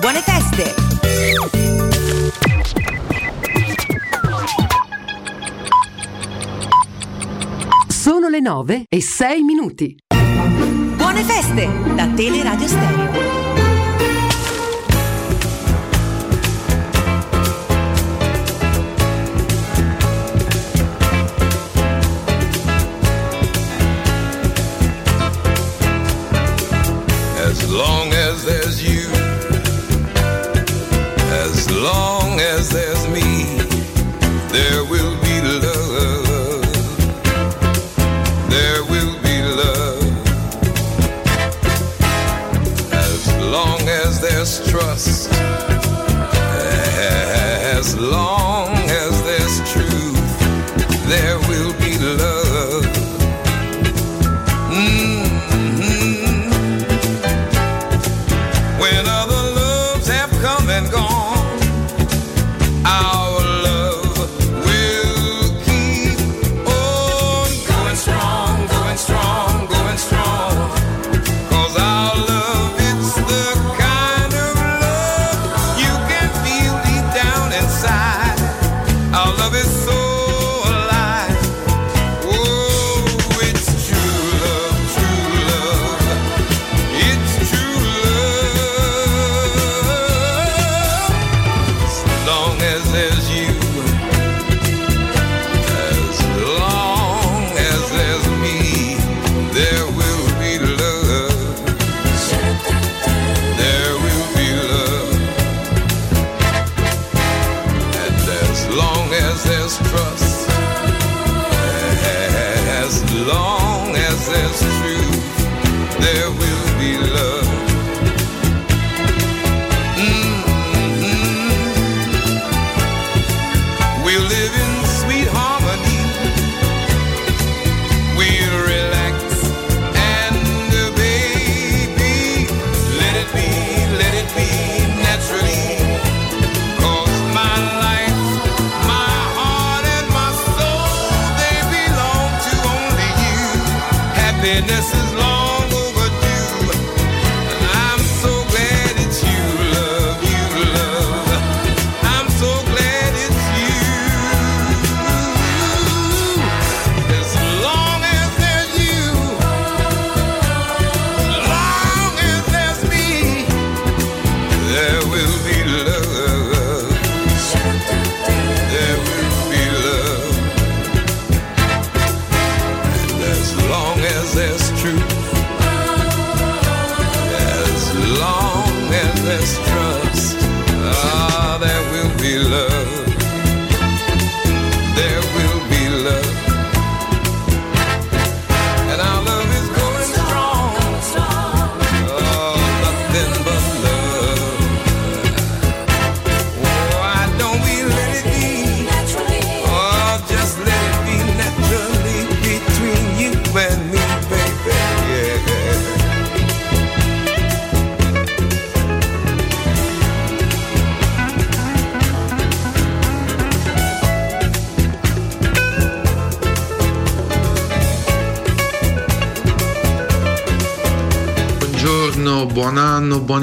buone feste! Sono le 9 e 6 minuti. Buone feste da Teleradio Stereo. As long long as there's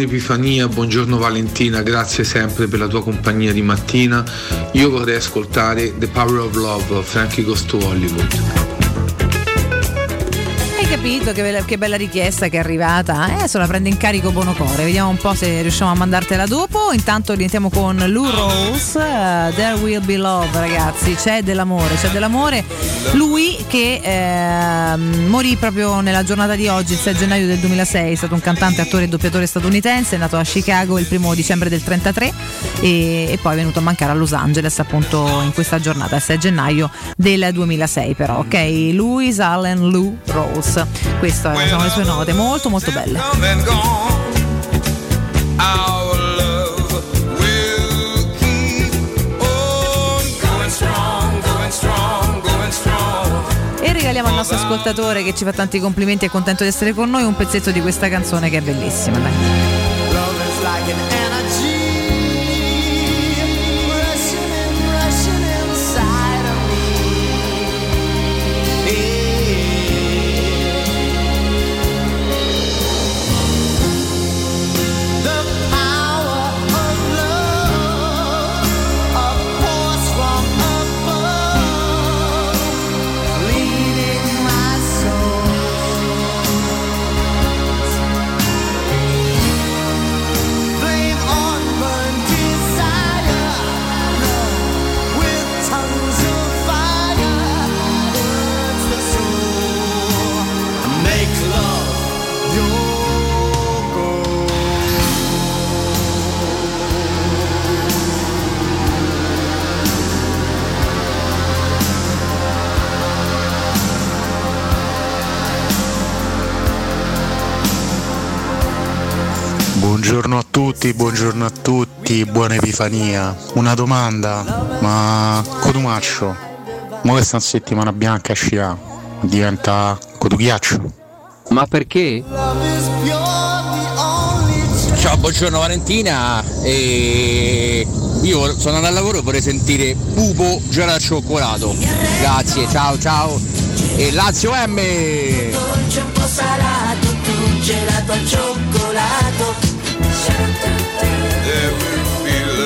Epifania, buongiorno Valentina, grazie sempre per la tua compagnia di mattina. Io vorrei ascoltare The Power of Love, Frankie Goes to Hollywood. Capito che bella, che bella richiesta che è arrivata? Eh, Adesso la prende in carico Bonocore. Vediamo un po' se riusciamo a mandartela dopo. Intanto rientriamo con Lou Rose. eh, There will be love, ragazzi. C'è dell'amore, c'è dell'amore. Lui che ehm, morì proprio nella giornata di oggi, il 6 gennaio del 2006. È stato un cantante, attore e doppiatore statunitense. È nato a Chicago il primo dicembre del 33 e, e poi è venuto a mancare a Los Angeles appunto in questa giornata, il 6 gennaio del 2006 però. Ok, Louis Allen Lou Rose. Queste sono le sue note, molto molto belle. E regaliamo al nostro ascoltatore che ci fa tanti complimenti e è contento di essere con noi un pezzetto di questa canzone che è bellissima. Dai. Tutti, buongiorno a tutti, buona Epifania. Una domanda, ma Cotumaccio, mo che sta in settimana bianca a scià, diventa Cotughiaccio? Ma perché? Ciao, buongiorno Valentina. E io sono andato al lavoro e vorrei sentire Pupo gelato al cioccolato. Grazie, ciao ciao. E Lazio M! dolce un po' salato, tu gelato al cioccolato.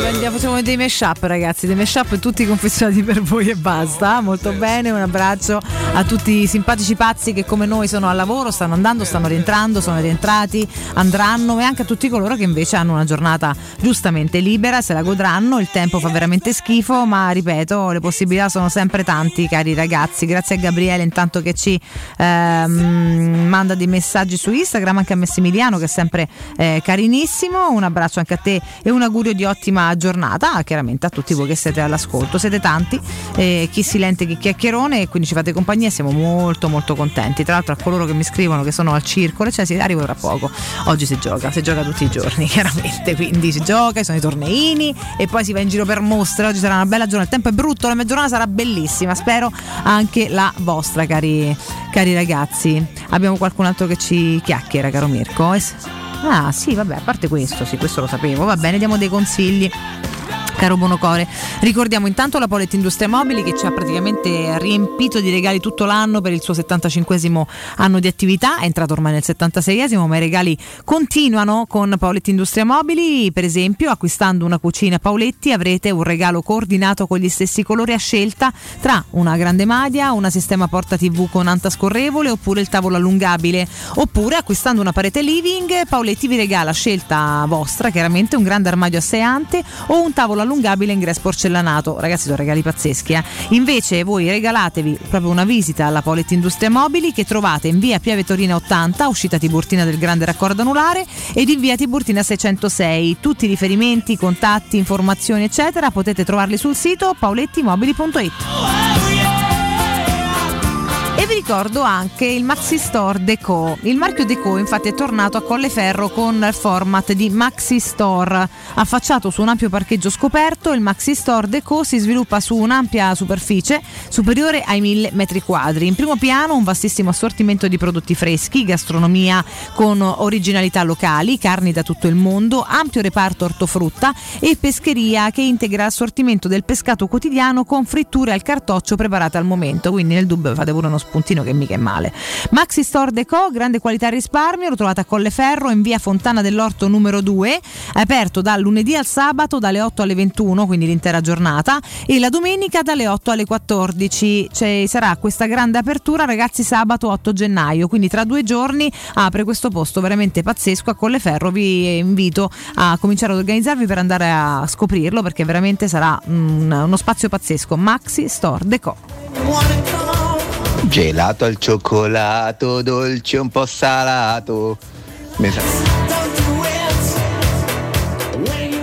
Andiamo, facciamo dei mashup ragazzi, dei mashup tutti confezionati per voi e basta. Molto bene, un abbraccio a tutti i simpatici pazzi che come noi sono al lavoro, stanno andando, stanno rientrando, sono rientrati, andranno e anche a tutti coloro che invece hanno una giornata giustamente libera, se la godranno, il tempo fa veramente schifo, ma ripeto, le possibilità sono sempre tanti cari ragazzi. Grazie a Gabriele intanto che ci ehm, manda dei messaggi su Instagram, anche a Massimiliano che è sempre eh, carinissimo. Un abbraccio anche a te e un augurio di ottima giornata giornata chiaramente a tutti voi che siete all'ascolto. Siete tanti, eh, chi silente, chi chiacchierone, e quindi ci fate compagnia siamo molto molto contenti. Tra l'altro a coloro che mi scrivono che sono al circolo, cioè si arriva tra poco. Oggi si gioca, si gioca tutti i giorni, chiaramente. Quindi si gioca, ci sono i torneini e poi si va in giro per mostre. Oggi sarà una bella giornata. Il tempo è brutto, la mia giornata sarà bellissima. Spero anche la vostra, cari, cari ragazzi. Abbiamo qualcun altro che ci chiacchiera, caro Mirko. Ah, sì, vabbè, a parte questo, sì, questo lo sapevo. Va bene, diamo dei consigli. Caro Bonocore, ricordiamo intanto la Polet Industria Mobili che ci ha praticamente riempito di regali tutto l'anno per il suo 75 anno di attività, è entrato ormai nel 76esimo, ma i regali continuano con Paoletti Industria Mobili, per esempio acquistando una cucina Paoletti avrete un regalo coordinato con gli stessi colori a scelta tra una grande madia, una sistema porta TV con anta scorrevole oppure il tavolo allungabile, oppure acquistando una parete living Paoletti vi regala scelta vostra chiaramente un grande armadio a 6 ante o un tavolo allungabile in grass porcellanato. Ragazzi, sono regali pazzeschi. Eh? Invece, voi regalatevi proprio una visita alla Polet Industria Mobili che trovate in via Piave Torina 80, uscita Tiburtina del Grande Raccordo Anulare, ed in via Tiburtina 606. Tutti i riferimenti, contatti, informazioni, eccetera, potete trovarli sul sito paulettimobili.it. Vi ricordo anche il Maxi Store Deco. Il marchio Deco infatti è tornato a Colleferro con il format di Maxi Store. Affacciato su un ampio parcheggio scoperto, il Maxi Store Deco si sviluppa su un'ampia superficie superiore ai 1000 metri quadri. In primo piano un vastissimo assortimento di prodotti freschi, gastronomia con originalità locali, carni da tutto il mondo, ampio reparto ortofrutta e pescheria che integra l'assortimento del pescato quotidiano con fritture al cartoccio preparate al momento. Quindi nel dubbio fate pure uno spuntino che mica è male. Maxi Store Deco, grande qualità e risparmio, lo trovate a Colleferro in via Fontana dell'Orto numero 2, aperto dal lunedì al sabato dalle 8 alle 21, quindi l'intera giornata, e la domenica dalle 8 alle 14. Cioè, sarà questa grande apertura, ragazzi, sabato 8 gennaio, quindi tra due giorni apre questo posto veramente pazzesco a Colleferro. Vi invito a cominciare ad organizzarvi per andare a scoprirlo perché veramente sarà mm, uno spazio pazzesco. Maxi Store Deco. Gelato al cioccolato, dolce un po' salato. Mi sa-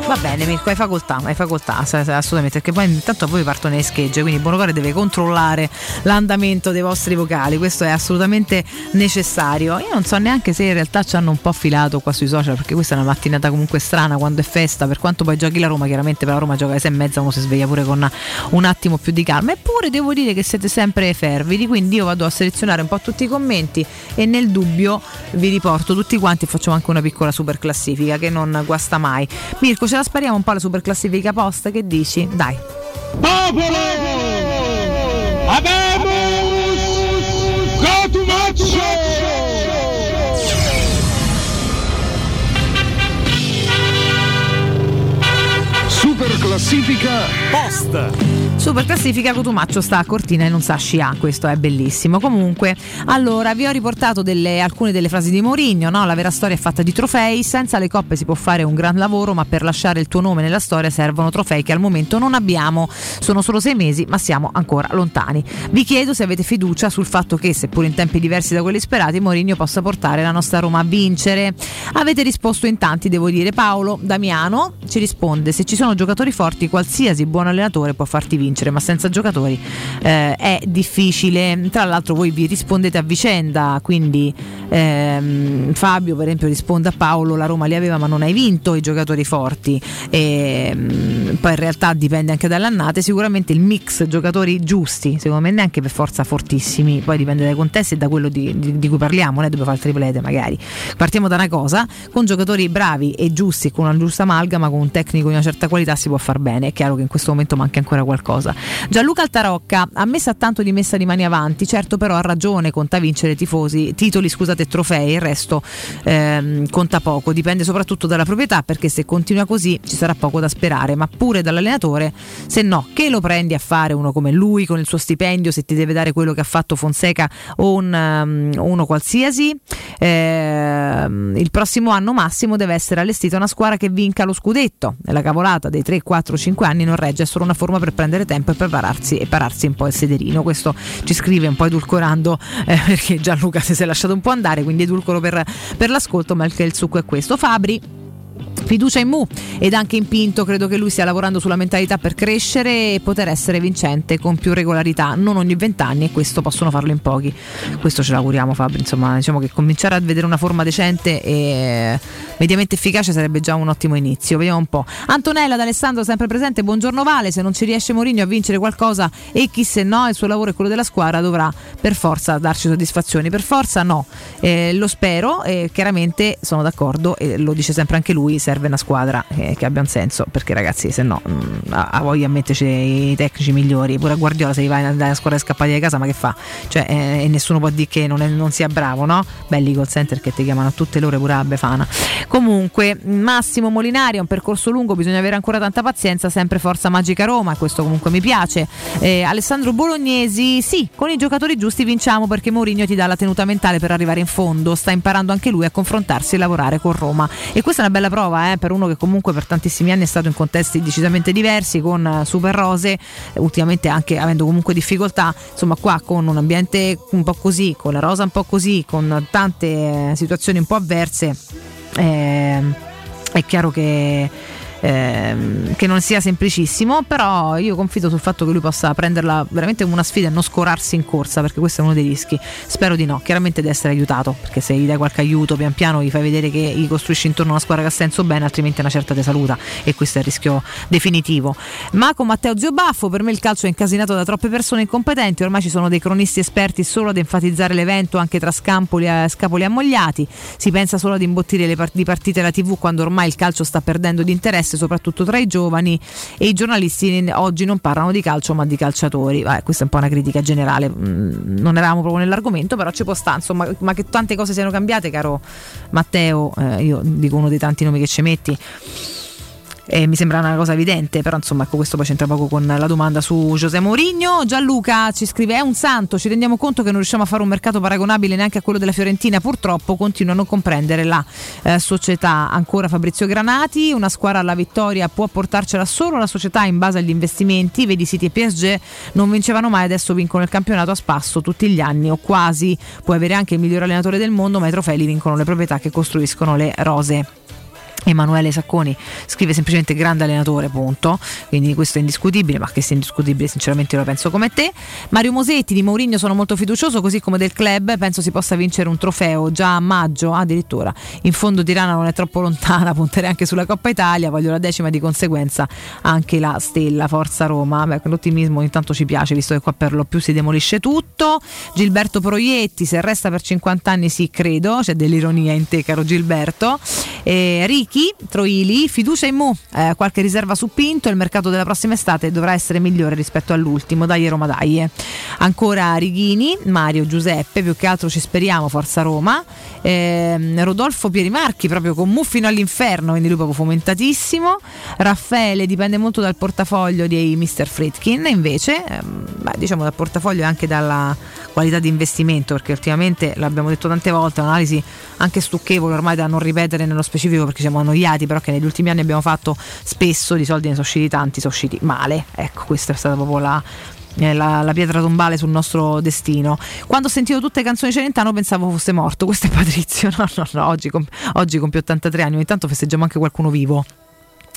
Va bene Mirko, hai facoltà, hai facoltà, assolutamente, perché poi intanto poi partono le schegge, quindi Bonocore deve controllare l'andamento dei vostri vocali, questo è assolutamente necessario. Io non so neanche se in realtà ci hanno un po' filato qua sui social, perché questa è una mattinata comunque strana quando è festa, per quanto poi giochi la Roma, chiaramente per la Roma gioca alle 6 e mezza, uno si sveglia pure con un attimo più di calma. Eppure devo dire che siete sempre fervidi, quindi io vado a selezionare un po' tutti i commenti e nel dubbio vi riporto tutti quanti e facciamo anche una piccola super classifica che non guasta mai. Mirko, ce la spariamo un po' la super classifica post, che dici? Dai. Popolo! Abemus Cotumaccio! Super classifica post. Super classifica Cotumaccio sta a Cortina e non sa scià, questo è bellissimo. Comunque, allora vi ho riportato delle- alcune delle frasi di Mourinho, no? La vera storia è fatta di trofei, senza le coppe si può fare un gran lavoro, ma per lasciare il tuo nome nella storia servono trofei che al momento non abbiamo. Sono solo sei mesi, ma siamo ancora lontani. Vi chiedo se avete fiducia sul fatto che, seppur in tempi diversi da quelli sperati, Mourinho possa portare la nostra Roma a vincere. Avete risposto in tanti, devo dire. Paolo Damiano ci risponde: se ci sono giocatori forti, qualsiasi buon allenatore può farti vincere, ma senza giocatori eh, è difficile. Tra l'altro, voi vi rispondete a vicenda, quindi ehm, Fabio, per esempio, risponde a Paolo: la Roma li aveva, ma non hai vinto i giocatori forti. E, mm, poi in realtà dipende anche dalle annate. Sicuramente il mix giocatori giusti, secondo me, neanche per forza fortissimi, poi dipende dai contesti e da quello di, di- di cui parliamo, non è dove fa il triplete magari. Partiamo da una cosa, con giocatori bravi e giusti, con una giusta amalgama, con un tecnico di una certa qualità si può far bene. È chiaro che in questo momento manca ancora qualcosa. Gianluca Altarocca ha messo a tanto di messa di mani avanti, certo però ha ragione, conta vincere tifosi, titoli, scusate, trofei, il resto ehm, conta poco, dipende soprattutto dalla proprietà perché se continua così ci sarà poco da sperare, ma pure dall'allenatore, se no che lo prendi a fare uno come lui con il suo stipendio, se ti deve dare quello che ha fatto Fonseca o un, um, uno qualsiasi, ehm, il prossimo anno massimo deve essere allestita una squadra che vinca lo scudetto, e la cavolata dei 3, 4, 5 anni non regge, è solo una forma per prendere tempo e prepararsi e pararsi un po' il sederino, questo ci scrive un po' edulcorando eh, perché Gianluca si è lasciato un po' andare, quindi edulcoro per, per l'ascolto, ma il, il succo è questo. Fabri Fiducia in Mu ed anche in Pinto, credo che lui stia lavorando sulla mentalità per crescere e poter essere vincente con più regolarità, non ogni vent'anni e questo possono farlo in pochi. Questo ce l'auguriamo Fabio, insomma diciamo che cominciare a vedere una forma decente e mediamente efficace sarebbe già un ottimo inizio. Vediamo un po'. Antonella d'Alessandro sempre presente, buongiorno Vale, se non ci riesce Mourinho a vincere qualcosa e chi se no il suo lavoro e quello della squadra dovrà per forza darci soddisfazioni, per forza no, Eh, lo spero e chiaramente sono d'accordo e lo dice sempre anche lui, serve una squadra eh, che abbia un senso perché ragazzi se no mm, ha, voglia a metterci i tecnici migliori, pure a Guardiola se gli vai nella squadra scappati di casa ma che fa? Cioè, eh, e nessuno può dire che non, è- non sia bravo, no? Belli call center che ti chiamano a tutte le ore pure a Befana. Comunque, Massimo Molinari è un percorso lungo, bisogna avere ancora tanta pazienza, sempre forza magica Roma, e questo comunque mi piace. Eh, Alessandro Bolognesi, sì, con i giocatori giusti vinciamo perché Mourinho ti dà la tenuta mentale per arrivare in fondo, sta imparando anche lui a confrontarsi e lavorare con Roma. E questa è una bella prova eh, per uno che comunque per tantissimi anni è stato in contesti decisamente diversi, con eh, super rose, eh, ultimamente anche avendo comunque difficoltà, insomma qua con un ambiente un po' così, con la rosa un po' così, con tante eh, situazioni un po' avverse. ehm, è chiaro che, ehm, che non sia semplicissimo, però io confido sul fatto che lui possa prenderla veramente come una sfida e non scorarsi in corsa, perché questo è uno dei rischi. Spero di no, chiaramente deve essere aiutato, perché se gli dai qualche aiuto pian piano gli fai vedere che gli costruisci intorno una squadra che ha senso bene, altrimenti una certa te saluta e questo è il rischio definitivo. Ma con Matteo Ziobaffo, per me il calcio è incasinato da troppe persone incompetenti, ormai ci sono dei cronisti esperti solo ad enfatizzare l'evento anche tra scampoli e scapoli ammogliati, si pensa solo ad imbottire le par- di partite alla tv quando ormai il calcio sta perdendo di interesse soprattutto tra i giovani e i giornalisti oggi non parlano di calcio ma di calciatori. Vabbè, questa è un po' una critica generale, mm, non eravamo proprio nell'argomento, però ci può stare, insomma, ma che tante cose siano cambiate, caro Matteo, eh, io dico uno dei tanti nomi che ci metti. E mi sembra una cosa evidente, però insomma ecco questo poi c'entra poco con la domanda su José Mourinho. Gianluca ci scrive: È un santo, ci rendiamo conto che non riusciamo a fare un mercato paragonabile neanche a quello della Fiorentina. Purtroppo continua a non comprendere la eh, società. Ancora Fabrizio Granati, una squadra alla vittoria può portarcela solo la società in base agli investimenti. Vedi City e PSG non vincevano mai, adesso vincono il campionato a spasso tutti gli anni o quasi. Puoi avere anche il miglior allenatore del mondo, ma i trofei li vincono le proprietà che costruiscono le rose. Emanuele Sacconi scrive semplicemente grande allenatore, punto. Quindi questo è indiscutibile, ma che sia indiscutibile, sinceramente lo penso come te. Mario Mosetti di Mourinho sono molto fiducioso, così come del club. Penso si possa vincere un trofeo già a maggio, addirittura. In fondo Tirana non è troppo lontana, punterei anche sulla Coppa Italia, voglio la decima di conseguenza anche la stella, Forza Roma. Beh, l'ottimismo intanto ci piace, visto che qua per lo più si demolisce tutto. Gilberto Proietti, se resta per 50 anni sì, credo, c'è dell'ironia in te, caro Gilberto. Eh, Ricky Troili, fiducia in Mu, eh, qualche riserva su Pinto, il mercato della prossima estate dovrà essere migliore rispetto all'ultimo, dai Roma dai. eh. Ancora Righini, Mario Giuseppe, più che altro ci speriamo, Forza Roma. Ehm, Rodolfo Pierimarchi, proprio con Mu fino all'inferno, quindi lui proprio fomentatissimo. Raffaele dipende molto dal portafoglio di Mr. Fritkin, invece, ehm, beh, diciamo dal portafoglio e anche dalla qualità di investimento, perché ultimamente l'abbiamo detto tante volte, è un'analisi anche stucchevole ormai da non ripetere nello specifico perché siamo annoiati, però che negli ultimi anni abbiamo fatto spesso, di soldi ne sono usciti tanti, sono usciti male. Ecco, questa è stata proprio la, eh, la, la pietra tombale sul nostro destino. Quando ho sentito tutte le canzoni Celentano pensavo fosse morto. Questo è Patrizio. No, no, no, oggi, comp- oggi compie 83 anni. Ogni tanto festeggiamo anche qualcuno vivo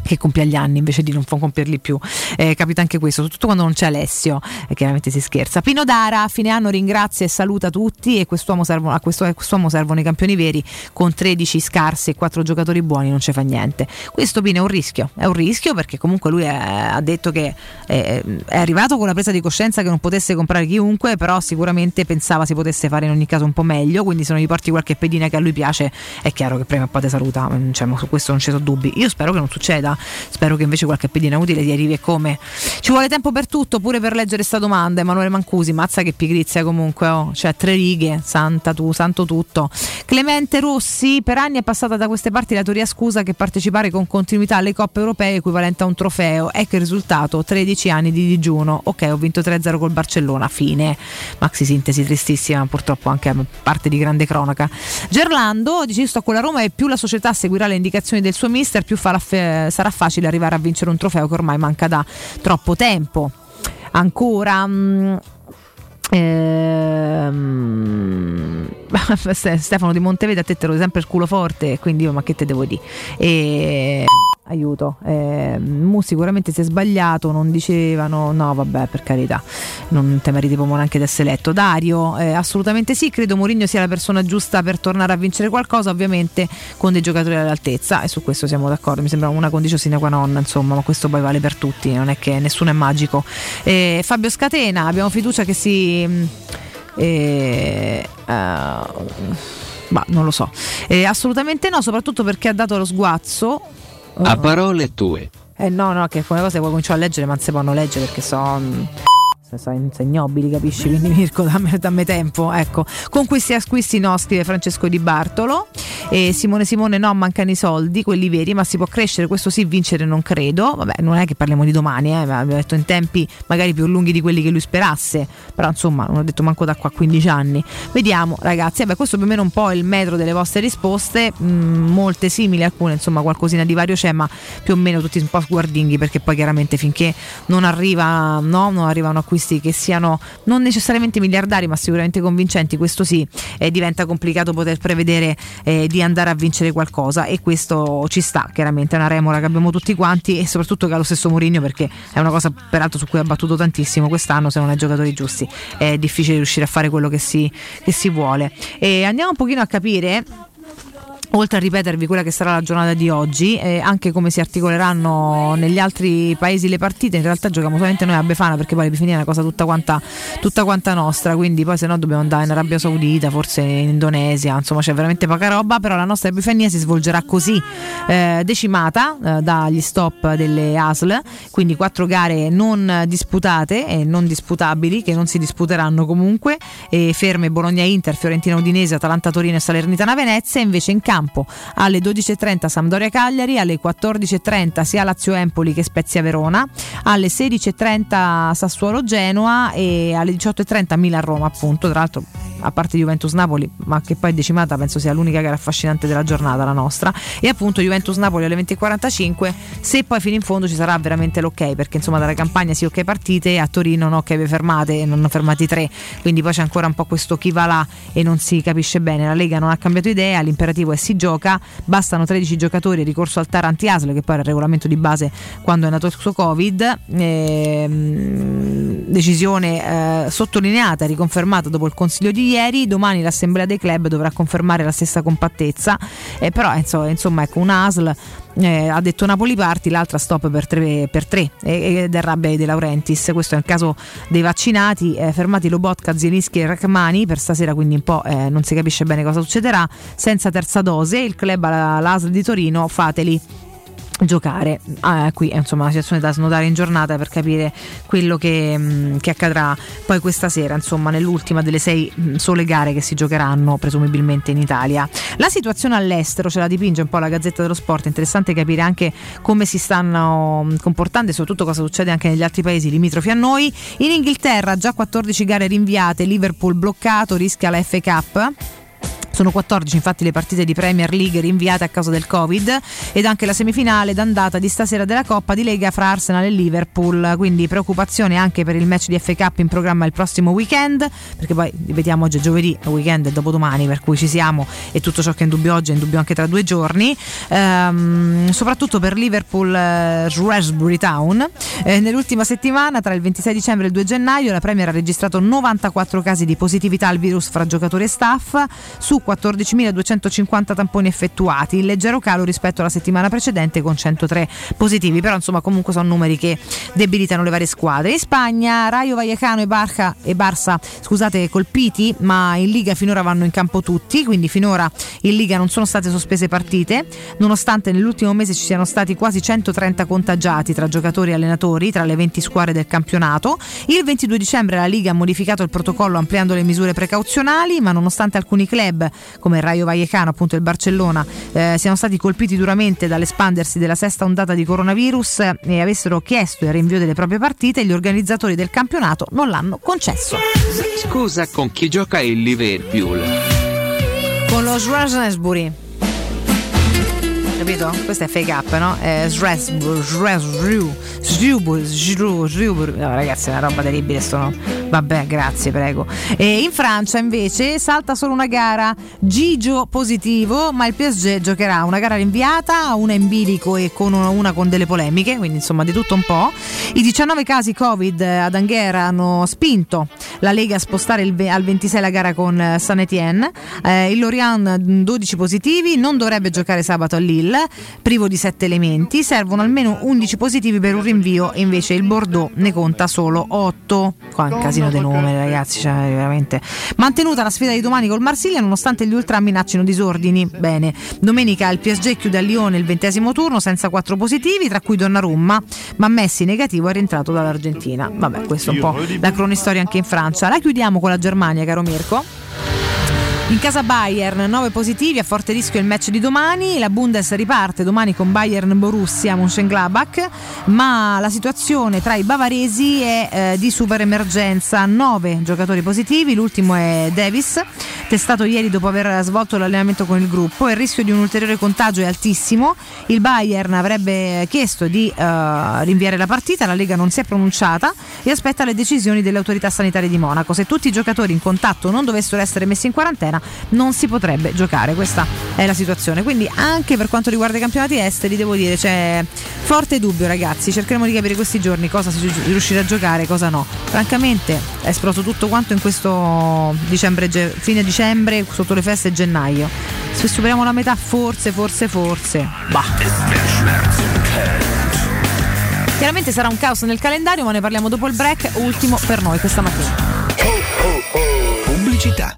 che compie gli anni invece di non compierli più. Eh, capita anche questo, soprattutto quando non c'è Alessio, e chiaramente si scherza. Pino Dara a fine anno ringrazia e saluta tutti e quest'uomo servono, a questo- a quest'uomo servono i campioni veri con 13 scarsi e 4 giocatori buoni, non ci fa niente. Questo Pino è un rischio, è un rischio perché comunque lui è- ha detto che eh, è arrivato con la presa di coscienza che non potesse comprare chiunque, però sicuramente pensava si potesse fare in ogni caso un po' meglio, quindi se non gli porti qualche pedina che a lui piace è chiaro che prima o poi te saluta, cioè, su questo non ci sono dubbi. Io spero che non succeda, spero che invece qualche pedina utile ti arrivi e come. Ci vuole tempo per tutto, pure per leggere sta domanda, Emanuele Mancusi, mazza che pigrizia comunque, oh. cioè tre righe, santa tu, santo tutto. Clemente Rossi, per anni è passata da queste parti la teoria scusa che partecipare con continuità alle coppe europee è equivalente a un trofeo, ecco il risultato, 13 anni di digiuno, ok ho vinto 3-0 col Barcellona, fine. Maxi sintesi tristissima, purtroppo anche parte di grande cronaca. Gerlando dice sto con la Roma e più la società seguirà le indicazioni del suo mister, più farà fe- sarà facile arrivare a vincere un trofeo che ormai manca da troppo tempo. Ancora. mm, Ehm, Stefano di Monteverde a te te lo sempre il culo forte quindi io ma che te devo dire e aiuto. Eh, Mu sicuramente si è sbagliato non dicevano no vabbè per carità non te meriti proprio neanche di essere eletto. Dario eh, assolutamente sì credo Mourinho sia la persona giusta per tornare a vincere qualcosa ovviamente con dei giocatori all'altezza e su questo siamo d'accordo. Mi sembra una condizione sine qua non insomma ma questo poi vale per tutti non è che nessuno è magico. Eh, Fabio Scatena abbiamo fiducia che si mh, eh, eh, ma non lo so. Eh, assolutamente no soprattutto perché ha dato lo sguazzo A parole tue. eh no, no, che alcune cose poi comincio a leggere, ma non si possono leggere perché sono. Sono ignobili, capisci? Quindi Mirko, dammi, dammi tempo. Ecco, con questi acquisti no, scrive Francesco Di Bartolo. E Simone Simone no, mancano i soldi, quelli veri, ma si può crescere, questo sì, vincere non credo. Vabbè, non è che parliamo di domani, eh, ma abbiamo detto in tempi magari più lunghi di quelli che lui sperasse. Però insomma, non ho detto manco da qua a 15 anni. Vediamo, ragazzi. Vabbè, questo più o meno un po' è il metro delle vostre risposte, mm, molte simili, alcune, insomma, qualcosina di vario c'è, ma più o meno tutti un po' sguardinghi, perché poi chiaramente finché non arriva, no, non arrivano acquisti che siano non necessariamente miliardari, ma sicuramente convincenti, questo sì, eh, diventa complicato poter prevedere eh, di andare a vincere qualcosa e questo ci sta, chiaramente è una remora che abbiamo tutti quanti e soprattutto che ha lo stesso Mourinho perché è una cosa peraltro su cui ha battuto tantissimo quest'anno, se non hai giocatori giusti è difficile riuscire a fare quello che si, che si vuole. E andiamo un pochino a capire Oltre a ripetervi quella che sarà la giornata di oggi, eh, anche come si articoleranno negli altri paesi le partite, in realtà giochiamo solamente noi a Befana perché poi l'Epifania è una cosa tutta quanta, tutta quanta nostra, quindi poi se no dobbiamo andare in Arabia Saudita, forse in Indonesia, insomma c'è veramente poca roba, però la nostra Epifania si svolgerà così, eh, decimata eh, dagli stop delle ASL, quindi quattro gare non disputate e non disputabili, che non si disputeranno comunque, ferme Bologna-Inter, Fiorentina-Udinese, Atalanta-Torino e Salernitana-Venezia, invece in campo alle 12.30 Sampdoria-Cagliari, alle 14.30 sia Lazio-Empoli che Spezia-Verona, alle 16.30 Sassuolo-Genoa e alle 18.30 Milan-Roma appunto, tra l'altro a parte Juventus-Napoli, ma che poi è decimata penso sia l'unica gara affascinante della giornata la nostra, e appunto Juventus-Napoli alle 20.45, se poi fino in fondo ci sarà veramente l'ok, perché insomma dalla campagna sì ok partite, a Torino no ok fermate e non fermati tre, quindi poi c'è ancora un po' questo chi va là e non si capisce bene, la Lega non ha cambiato idea, l'imperativo è si gioca, bastano 13 giocatori, ricorso al Taranti Aslo che poi era il regolamento di base quando è nato il suo Covid, ehm, decisione eh, sottolineata, riconfermata dopo il consiglio di ieri, domani l'assemblea dei club dovrà confermare la stessa compattezza, eh, però insomma, insomma ecco un ASL eh, ha detto Napoli parti, l'altra stop per tre, per tre ed è rabbia De Laurentiis. Questo è il caso dei vaccinati, eh, fermati Lobotka, Zielinski e Rachmani. Per stasera, quindi un po' eh, non si capisce bene cosa succederà. Senza terza dose, il club all'ASL di Torino, fateli giocare. Ah, qui è insomma una situazione da snodare in giornata per capire quello che, mh, che accadrà poi questa sera insomma nell'ultima delle sei mh, sole gare che si giocheranno presumibilmente in Italia. La situazione all'estero ce la dipinge un po' la Gazzetta dello Sport. Interessante capire anche come si stanno mh, comportando e soprattutto cosa succede anche negli altri paesi limitrofi a noi. In Inghilterra già 14 gare rinviate Liverpool bloccato rischia la FA sono 14 infatti le partite di Premier League rinviate a causa del Covid ed anche la semifinale d'andata di stasera della Coppa di Lega fra Arsenal e Liverpool, quindi preoccupazione anche per il match di FA in programma il prossimo weekend, perché poi ripetiamo oggi è giovedì, il weekend è dopodomani per cui ci siamo e tutto ciò che è in dubbio oggi è in dubbio anche tra due giorni, ehm, soprattutto per Liverpool eh, Shrewsbury Town. Eh, nell'ultima settimana tra il 26 dicembre e il 2 gennaio la Premier ha registrato 94 casi di positività al virus fra giocatori e staff. Su 14.250 tamponi effettuati, il leggero calo rispetto alla settimana precedente con 103 positivi, però insomma comunque sono numeri che debilitano le varie squadre. In Spagna Rayo Vallecano e, Barca, e Barça scusate, colpiti, ma in Liga finora vanno in campo tutti, quindi finora in Liga non sono state sospese partite, nonostante nell'ultimo mese ci siano stati quasi 130 contagiati tra giocatori e allenatori tra le 20 squadre del campionato. Il 22 dicembre la Liga ha modificato il protocollo ampliando le misure precauzionali, ma nonostante alcuni club come il Rayo Vallecano, appunto il Barcellona, eh, siano stati colpiti duramente dall'espandersi della sesta ondata di coronavirus e avessero chiesto il rinvio delle proprie partite, gli organizzatori del campionato non l'hanno concesso. Scusa, con chi gioca il Liverpool? Con lo Shrewsbury. Capito? Questo è fake up, no? Eh. No, ragazzi, è una roba terribile, sto, Vabbè, grazie, prego. E in Francia invece salta solo una gara Gigio positivo, ma il PSG giocherà una gara rinviata, una in bilico e con una, una con delle polemiche, quindi insomma di tutto un po'. I 19 casi Covid ad Anghera hanno spinto la Lega a spostare il al 26 la gara con eh, San Etienne. Eh, il Lorient mh, 12 positivi, non dovrebbe giocare sabato a Lille, privo di 7 elementi. Servono almeno 11 positivi per un rinvio e invece il Bordeaux ne conta solo 8. Qua è un casino dei numeri, ragazzi, cioè veramente. Mantenuta la sfida di domani col Marsiglia nonostante gli ultra minaccino disordini. Bene, domenica il PSG chiude a Lione il ventesimo turno senza 4 positivi, tra cui Donnarumma, ma Messi negativo è rientrato dall'Argentina. Vabbè, questo è un po' la cronistoria anche in Francia. La chiudiamo con la Germania, caro Mirko. In casa Bayern 9 positivi, a forte rischio il match di domani, la Bundes riparte domani con Bayern Borussia Mönchengladbach, ma la situazione tra i bavaresi è eh, di super emergenza, 9 giocatori positivi, l'ultimo è Davis, testato ieri dopo aver svolto l'allenamento con il gruppo, il rischio di un ulteriore contagio è altissimo, il Bayern avrebbe chiesto di eh, rinviare la partita, la Lega non si è pronunciata e aspetta le decisioni delle autorità sanitarie di Monaco. Se tutti i giocatori in contatto non dovessero essere messi in quarantena, non si potrebbe giocare. Questa è la situazione. Quindi, anche per quanto riguarda i campionati esteri, devo dire c'è forte dubbio, ragazzi. Cercheremo di capire questi giorni cosa si riuscirà a giocare cosa no. Francamente, è esploso tutto quanto in questo dicembre, fine dicembre, sotto le feste gennaio. Se superiamo la metà, forse, forse, forse. Bah. Chiaramente sarà un caos nel calendario, ma ne parliamo dopo il break. Ultimo per noi questa mattina. Pubblicità.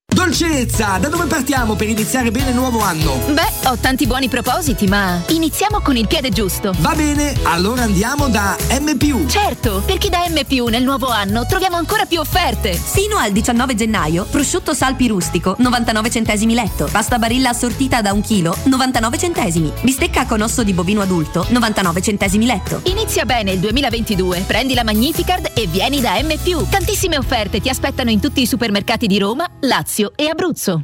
Dolcezza, da dove partiamo per iniziare bene il nuovo anno? Beh, ho tanti buoni propositi, ma iniziamo con il piede giusto. Va bene, allora andiamo da M. Certo, perché da M nel nuovo anno troviamo ancora più offerte. Fino al 19 gennaio, prosciutto salpi rustico, 99 centesimi letto. Pasta barilla assortita da un chilo, 99 centesimi. Bistecca con osso di bovino adulto, 99 centesimi letto. Inizia bene il 2022. Prendi la Magnificard e vieni da M. Tantissime offerte ti aspettano in tutti i supermercati di Roma, Lazio e Abruzzo.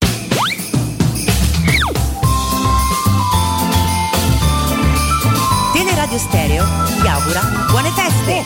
Teleradio Stereo vi augura buone feste.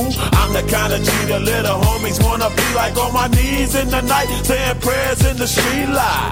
I'm the kind of G the little homies wanna be like on my knees in the night, saying prayers in the street light.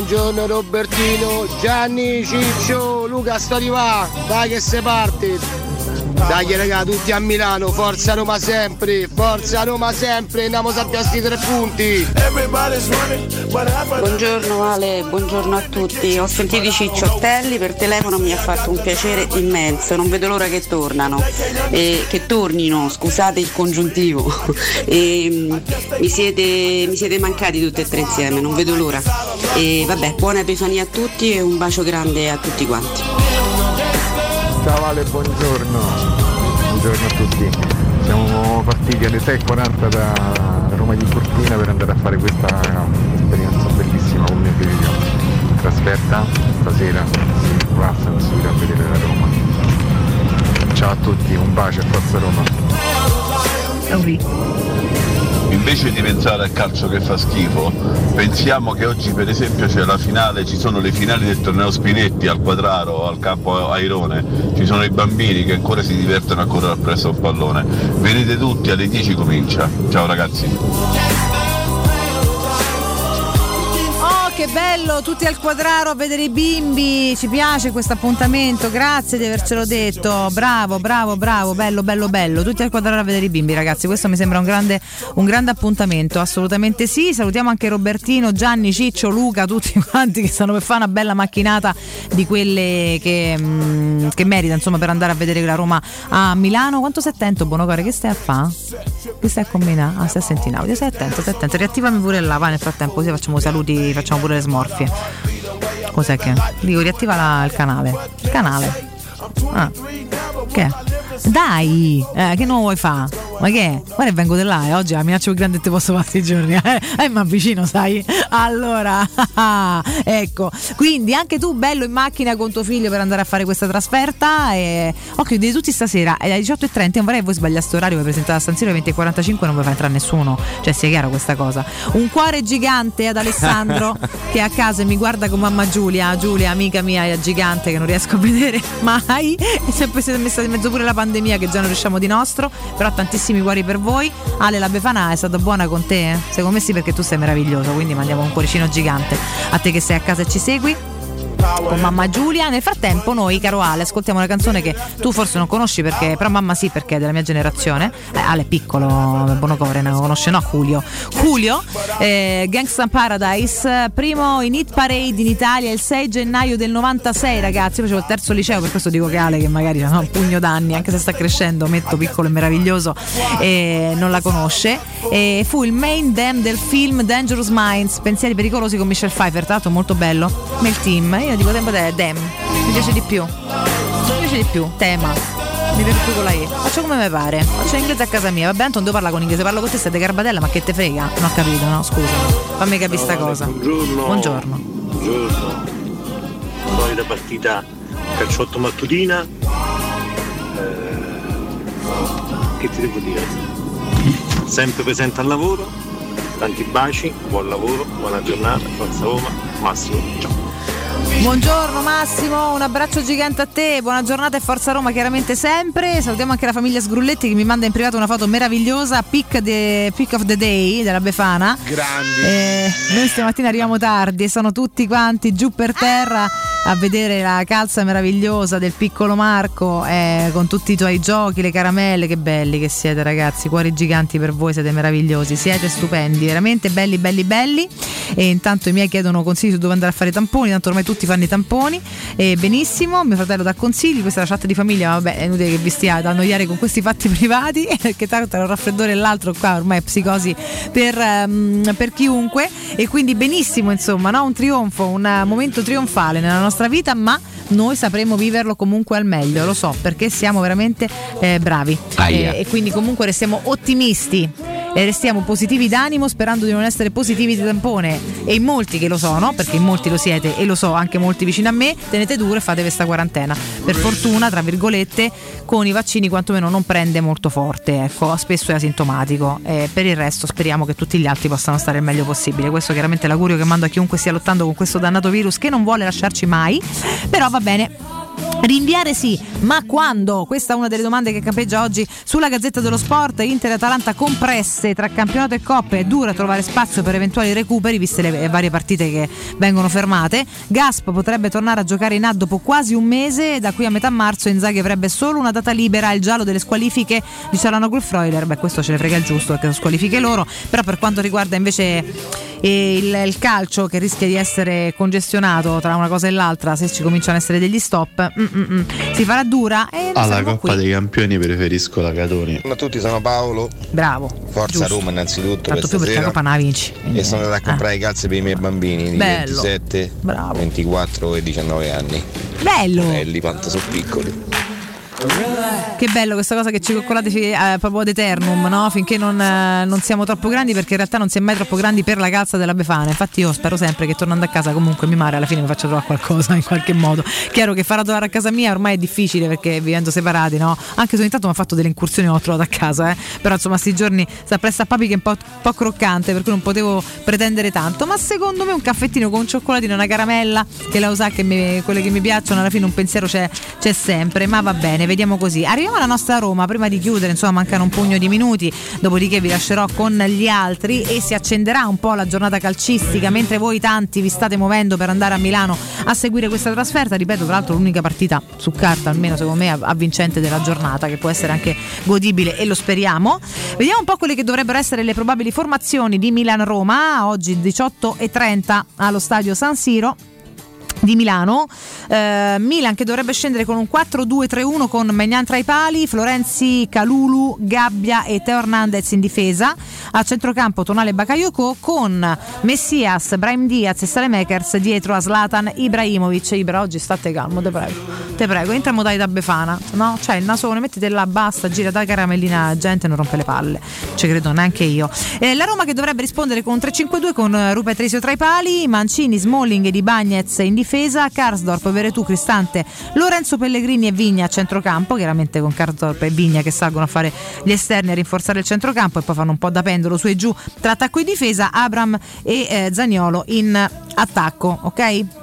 Buongiorno Robertino, Gianni, Ciccio, Luca sto arrivando, dai che se parte. Dai raga, tutti a Milano, forza Roma sempre, forza Roma sempre, andiamo a piazzi tre punti. Buongiorno Ale, buongiorno a tutti. Ho sentito i cicciottelli per telefono, mi ha fatto un piacere immenso. Non vedo l'ora che tornano, e che tornino, scusate il congiuntivo. E, mm, mi, siete, mi siete mancati tutti e tre insieme, non vedo l'ora. E vabbè, buona Epifania a tutti e un bacio grande a tutti quanti. Ciao Ale, buongiorno. Buongiorno a tutti. Siamo partiti alle 6.40 da Roma di Cortina per andare a fare questa esperienza bellissima con mio figlio. Trasferta stasera si va a San Siro a vedere la Roma. Ciao a tutti, un bacio e forza Roma. Invece di pensare al calcio che fa schifo, pensiamo che oggi per esempio c'è la finale, ci sono le finali del torneo Spinetti al Quadraro, al campo Airone, ci sono i bambini che ancora si divertono a correre appresso a un pallone. Venite tutti, alle 10 comincia. Ciao ragazzi. Che bello, tutti al quadraro a vedere i bimbi. Ci piace questo appuntamento, grazie di avercelo detto. Bravo, bravo, bravo, bello, bello, bello. Tutti al quadraro a vedere i bimbi, ragazzi. Questo mi sembra un grande, un grande appuntamento, assolutamente sì. Salutiamo anche Robertino, Gianni, Ciccio, Luca, tutti quanti che stanno per fare una bella macchinata di quelle che, mm, che merita, insomma, per andare a vedere la Roma a Milano. Quanto sei attento, Buonocore? Che stai a fare? Che stai a combinare? Ah, stai a sentire in audio, stai attento, stai attento. Riattivami pure là, vai nel frattempo, così facciamo saluti, facciamo pure le smorfie. Cos'è che? Dico, riattiva la- il canale. Il canale. Ah. Che? Dai, eh, che non vuoi fare? Ma che è? Guarda che vengo da là e oggi la minaccia più grande che ti posso fare questi giorni. Eh, eh ma vicino, sai? Allora, ecco. Quindi anche tu bello in macchina con tuo figlio per andare a fare questa trasferta. E... Occhio, di tutti stasera alle 18.30 non vorrei che voi sbagliaste orario per presentare a San Siro alle 20.45 non vi fa entrare nessuno. Cioè, sia chiaro questa cosa. Un cuore gigante ad Alessandro che è a casa e mi guarda con mamma Giulia. Giulia, amica mia gigante che non riesco a vedere mai. E sempre si è messa in mezzo pure la pandemia che già non riusciamo di nostro. Però tantissimi cuori per voi. Ale la Befana è stata buona con te? Secondo me sì perché tu sei meraviglioso, quindi mandiamo un cuoricino gigante a te che sei a casa e ci segui con mamma Giulia. Nel frattempo, noi, caro Ale, ascoltiamo una canzone che tu forse non conosci perché, però mamma sì, perché è della mia generazione. Eh, Ale è piccolo, Bonocore, lo conosce, no? Julio. Julio, eh, Gangsta Paradise, primo in hit parade in Italia il 6 gennaio del 96, ragazzi. Io facevo il terzo liceo, per questo dico che Ale, che magari ha un pugno d'anni, anche se sta crescendo, metto piccolo e meraviglioso, eh, non la conosce. E fu il main dem del film Dangerous Minds, Pensieri pericolosi con Michelle Pfeiffer, tra l'altro molto bello. Nel team, io dico tempo te, dem, mi piace di più. Mi piace di più, tema. Mi piace più con la E. Faccio come mi pare. Faccio inglese a casa mia. Vabbè, Anton, devo parlare con inglese. Parlo con te, sei di Garbatella, ma che te frega? Non ho capito, no? Scusa. Fammi capire sta cosa. Buongiorno. Buongiorno. Buongiorno. Solita partita calciotto mattutina. Eh, che ti devo dire? Sempre presente al lavoro. Tanti baci, buon lavoro, buona giornata, forza Roma, Massimo, ciao. Buongiorno Massimo, un abbraccio gigante a te, buona giornata e forza Roma chiaramente sempre. Salutiamo anche la famiglia Sgrulletti che mi manda in privato una foto meravigliosa, pick, de- pick of the day della Befana. Grandi. Eh, noi stamattina arriviamo tardi e sono tutti quanti giù per terra a vedere la calza meravigliosa del piccolo Marco eh, con tutti i tuoi giochi, le caramelle, che belli che siete ragazzi, cuori giganti per voi, siete meravigliosi, siete stupendi, veramente belli belli belli e intanto i miei chiedono consigli su dove andare a fare i tamponi, tanto ormai tutti fanno i tamponi e benissimo, mio fratello dà consigli, questa è la chat di famiglia, vabbè è inutile che vi stia ad annoiare con questi fatti privati perché tanto tra un raffreddore e l'altro qua ormai è psicosi per, ehm, per chiunque e quindi benissimo insomma, no? un trionfo, un momento trionfale nella nostra vita ma noi sapremo viverlo comunque al meglio, lo so, perché siamo veramente eh, bravi. Eh, e quindi comunque restiamo ottimisti e restiamo positivi d'animo sperando di non essere positivi di tampone e in molti che lo sono, perché in molti lo siete e lo so anche molti vicino a me, tenete duro e fate questa quarantena. Per fortuna, tra virgolette, con i vaccini quantomeno non prende molto forte, ecco, spesso è asintomatico. E per il resto speriamo che tutti gli altri possano stare il meglio possibile. Questo chiaramente è l'augurio che mando a chiunque stia lottando con questo dannato virus che non vuole lasciarci mai, però va bene. Rinviare sì, ma quando? Questa è una delle domande che campeggia oggi sulla Gazzetta dello Sport. Inter e Atalanta compresse tra campionato e coppe. È dura trovare spazio per eventuali recuperi, viste le varie partite che vengono fermate. Gasp potrebbe tornare a giocare in A dopo quasi un mese. Da qui a metà marzo Inzaghi avrebbe solo una data libera. Il giallo delle squalifiche di Cialanoglu e Freuler. Beh, questo ce ne frega il giusto perché sono squalifiche loro. Però per quanto riguarda invece e il, il calcio che rischia di essere congestionato tra una cosa e l'altra se ci cominciano ad essere degli stop mm, mm, mm, si farà dura e Alla Coppa qui. dei Campioni preferisco la Catoni. A tutti, sono Paolo. bravo Forza giusto. Roma innanzitutto tanto per più perché la. Coppa la vinci E sono andato a comprare i calze per i miei bambini di Bello. 27, 24 e 19 anni. bello Belli, quanto sono piccoli. Che bello questa cosa che ci coccolate eh, proprio ad eternum, no? Finché non, eh, non siamo troppo grandi, perché in realtà non si è mai troppo grandi per la calza della Befana. Infatti, io spero sempre che tornando a casa, comunque mia madre alla fine mi faccia trovare qualcosa in qualche modo. Chiaro che farà trovare a casa mia ormai è difficile perché vivendo separati, no? Anche se ogni tanto mi ha fatto delle incursioni e l'ho trovato a casa, eh. Però insomma, sti giorni sta presso a papi che è un po', po' croccante, per cui non potevo pretendere tanto. Ma secondo me un caffettino con un cioccolatino, una caramella, che la sa che mi- quelle che mi piacciono, alla fine un pensiero c'è, c'è sempre. Ma va bene, vediamo così. Arriviamo alla nostra Roma, prima di chiudere, insomma, mancano un pugno di minuti, dopodiché vi lascerò con gli altri e si accenderà un po' la giornata calcistica, mentre voi tanti vi state muovendo per andare a Milano a seguire questa trasferta. Ripeto, tra l'altro l'unica partita su carta, almeno secondo me, avvincente della giornata, che può essere anche godibile e lo speriamo. Vediamo un po' quelle che dovrebbero essere le probabili formazioni di Milan-Roma, oggi 18.30 allo stadio San Siro. Di Milano. Eh, Milan che dovrebbe scendere con un 4-2-3-1 con Magnan tra i pali, Florenzi, Calulu, Gabbia e Teo Hernandez in difesa. A centrocampo Tonale Bakayoko con Messias, Brahim Diaz e Salemekers dietro a Zlatan Ibrahimovic. Ibra, oggi state calmo, te prego. Te prego, entra in modalità befana. No? Cioè il nasone, mettete là, basta, gira da caramellina gente, non rompe le palle. Ci credo neanche io. Eh, la Roma che dovrebbe rispondere con 3-5-2 con eh, Rupe Tresio tra i pali, Mancini, Smalling e Di Bagnez in difesa, Karsdorp, Veretù, Cristante, Lorenzo Pellegrini e Vigna a centrocampo, chiaramente con Karsdorp e Vigna che salgono a fare gli esterni a rinforzare il centrocampo e poi fanno un po' da pendolo su e giù tra attacco e difesa, Abram e eh, Zagnolo in attacco, ok?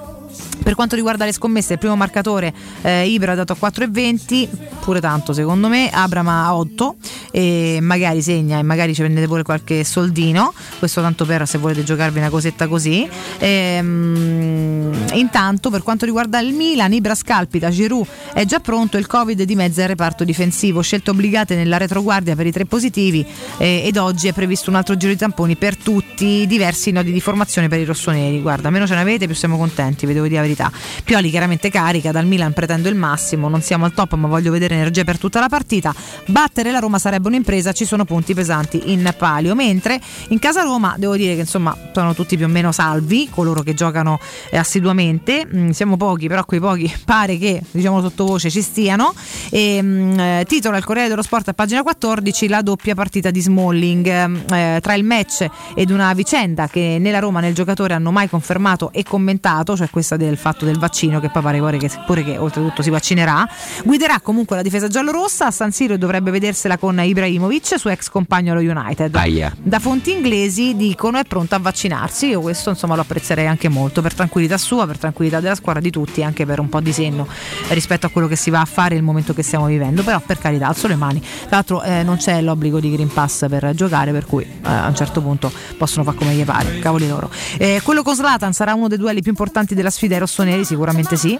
Per quanto riguarda le scommesse, il primo marcatore eh, Ibra ha dato a 4,20, pure tanto secondo me, Abram a 8 e magari segna e magari ci prendete pure qualche soldino, questo tanto per se volete giocarvi una cosetta così. Ehm, intanto per quanto riguarda il Milan, Ibra scalpita, Giroud è già pronto, il Covid di mezzo al reparto difensivo, scelte obbligate nella retroguardia per i tre positivi eh, ed oggi è previsto un altro giro di tamponi per tutti diversi nodi di formazione per i rossoneri. Guarda, meno ce ne avete più siamo contenti, vi devo dire la verità. Pioli chiaramente carica, dal Milan pretendo il massimo, non siamo al top ma voglio vedere energia per tutta la partita. Battere la Roma sarebbe un'impresa, ci sono punti pesanti in palio, mentre in casa Roma devo dire che insomma sono tutti più o meno salvi, coloro che giocano eh, assiduamente, mm, siamo pochi, però quei pochi pare che diciamo sottovoce ci stiano. E, mm, eh, titola il Corriere dello Sport a pagina 14 la doppia partita di Smalling eh, tra il match ed una vicenda che né la Roma né il giocatore hanno mai confermato e commentato, cioè questa del fatto del vaccino che poi pare pure che, pure che oltretutto si vaccinerà. Guiderà comunque la difesa giallorossa a San Siro e dovrebbe vedersela con Ibrahimovic, suo ex compagno allo United. Aia. Da fonti inglesi dicono è pronto a vaccinarsi, io questo insomma lo apprezzerei anche molto per tranquillità sua, per tranquillità della squadra di tutti, anche per un po' di senno rispetto a quello che si va a fare nel momento che stiamo vivendo, però per carità alzo le mani. Tra l'altro eh, non c'è l'obbligo di Green Pass per giocare, per cui eh, a un certo punto possono fare come gli pare, cavoli loro. Eh, quello con Slatan sarà uno dei duelli più importanti della sfida ai rossoneri, sicuramente sì.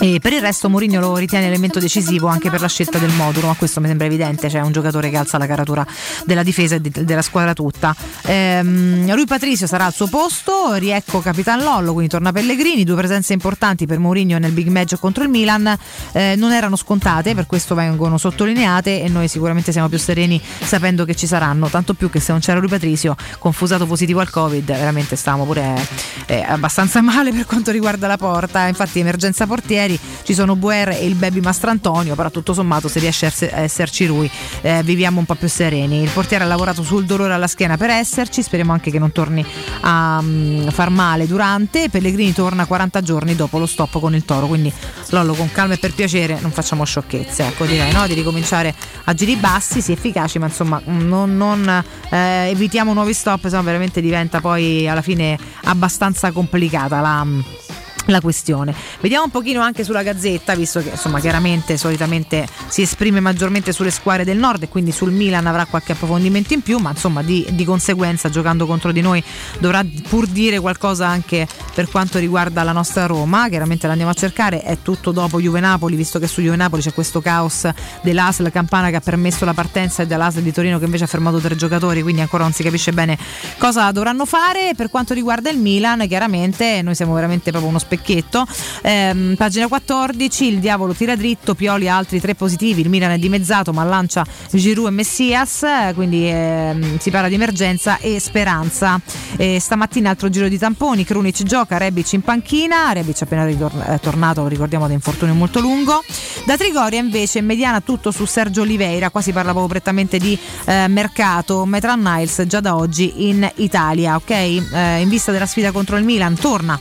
E per il resto Mourinho lo ritiene elemento decisivo anche per la scelta del modulo, ma questo mi sembra evidente, c'è un giocatore che alza la caratura della difesa e de- della squadra tutta. Ehm, Rui Patricio sarà al suo posto, riecco Capitan Lollo, quindi torna Pellegrini, due presenze importanti per Mourinho nel big match contro il Milan, eh, non erano scontate, per questo vengono sottolineate e noi sicuramente siamo più sereni sapendo che ci saranno, tanto più che se non c'era Rui Patricio, confusato positivo al Covid, veramente stavamo pure eh, abbastanza male per quanto riguarda la porta, infatti emergenza portieri, ci sono Buer e il baby Mastrantonio, però tutto sommato se riesce a esserci lui eh, viviamo un po' più sereni. Il portiere ha lavorato sul dolore alla schiena per esserci, speriamo anche che non torni a um, far male durante. Pellegrini torna 40 giorni dopo lo stop con il toro, quindi Lollo con calma e per piacere non facciamo sciocchezze, ecco direi no? di ricominciare a giri bassi, sì efficaci, ma insomma non, non eh, evitiamo nuovi stop, insomma veramente diventa poi alla fine abbastanza complicata la la questione. Vediamo un pochino anche sulla Gazzetta, visto che insomma chiaramente solitamente si esprime maggiormente sulle squadre del nord e quindi sul Milan avrà qualche approfondimento in più, ma insomma di, di conseguenza giocando contro di noi dovrà pur dire qualcosa anche per quanto riguarda la nostra Roma, chiaramente l'andiamo a cercare, è tutto dopo Juve-Napoli, visto che su Juve-Napoli c'è questo caos dell'ASL Campana che ha permesso la partenza e dell'ASL di Torino che invece ha fermato tre giocatori, quindi ancora non si capisce bene cosa dovranno fare. Per quanto riguarda il Milan, chiaramente noi siamo veramente proprio uno specchietto Ehm, pagina 14, il diavolo tira dritto, Pioli ha altri tre positivi, il Milan è dimezzato ma lancia Giroud e Messias, quindi ehm, si parla di emergenza e speranza. E stamattina altro giro di tamponi, Krunic gioca, Rebic in panchina, Rebic appena ritorn- tornato, ricordiamo da infortunio molto lungo. Da Trigoria invece in mediana tutto su Sergio Oliveira, qua si parla proprio prettamente di eh, mercato, Metran Niles già da oggi in Italia, ok? Eh, in vista della sfida contro il Milan torna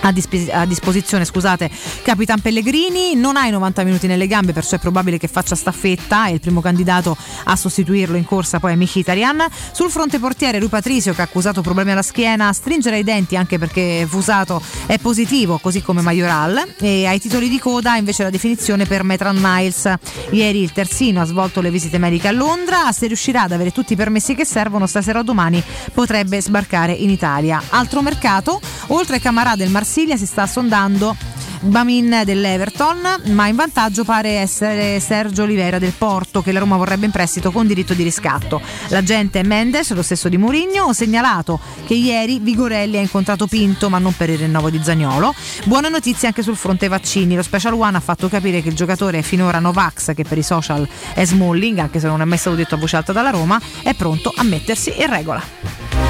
a, disp- a, disposizione scusate, Capitan Pellegrini. Non ha i 90 minuti nelle gambe perciò è probabile che faccia staffetta è il primo candidato a sostituirlo in corsa poi è Mkhitaryan. Sul fronte portiere Rui Patricio che ha accusato problemi alla schiena stringere i denti anche perché Fusato è positivo così come Majoral. E ai titoli di coda invece la definizione per Metran Niles. Ieri il terzino ha svolto le visite mediche a Londra. Se riuscirà ad avere tutti i permessi che servono stasera o domani potrebbe sbarcare in Italia. Altro mercato oltre Camarà del Marsiglia si sta sondando Bamin dell'Everton, ma in vantaggio pare essere Sergio Oliveira del Porto che la Roma vorrebbe in prestito con diritto di riscatto. L'agente Mendes, lo stesso di Mourinho, ho segnalato che ieri Vigorelli ha incontrato Pinto ma non per il rinnovo di Zagnolo. Buone notizie anche sul fronte vaccini, lo Special One ha fatto capire che il giocatore è finora Novax che per i social è Smalling, anche se non è mai stato detto a voce alta dalla Roma, è pronto a mettersi in regola.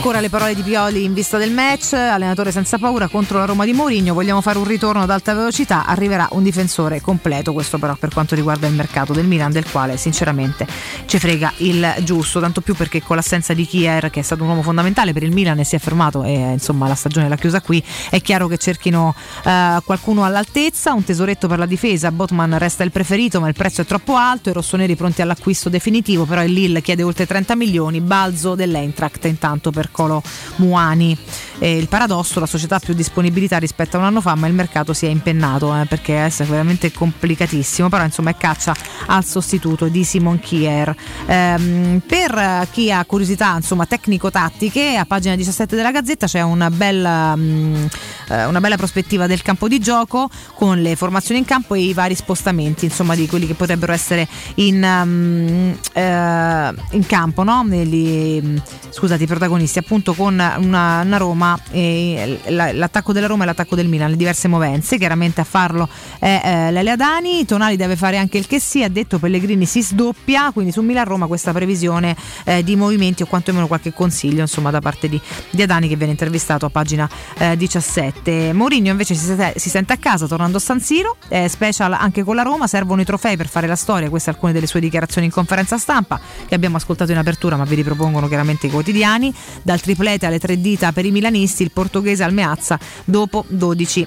Ancora le parole di Pioli in vista del match, allenatore senza paura contro la Roma di Mourinho, vogliamo fare un ritorno ad alta velocità, arriverà un difensore completo, questo però per quanto riguarda il mercato del Milan del quale sinceramente ci frega il giusto, tanto più perché con l'assenza di Kier che è stato un uomo fondamentale per il Milan e si è fermato e insomma la stagione l'ha chiusa qui, è chiaro che cerchino eh, qualcuno all'altezza, un tesoretto per la difesa, Botman resta il preferito ma il prezzo è troppo alto, i rossoneri pronti all'acquisto definitivo, però il Lille chiede oltre 30 milioni, balzo dell'Eintracht intanto per Colo Muani. Eh, il paradosso, la società ha più disponibilità rispetto a un anno fa, ma il mercato si è impennato eh, perché è veramente complicatissimo. Però insomma è caccia al sostituto di Simon Kier. Ehm, per chi ha curiosità insomma tecnico-tattiche, a pagina 17 della Gazzetta c'è una bella, mh, eh, una bella prospettiva del campo di gioco con le formazioni in campo e i vari spostamenti insomma di quelli che potrebbero essere in, um, eh, in campo, no? Negli, scusate, i protagonisti appunto con una, una Roma, eh, l'attacco della Roma e l'attacco del Milan, le diverse movenze, chiaramente a farlo è eh, Lele Adani, Tonali deve fare anche il che sia, ha detto Pellegrini si sdoppia, quindi su Milan-Roma questa previsione eh, di movimenti o quantomeno qualche consiglio insomma da parte di, di Adani che viene intervistato a pagina 17. Mourinho invece si, si, sente a casa tornando a San Siro, special anche con la Roma, servono i trofei per fare la storia, queste alcune delle sue dichiarazioni in conferenza stampa che abbiamo ascoltato in apertura ma vi ripropongono chiaramente i quotidiani, dal triplete alle tre dita per i milanisti, il portoghese al Meazza dopo 12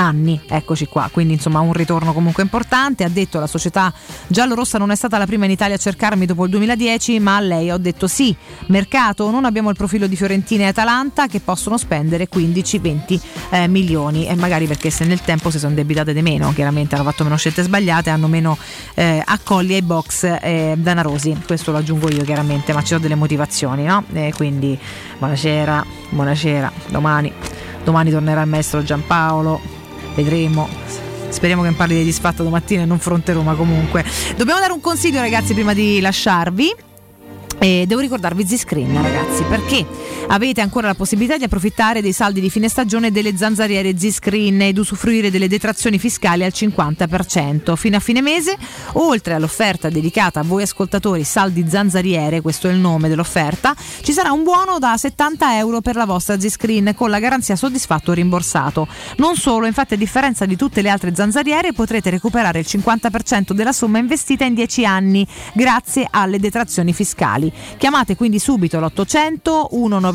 anni, eccoci qua, quindi insomma un ritorno comunque importante, ha detto la società giallorossa non è stata la prima in Italia a cercarmi dopo il 2010, ma a lei ho detto sì, mercato, non abbiamo il profilo di Fiorentina e Atalanta che possono spendere 15-20 eh, milioni. E magari perché se nel tempo si sono debitate di meno, chiaramente hanno fatto meno scelte sbagliate, hanno meno eh, accolli ai box eh, danarosi, questo lo aggiungo io chiaramente, ma ci sono delle motivazioni, no? quindi buonasera, buonasera, domani, domani tornerà il maestro Giampaolo vedremo. Speriamo che parli di disfatta domattina e non fronte Roma comunque. Dobbiamo dare un consiglio ragazzi prima di lasciarvi. E devo ricordarvi Z-Screen ragazzi perché avete ancora la possibilità di approfittare dei saldi di fine stagione delle zanzariere Z-Screen ed usufruire delle detrazioni fiscali al 50% fino a fine mese oltre all'offerta dedicata a voi ascoltatori saldi zanzariere questo è il nome dell'offerta ci sarà un buono da 70 euro per la vostra Z-Screen con la garanzia soddisfatto o rimborsato. Non solo infatti a differenza di tutte le altre zanzariere potrete recuperare il 50% della somma investita in 10 anni grazie alle detrazioni fiscali. Chiamate quindi subito l'800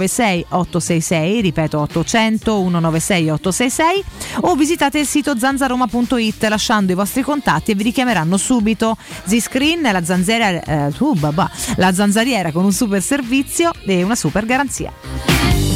196 866, ripeto 800 196 866 o visitate il sito zanzaroma.it lasciando i vostri contatti e vi richiameranno subito. Z-Screen la eh, uh, babà, la zanzariera con un super servizio e una super garanzia.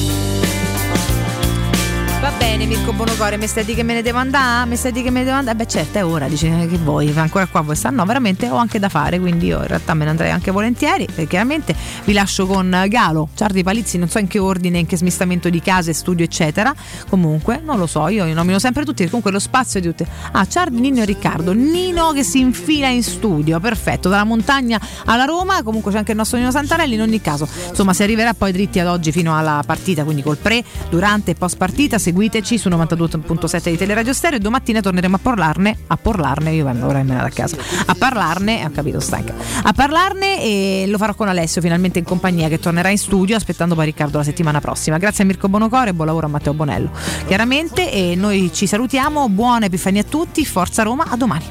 Va bene Mirko Bonocore, mi stai di che me ne devo andare? Mi stai di che me ne devo andare? Beh certo è ora, dice che vuoi, ancora qua vuoi stare? No, veramente ho anche da fare, quindi io in realtà me ne andrei anche volentieri, perché chiaramente vi lascio con Galo, Ciardi Palizzi, non so in che ordine, in che smistamento di case, studio eccetera, comunque non lo so, io nomino sempre tutti, comunque lo spazio di tutti. Ah, Ciardi, Nino e Riccardo, Nino che si infila in studio, perfetto, dalla montagna alla Roma, comunque c'è anche il nostro Nino Santarelli, in ogni caso, insomma si arriverà poi dritti ad oggi fino alla partita, quindi col pre, durante e post partita, seguiteci su 92.7 di Teleradio Stereo e domattina torneremo a parlarne, a parlarne, io vengo ora in a casa, a parlarne, ho capito stanca, a parlarne e lo farò con Alessio finalmente in compagnia che tornerà in studio aspettando poi Riccardo la settimana prossima. Grazie a Mirko Bonocore e buon lavoro a Matteo Bonello. Chiaramente e noi ci salutiamo, buona Epifania a tutti, forza Roma, a domani.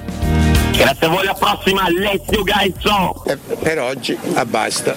Grazie a voi, alla prossima, let's you guys so. Per oggi, a basta.